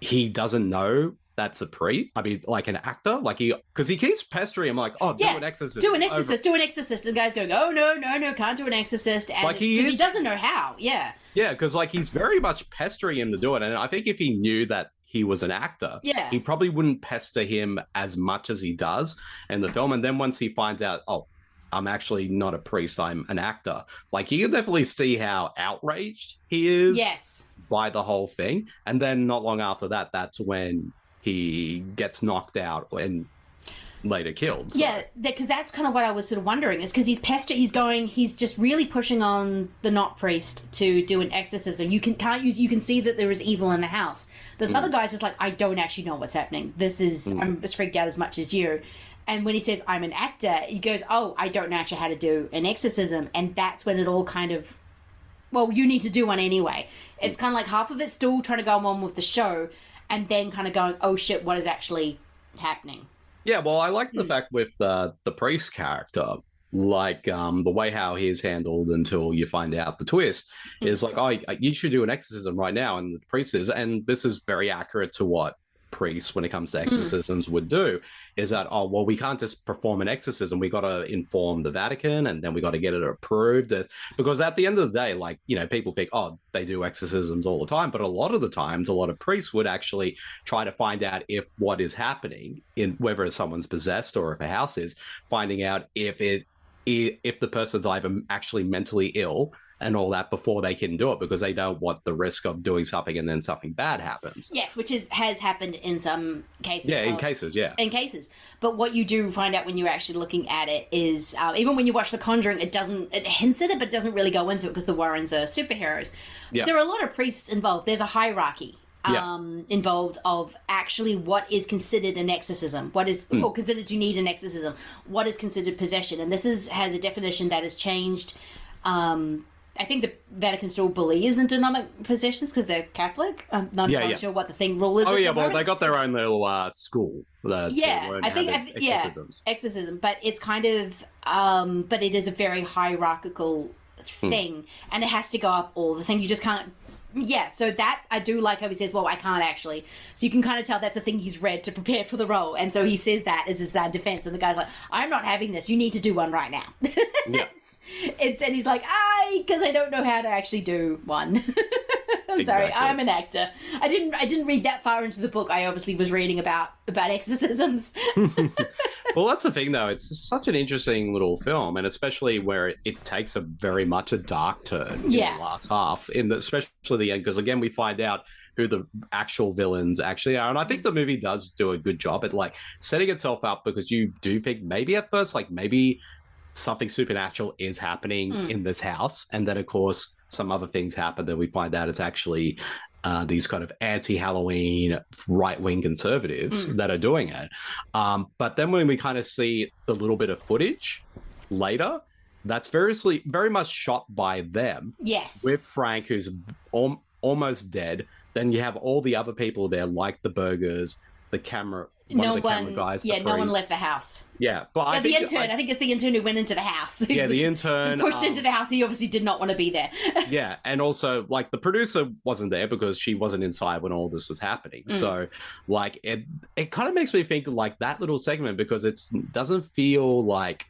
he doesn't know that's a priest. I mean like an actor like he because he keeps pestering him like oh do an exorcist, do an over- exorcist, do an exorcist. And the guy's going, oh no, no, no, can't do an exorcist, and Like, he 'cause he doesn't know how. Yeah, Yeah, because like he's very much pestering him to do it, and I think if he knew that he was an actor, Yeah. he probably wouldn't pester him as much as he does in the film. And then once he finds out, oh, I'm actually not a priest, I'm an actor. Like you can definitely see how outraged he is yes, by the whole thing. And then not long after that, that's when he gets knocked out and later killed. So- yeah, because that's kind of what I was sort of wondering is because he's pester, he's going, he's just really pushing on the not priest to do an exorcism. You can can't use, you can see that there is evil in the house. This Mm. other guy's just like, I don't actually know what's happening. This is, Mm. I'm as freaked out as much as you. And when he says I'm an actor, he goes, "Oh, I don't know actually how to do an exorcism," and that's when it all kind of, well, you need to do one anyway. It's kind of like half of it still trying to go on with the show, and then kind of going, "Oh shit, what is actually happening?" Yeah, well, I like the fact with uh, the priest character, like um, the way how he is handled until you find out the twist is like, oh, you should do an exorcism right now, and the priest is, and this is very accurate to what priests when it comes to hmm. exorcisms would do is that oh well we can't just perform an exorcism. We got to inform the vatican and then we got to get it approved. Because at the end of the day like you know people think oh they do exorcisms all the time. But a lot of the times a lot of priests would actually try to find out if what is happening in whether someone's possessed or if a house is finding out if it if the person's either actually mentally ill and all that before they can do it because they don't want the risk of doing something and then something bad happens Yes, which is has happened in some cases. yeah in of- cases yeah in cases. But what you do find out when you're actually looking at it is, um, even when you watch The Conjuring, it doesn't it hints at it, but it doesn't really go into it because the Warrens are superheroes. Yeah. There are a lot of priests involved. There's a hierarchy. Yeah. Um, involved of actually what is considered an exorcism, what is Hmm. or considered to need an exorcism, what is considered possession, and this is has a definition that has changed. Um, I think the Vatican still believes in demonic possessions because they're Catholic. I'm not Yeah, entirely yeah. sure what the thing rule is. oh yeah the well moment. they got their own little uh, school uh, to yeah i think, I th- yeah exorcism but it's kind of um but it is a very hierarchical Hmm. thing and it has to go up all the thing you just can't yeah so that i do like how he says well i can't actually. So you can kind of tell that's a thing he's read to prepare for the role. And so he says that as his uh, defense and the guy's like i'm not having this. You need to do one right now. Yeah. It's and he's like i because i don't know how to actually do one. I'm sorry i'm an actor. I didn't i didn't read that far into the book. I obviously was reading about about exorcisms well that's the thing though it's such an interesting little film and especially where it, it takes a very much a dark turn in Yeah. the last half in the especially the end because again we find out who the actual villains actually are and i think the movie does do a good job at like setting itself up because you do think maybe at first like maybe something supernatural is happening Mm. in this house and then of course some other things happen that we find out it's actually uh, these kind of anti-Halloween right-wing conservatives Mm. that are doing it. Um, but then when we kind of see the little bit of footage later, that's variously very much shot by them yes with Frank, who's al- almost dead. Then you have all the other people there, like the Bergers, the camera, one no one guys. the yeah no one left the house Yeah, but I yeah, the intern. I, think it's the intern who went into the house. Yeah, the intern, pushed um, into the house. He obviously did not want to be there. yeah and also like the producer wasn't there because she wasn't inside when all this was happening Mm. so like it it kind of makes me think like that little segment because it doesn't feel like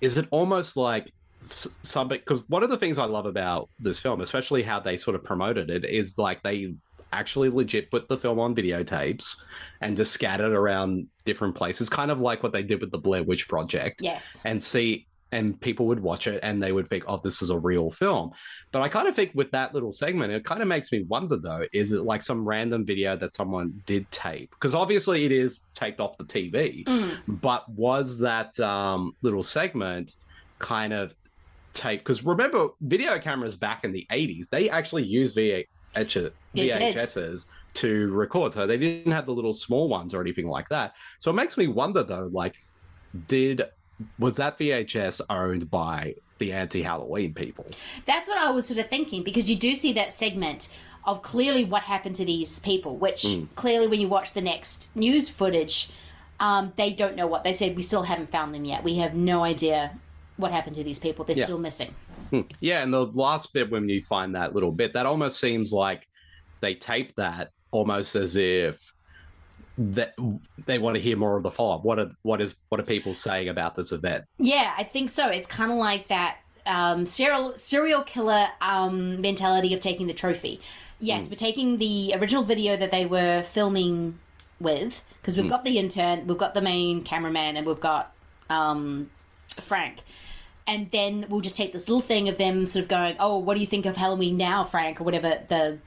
is it almost like something because one of the things i love about this film especially how they sort of promoted it is like they actually legit put the film on videotapes and just scattered around different places kind of like what they did with the blair witch project. Yes. and see and people would watch it and they would think oh this is a real film. But i kind of think with that little segment it kind of makes me wonder though is it like some random video that someone did tape? Because obviously it is taped off the tv Mm. but was that um, little segment kind of taped? Because remember video cameras back in the 80s they actually used VH- It did. vhs's to record so they didn't have the little small ones or anything like that so it makes me wonder though like did was that VHS owned by the anti-Halloween people? That's what I was sort of thinking because you do see that segment of clearly what happened to these people, which Mm. clearly when you watch the next news footage, um, they don't know what they said. We still haven't found them yet. We have no idea what happened to these people. They're Yeah. still missing. Hmm. Yeah, and the last bit when you find that little bit, that almost seems like they tape that almost as if that they want to hear more of the follow-up. What are what is what are people saying about this event? Yeah, I think so. It's kind of like that um, serial serial killer um, mentality of taking the trophy. Yes, Mm. we're taking the original video that they were filming with because we've Mm. got the intern, we've got the main cameraman, and we've got um, Frank. And then we'll just take this little thing of them sort of going, "Oh, what do you think of Halloween now, Frank?" or whatever the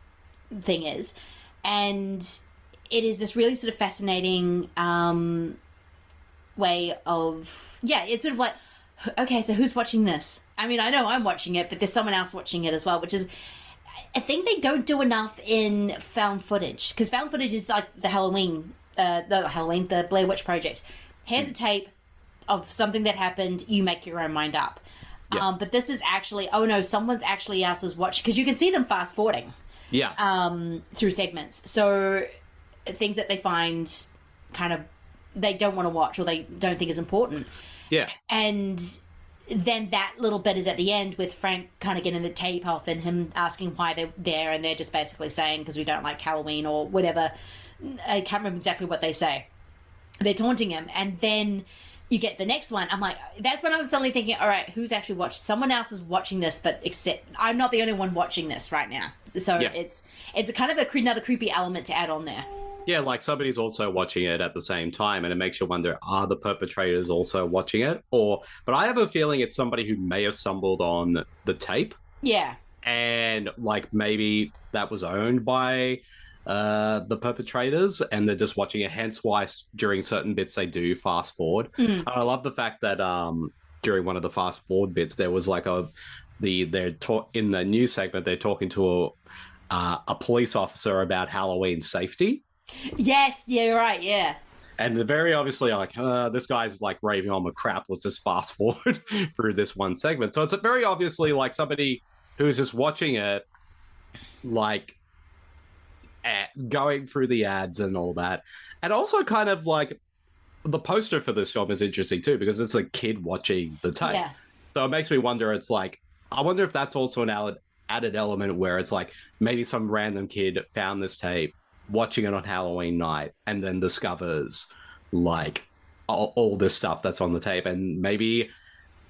thing is, and it is this really sort of fascinating um, way of yeah it's sort of like okay so who's watching this? I mean i know i'm watching it but there's someone else watching it as well which is i think they don't do enough in found footage because found footage is like the halloween uh the halloween the blair witch project. Here's a tape of something that happened you make your own mind up. Um, but this is actually oh no someone's actually else is watching because you can see them fast forwarding Yeah. um, through segments. So things that they find kind of they don't want to watch or they don't think is important. Yeah. And then that little bit is at the end with Frank kind of getting the tape off and him asking why they're there, and they're just basically saying because we don't like Halloween or whatever. I can't remember exactly what they say. They're taunting him, and then you get the next one. I'm like, that's when I'm suddenly thinking, all right, who's actually watching? Someone else is watching this, but except I'm not the only one watching this right now. So Yeah. it's it's a kind of a, cre- another creepy element to add on there. Yeah, like somebody's also watching it at the same time, and it makes you wonder: Are the perpetrators also watching it? Or, but I have a feeling it's somebody who may have stumbled on the tape, Yeah. and like maybe that was owned by uh the perpetrators, and they're just watching it. Hence, why during certain bits they do fast forward. Mm. And I love the fact that um during one of the fast forward bits there was like a the they're talk in the news segment they're talking to a uh, a police officer about Halloween safety. Yes. Yeah. You're right. Yeah. And they're very obviously like, uh, this guy's like raving on the crap. Let's just fast forward through this one segment. So it's very obviously like somebody who's just watching it, like going through the ads and all that. And also kind of like the poster for this film is interesting too, because it's a kid watching the tape. Yeah. So it makes me wonder. It's like I wonder if that's also an added added element where it's like maybe some random kid found this tape, watching it on Halloween night, and then discovers like all, all this stuff that's on the tape, and maybe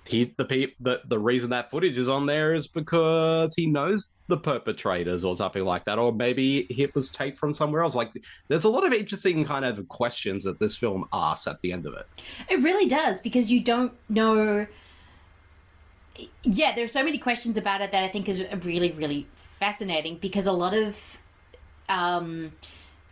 he the the the reason that footage is on there is because he knows the perpetrators or something like that, or maybe it was taped from somewhere else. Like there's a lot of interesting kind of questions that this film asks at the end of it. It really does because you don't know. Yeah, there's so many questions about it that I think is really, really fascinating because a lot of um,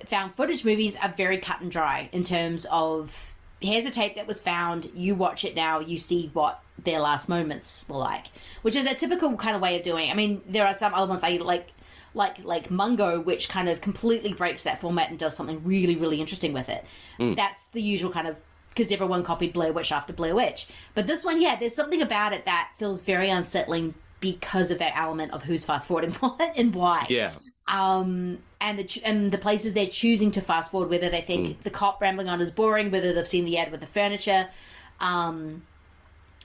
found footage movies are very cut and dry in terms of here's a tape that was found, you watch it now, you see what their last moments were like, which is a typical kind of way of doing. I mean, there are some elements I like. Like like Mungo, which kind of completely breaks that format and does something really really interesting with it. Mm. That's the usual kind of because everyone copied Blair Witch after Blair Witch. But this one, yeah, there's something about it that feels very unsettling because of that element of who's fast forwarding what and why. Yeah. Um, and the ch- and the places they're choosing to fast forward, whether they think the cop rambling on is boring, whether they've seen the ad with the furniture. Um,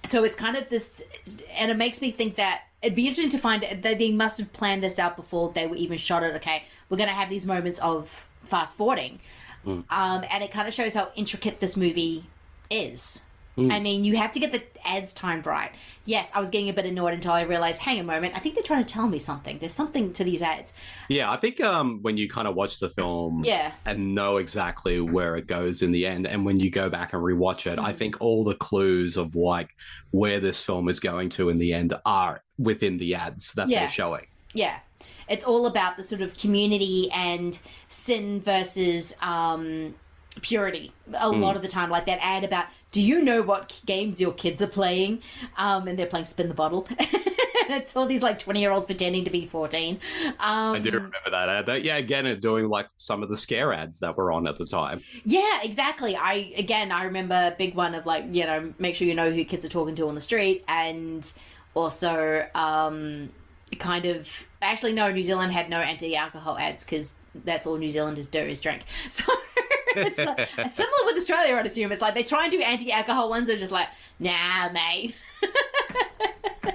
so it's kind of this, and it makes me think that it'd be interesting to find that they must have planned this out before they were even shot it. Okay, we're going to have these moments of fast forwarding, um, and it kind of shows how intricate this movie is. Mm. I mean, you have to get the ads timed right. Yes, I was getting a bit annoyed until I realized, hang a moment, I think they're trying to tell me something. There's something to these ads. Yeah, I think um, when you kind of watch the film Yeah. and know exactly where it goes in the end, and when you go back and rewatch it, I think all the clues of like where this film is going to in the end are within the ads that Yeah. they're showing. Yeah. It's all about the sort of community and sin versus um, purity. A Mm. lot of the time, like that ad about, do you know what games your kids are playing? Um, and they're playing Spin the Bottle. and it's all these like 20 year olds pretending to be 14. Um, I do remember that ad. That, yeah, again, doing like some of the scare ads that were on at the time. Yeah, exactly. I again, I remember a big one of like you know, make sure you know who kids are talking to on the street, and also um, kind of actually no, New Zealand had no anti-alcohol ads because that's all New Zealanders do is drink. So it's like, similar with Australia, I'd assume. It's like they try and do anti-alcohol ones, they're just like, nah, mate.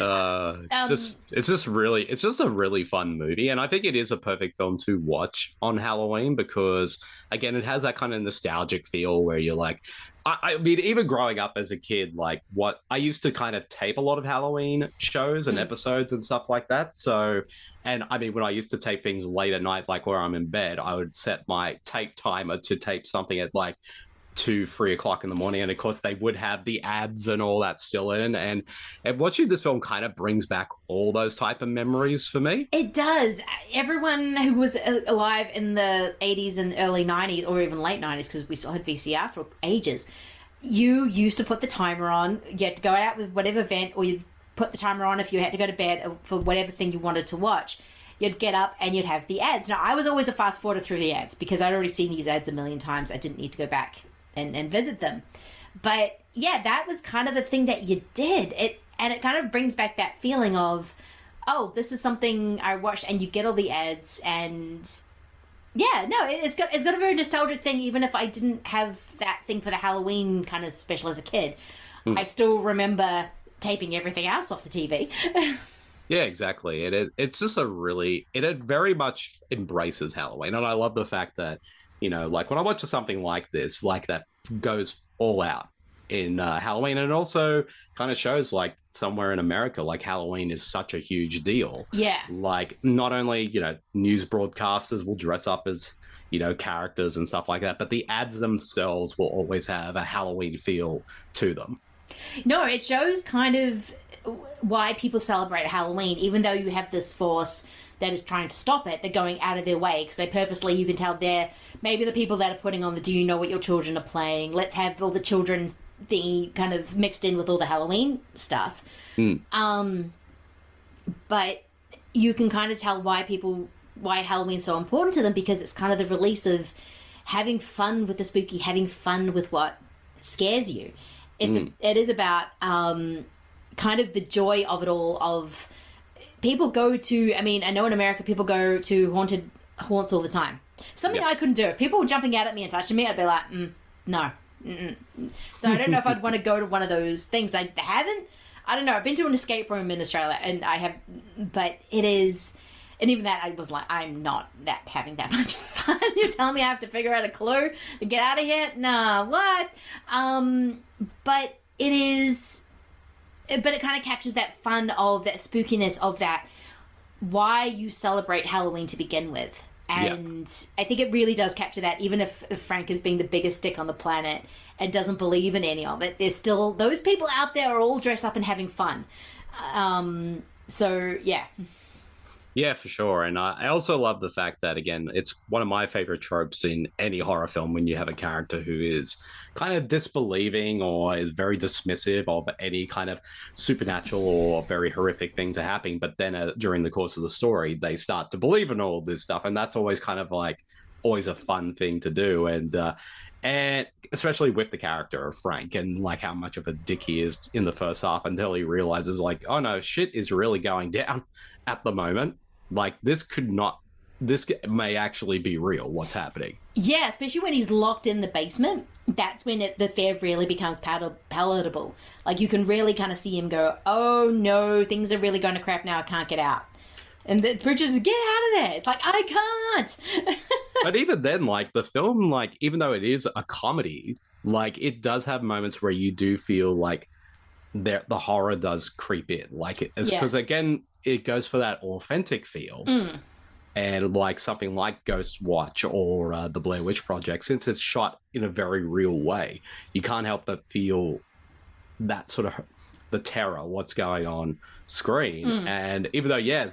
Uh, it's Um, just it's just really it's just a really fun movie, and I think it is a perfect film to watch on Halloween because again, it has that kind of nostalgic feel where you're like, I, I mean, even growing up as a kid, like what I used to kind of tape a lot of Halloween shows and Mm. episodes and stuff like that. So, and I mean, when I used to tape things late at night, like where I'm in bed, I would set my tape timer to tape something at like two, three o'clock in the morning. And of course, they would have the ads and all that still in. And, and watching this film kind of brings back all those type of memories for me. It does. Everyone who was uh, alive in the 80s and early 90s, or even late 90s, because we still had VCR for ages, you used to put the timer on. You had to go out with whatever event, or you put the timer on if you had to go to bed uh, for whatever thing you wanted to watch. You'd get up and you'd have the ads. Now, I was always a fast forwarder through the ads because I'd already seen these ads a million times. I didn't need to go back and, and visit them. But yeah, that was kind of a thing that you did. It and it kind of brings back that feeling of, oh, this is something I watched, and you get all the ads, and Yeah, no, it- it's got it's got a very nostalgic thing. Even if I didn't have that thing for the Halloween kind of special as a kid, Hmm. I still remember taping everything else off the TV. Yeah, exactly. And it, it's just a really, it, it very much embraces Halloween. And I love the fact that, you know, like when I watch something like this, like that goes all out in uh, Halloween. And it also kind of shows like somewhere in America, like Halloween is such a huge deal. yeah, Like not only, you know, news broadcasters will dress up as, you know, characters and stuff like that, but the ads themselves will always have a Halloween feel to them. no, it shows kind of why people celebrate Halloween, even though you have this force that is trying to stop it. They're going out of their way because they purposely, you can tell they're maybe the people that are putting on the "Do you know what your children are playing?" Let's have all the children's the kind of mixed in with all the Halloween stuff. Um, but you can kind of tell why people why Halloween's so important to them because it's kind of the release of having fun with the spooky, having fun with what scares you. It's Mm. it is about um, kind of the joy of it all. Of people go to. I mean, I know in America people go to haunted haunts all the time. Something I couldn't do. If people were jumping out at me and touching me, I'd be like, mm, no. Mm-mm. So I don't know if I'd want to go to one of those things. I haven't. I don't know. I've been to an escape room in Australia, and I have, but it is, and even that I was like, I'm not that having that much fun. You're telling me I have to figure out a clue to get out of here? Nah, what? Um, but it is, but it kind of captures that fun of that spookiness of that why you celebrate Halloween to begin with. Yeah. And I think it really does capture that, even if, if Frank is being the biggest dick on the planet and doesn't believe in any of it, there's still those people out there are all dressed up and having fun. Um, so yeah, Yeah, for sure. And I I also love the fact that, again, it's one of my favorite tropes in any horror film when you have a character who is kind of disbelieving or is very dismissive of any kind of supernatural or very horrific things are happening. But then uh, during the course of the story, they start to believe in all this stuff. And that's always kind of like always a fun thing to do. And, uh, and especially with the character of Frank and like how much of a dick he is in the first half until he realizes like, oh no, shit is really going down at the moment. Like this could not, this may actually be real. What's happening? yeah, especially when he's locked in the basement. That's when it, the fear really becomes pal- palatable. Like you can really kind of see him go, "Oh no, things are really going to crap now. I can't get out." And the Bridges is, get out of there. It's like I can't. but even then, like the film, like even though it is a comedy, like it does have moments where you do feel like there the horror does creep in, like it Yeah. because again, it goes for that authentic feel. Mm. And like something like Ghostwatch or uh, the Blair Witch Project, since it's shot in a very real way, you can't help but feel that sort of the terror, what's going on screen. Mm. And even though, yeah,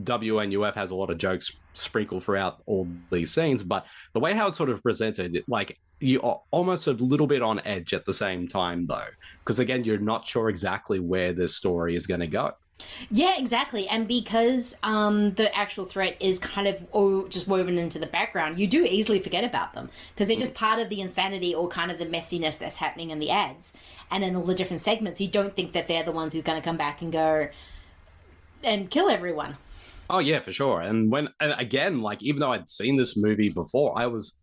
WNUF has a lot of jokes sprinkled throughout all these scenes, but the way how it's sort of presented, like you are almost a little bit on edge at the same time, though, because again, you're not sure exactly where this story is going to go. Yeah, exactly. And because um, the actual threat is kind of oh, just woven into the background, you do easily forget about them because they're just part of the insanity or kind of the messiness that's happening in the ads and in all the different segments. You don't think that they're the ones who are going to come back and go and kill everyone. Oh yeah, for sure. And when and again, like even though I'd seen this movie before, I was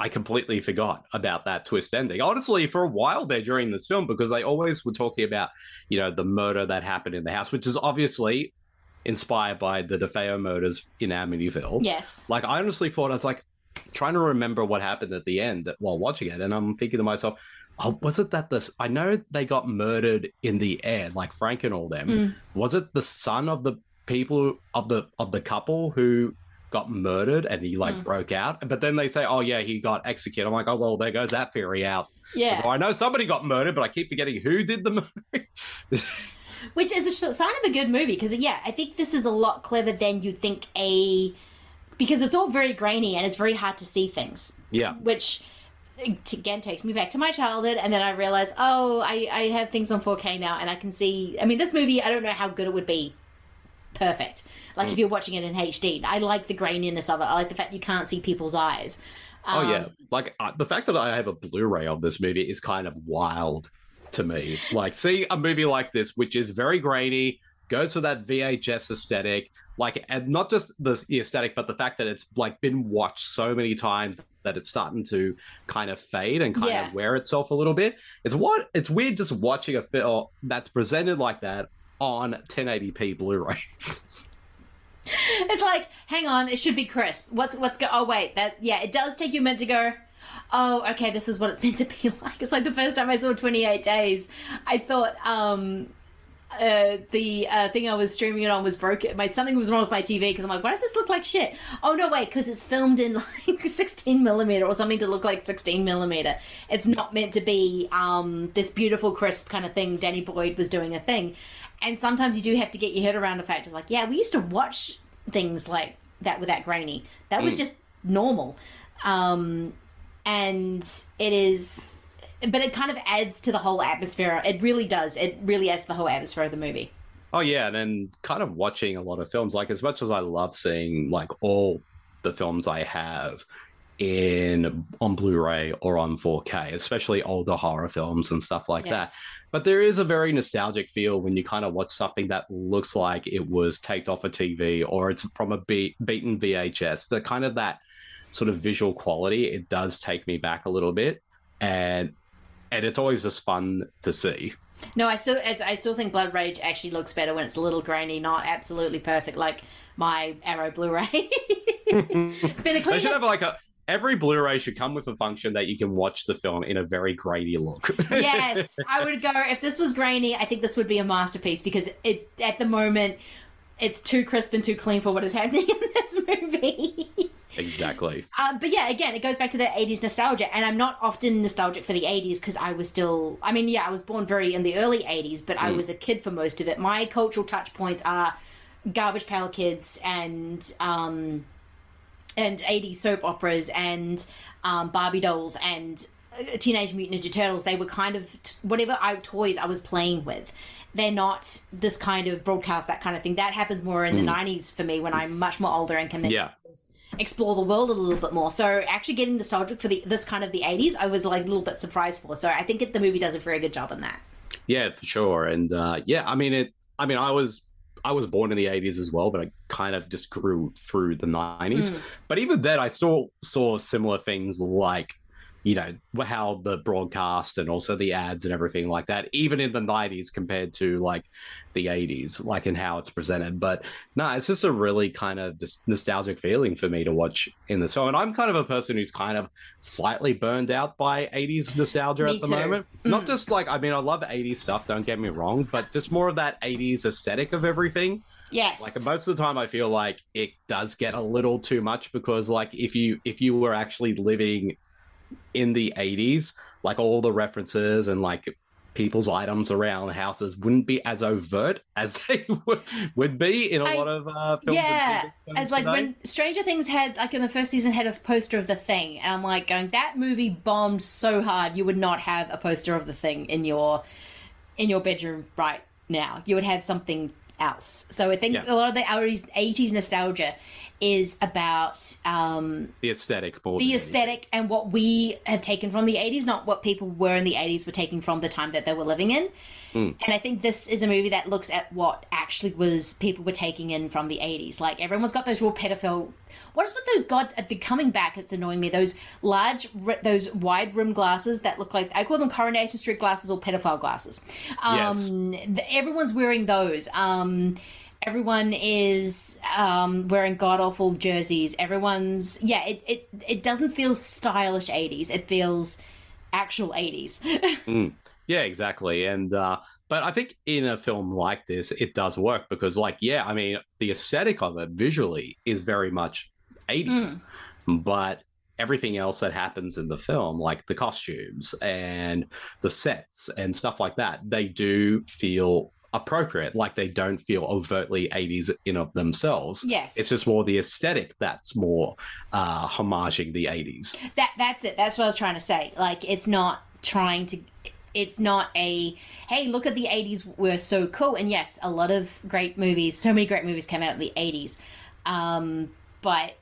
I completely forgot about that twist ending. Honestly, for a while there during this film, because they always were talking about, you know, the murder that happened in the house, which is obviously inspired by the DeFeo murders in Amityville. Yes. Like I honestly thought I was like trying to remember what happened at the end while watching it, and I'm thinking to myself, oh, was it that this? I know they got murdered in the air, like Frank and all them. Mm. Was it the son of the people of the of the couple who got murdered and he like Mm. broke out? But then they say, oh yeah, he got executed. I'm like, oh well, there goes that theory out. Yeah. Although I know somebody got murdered, but I keep forgetting who did the murder. Which is a sign of a good movie because, yeah, I think this is a lot clever than you'd think a. Because it's all very grainy and it's very hard to see things. yeah. which again takes me back to my childhood and then i realize oh I, I have things on 4k now and i can see i mean this movie i don't know how good it would be perfect like if you're watching it in hd i like the graininess of it i like the fact you can't see people's eyes Oh Um, yeah, like uh, the fact that I have a Blu-ray of this movie is kind of wild to me. Like, see a movie like this, which is very grainy, goes for that VHS aesthetic, like and not just the, the aesthetic, but the fact that it's like been watched so many times that it's starting to kind of fade and kind Yeah. of wear itself a little bit. It's what it's weird just watching a film that's presented like that on 1080p Blu-ray. It's like, hang on, it should be crisp. What's what's go? Oh wait, that yeah, it does take you a minute to go. Oh, okay, this is what it's meant to be like. It's like the first time I saw Twenty Eight Days, I thought um, uh, the uh, thing I was streaming it on was broken. My something was wrong with my TV because I'm like, why does this look like shit? Oh no, wait, because it's filmed in like 16 millimeter or something to look like 16 millimeter. It's not meant to be um, this beautiful, crisp kind of thing. Danny Boyle was doing a thing, and sometimes you do have to get your head around the fact of like, yeah, we used to watch things like that with that grainy. That was Mm. just normal, um, and it is. But it kind of adds to the whole atmosphere. It really does. It really adds to the whole atmosphere of the movie. Oh yeah, and then kind of watching a lot of films. Like as much as I love seeing like all the films I have in on Blu-ray or on 4K, especially older horror films and stuff like Yeah. that. But there is a very nostalgic feel when you kind of watch something that looks like it was taped off a TV or it's from a be- beaten VHS. The kind of that sort of visual quality, it does take me back a little bit, and and it's always just fun to see. No, I still as- I still think Blood Rage actually looks better when it's a little grainy, not absolutely perfect like my Arrow Blu-ray. it's been a They should have like a every Blu-ray should come with a function that you can watch the film in a very grainy look. yes, I would go if this was grainy. I think this would be a masterpiece because it at the moment it's too crisp and too clean for what is happening in this movie. exactly. Um, but yeah, again, it goes back to the 80s nostalgia. And I'm not often nostalgic for the 80s because I was still, I mean, yeah, I was born very in the early 80s, but I Mm. was a kid for most of it. My cultural touch points are Garbage Pail Kids and, um, and 80s soap operas and um, Barbie dolls and uh, Teenage Mutant Ninja Turtles. They were kind of t- whatever I, toys I was playing with. They're not this kind of broadcast, that kind of thing. That happens more in the Mm. 90s for me when I'm much more older and can then Yeah. explore the world a little bit more. So actually getting nostalgic for the this kind of the 80s, I was like a little bit surprised for. So I think it, the movie does a very good job in that. Yeah, for sure. And uh, yeah, I mean it. I mean, I was I was born in the '80s as well, but I kind of just grew through the '90s. Mm. But even then, I still saw similar things like. You know how the broadcast and also the ads and everything like that, even in the '90s compared to like the '80s, like in how it's presented. But no, it's just a really kind of nostalgic feeling for me to watch in the show. And I'm kind of a person who's kind of slightly burned out by '80s nostalgia Me at the too. moment. Mm. Not just like I mean, I love '80s stuff. Don't get me wrong, but just more of that '80s aesthetic of everything. Yes. Like most of the time, I feel like it does get a little too much because, like, if you if you were actually living in the '80s, like all the references and like people's items around houses wouldn't be as overt as they would, would be in a I- lot of uh, films. yeah, it's like today. when Stranger Things had like in the first season had a poster of the Thing, and I'm like going that movie bombed so hard you would not have a poster of the Thing in your in your bedroom right now. You would have something else. So I think Yeah. a lot of the 80s, 80s nostalgia is about um, the aesthetic the aesthetic and what we have taken from the 80s, not what people were in the 80s were taking from the time that they were living in. Mm. And I think this is a movie that looks at what actually was people were taking in from the 80s. Like everyone's got those real pedophile. What is with those god? uh, They're coming back. It's annoying me. Those large, those wide rim glasses that look like I call them Coronation Street glasses or pedophile glasses. Um, th- everyone's wearing those. Um, everyone is um, wearing god awful jerseys. Everyone's yeah. It, it it doesn't feel stylish 80s. It feels actual 80s. Mm. Yeah, exactly. And uh but I think in a film like this, it does work because, like, yeah, I mean, the aesthetic of it visually is very much 80s, but everything else that happens in the film, like the costumes and the sets and stuff like that, they do feel appropriate. Like they don't feel overtly 80s in of themselves. Yes. It's just more the aesthetic that's more uh homaging the 80s. That that's it. That's what I was trying to say. Like it's not trying to it's not a hey, look at the 80s were so cool and yes, a lot of great movies, so many great movies came out of the 80s. Um but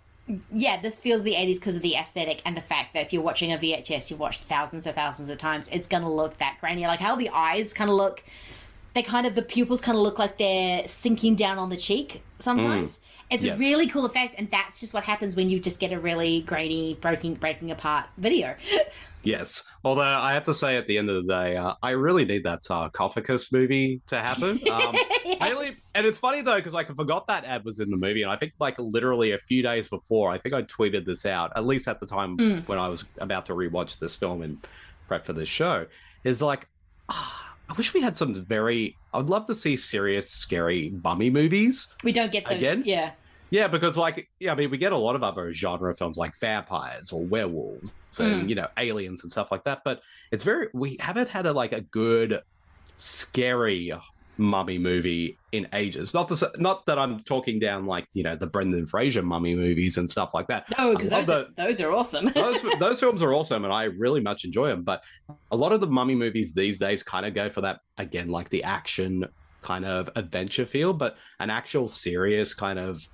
yeah, this feels the 80s because of the aesthetic and the fact that if you're watching a VHS, you've watched thousands and thousands of times, it's going to look that grainy. Like how the eyes kind of look they kind of the pupils kind of look like they're sinking down on the cheek sometimes. Mm. It's Yes. a really cool effect, and that's just what happens when you just get a really grainy, breaking, breaking apart video. Yes. Although I have to say, at the end of the day, uh, I really need that sarcophagus movie to happen. Um, really, and it's funny though because like I forgot that ad was in the movie, and I think like literally a few days before, I think I tweeted this out. At least at the time Mm. when I was about to rewatch this film and prep for this show, is like. ah, I wish we had some very. I would love to see serious, scary mummy movies. We don't get those. Again? Yeah. Yeah, because like yeah, I mean, we get a lot of other genre films like vampires or werewolves and Mm. you know aliens and stuff like that. But it's very we haven't had a like a good scary mummy movie in ages. Not the not that I'm talking down like you know the Brendan Fraser mummy movies and stuff like that. No, because those, are, those are awesome. those those films are awesome and I really much enjoy them. But a lot of the mummy movies these days kind of go for that again, like the action kind of adventure feel, but an actual serious kind of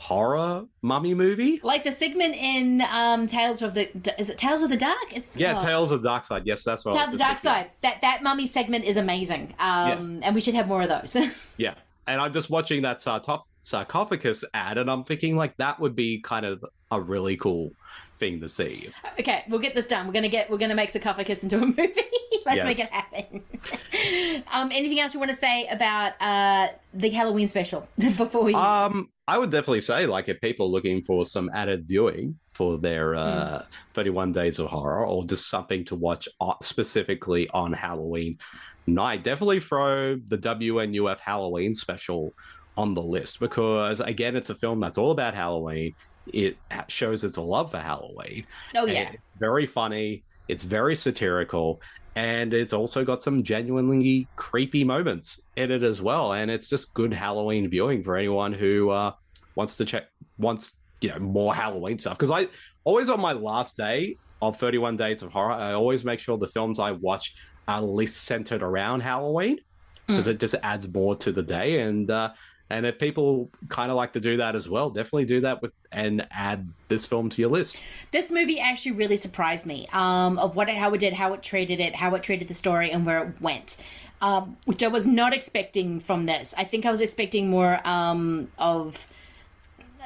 horror mummy movie. like the segment in um, Tales of the is it Tales of the Dark? Is Yeah, oh. Tales of the Dark Side. Yes, that's what. Tales of the Dark. Side. That that mummy segment is amazing, um, and we should have more of those. Yeah, and I'm just watching that sartop- sarcophagus ad, and I'm thinking like that would be kind of a really cool thing to see. okay, we'll get this done. We're gonna get we're gonna make sarcophagus into a movie. Let's Yes. make it happen. um, anything else you want to say about uh, the Halloween special before we? Um, I would definitely say like if people are looking for some added viewing for their uh, 31 Days of Horror or just something to watch specifically on Halloween night, definitely throw the WNUF Halloween special on the list because again, it's a film that's all about Halloween. It shows its love for Halloween. oh And yeah, It's very funny. It's very satirical. And it's also got some genuinely creepy moments in it as well. And it's just good Halloween viewing for anyone who uh, wants to check, wants, you know, more Halloween stuff. Because I always on my last day of 31 Days of Horror, I always make sure the films I watch are at least centered around Halloween because it just adds more to the day. And, uh, and if people kind of like to do that as well, definitely do that with and add this film to your list. this movie actually really surprised me. Um, of what it, how it did, how it treated it, how it treated the story, and where it went. Um, which I was not expecting from this. I think I was expecting more um, of.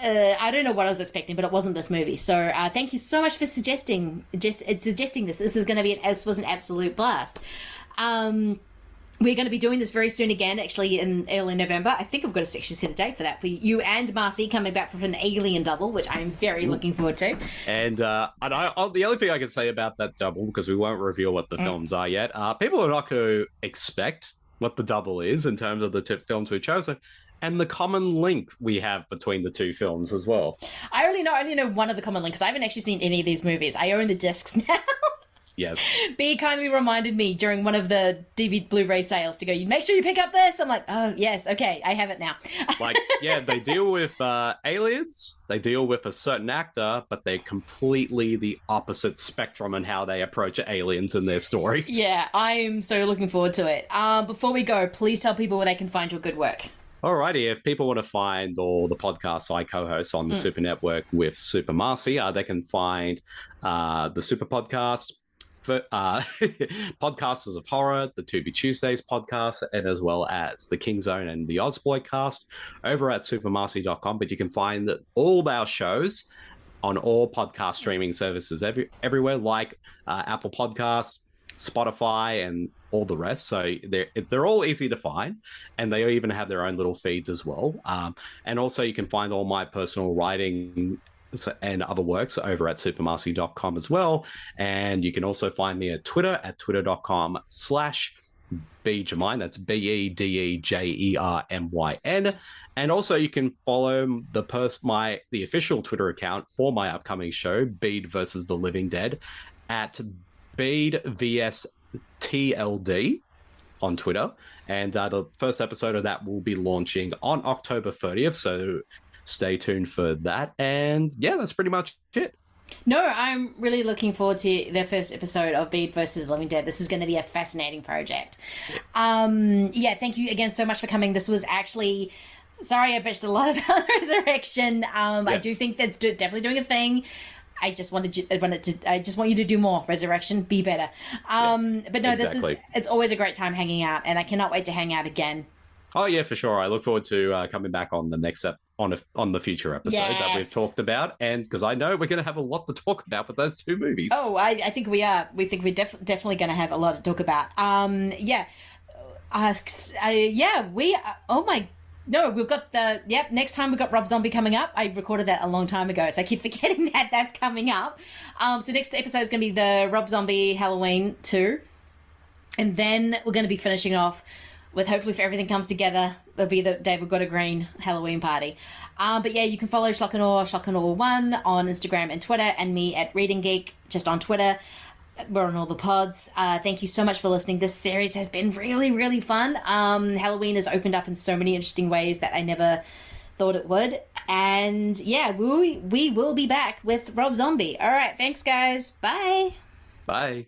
Uh, I don't know what I was expecting, but it wasn't this movie. So uh, thank you so much for suggesting just uh, suggesting this. This is going to be an, this was an absolute blast. Um, we're going to be doing this very soon again, actually in early November. I think I've got a actually set a date for that for you and Marcy coming back from an Alien double, which I'm very looking forward to. And uh, and I, i the only thing I can say about that double, because we won't reveal what the Mm. films are yet, uh, people are not going to expect what the double is in terms of the two films we've chosen and the common link we have between the two films as well. I only know I only know one of the common links. I haven't actually seen any of these movies. I own the discs now. Yes. B kindly reminded me during one of the DVD Blu-ray sales to go. You make sure you pick up this. I'm like, oh yes, okay, I have it now. Like, yeah, they deal with uh, aliens, they deal with a certain actor, but they're completely the opposite spectrum in how they approach aliens in their story. yeah, I'm so looking forward to it. Uh, before we go, please tell people where they can find your good work. Alrighty, if people want to find all the podcasts I co-host on the Mm. Super Network with Super Marcy, uh, they can find uh, the Super Podcast, for, uh, Podcasters of Horror, the To Be Tuesdays podcast, and as well as the King Zone and the Ozploid cast over at supermarcy.com. But you can find all our shows on all podcast streaming services every, everywhere, like uh, Apple Podcasts, Spotify, and all the rest. So they're they're all easy to find, and they even have their own little feeds as well. Um, and also, you can find all my personal writing and other works over at supermarcy.com as well. And you can also find me at Twitter at twitter.com slash BedeJermyn. That's B E D E J E R M Y N. And also you can follow the pers- my the official Twitter account for my upcoming show, Bede versus the Living Dead, at Bede VS TLD on Twitter. And uh, the first episode of that will be launching on October 30th. So stay tuned for that. And yeah, that's pretty much it. No, I'm really looking forward to the first episode of Bede versus the Living Dead. This is going to be a fascinating project. Um, yeah, thank you again so much for coming. This was actually. Sorry, I bitched a lot about Resurrection. Um, I do think that's definitely doing a thing. I just wanted you, I wanted to, I just want you to do more. Resurrection, be better. Um, but no, this is it's always a great time hanging out, and I cannot wait to hang out again. Oh yeah, for sure. I look forward to uh, coming back on the next ep- on a, on the future episode that we've talked about, and because I know we're going to have a lot to talk about with those two movies. Oh, I, I think we are. We think we're def- definitely going to have a lot to talk about. Um, yeah, uh, uh, yeah, we. Uh, oh my. No, we've got the yep. Next time we've got Rob Zombie coming up. I recorded that a long time ago, so I keep forgetting that that's coming up. Um, so next episode is going to be the Rob Zombie Halloween two, and then we're going to be finishing off with hopefully if everything comes together, there'll be the David Gordon Green Halloween party. Um, but yeah, you can follow Schlock and Awe, Schlock and Awe One on Instagram and Twitter, and me at ReadandGeek just on Twitter. We're on all the pods. Uh, thank you so much for listening. This series has been really, really fun. Um, Halloween has opened up in so many interesting ways that I never thought it would. And yeah, we we will be back with Rob Zombie. All right, thanks guys. Bye. Bye.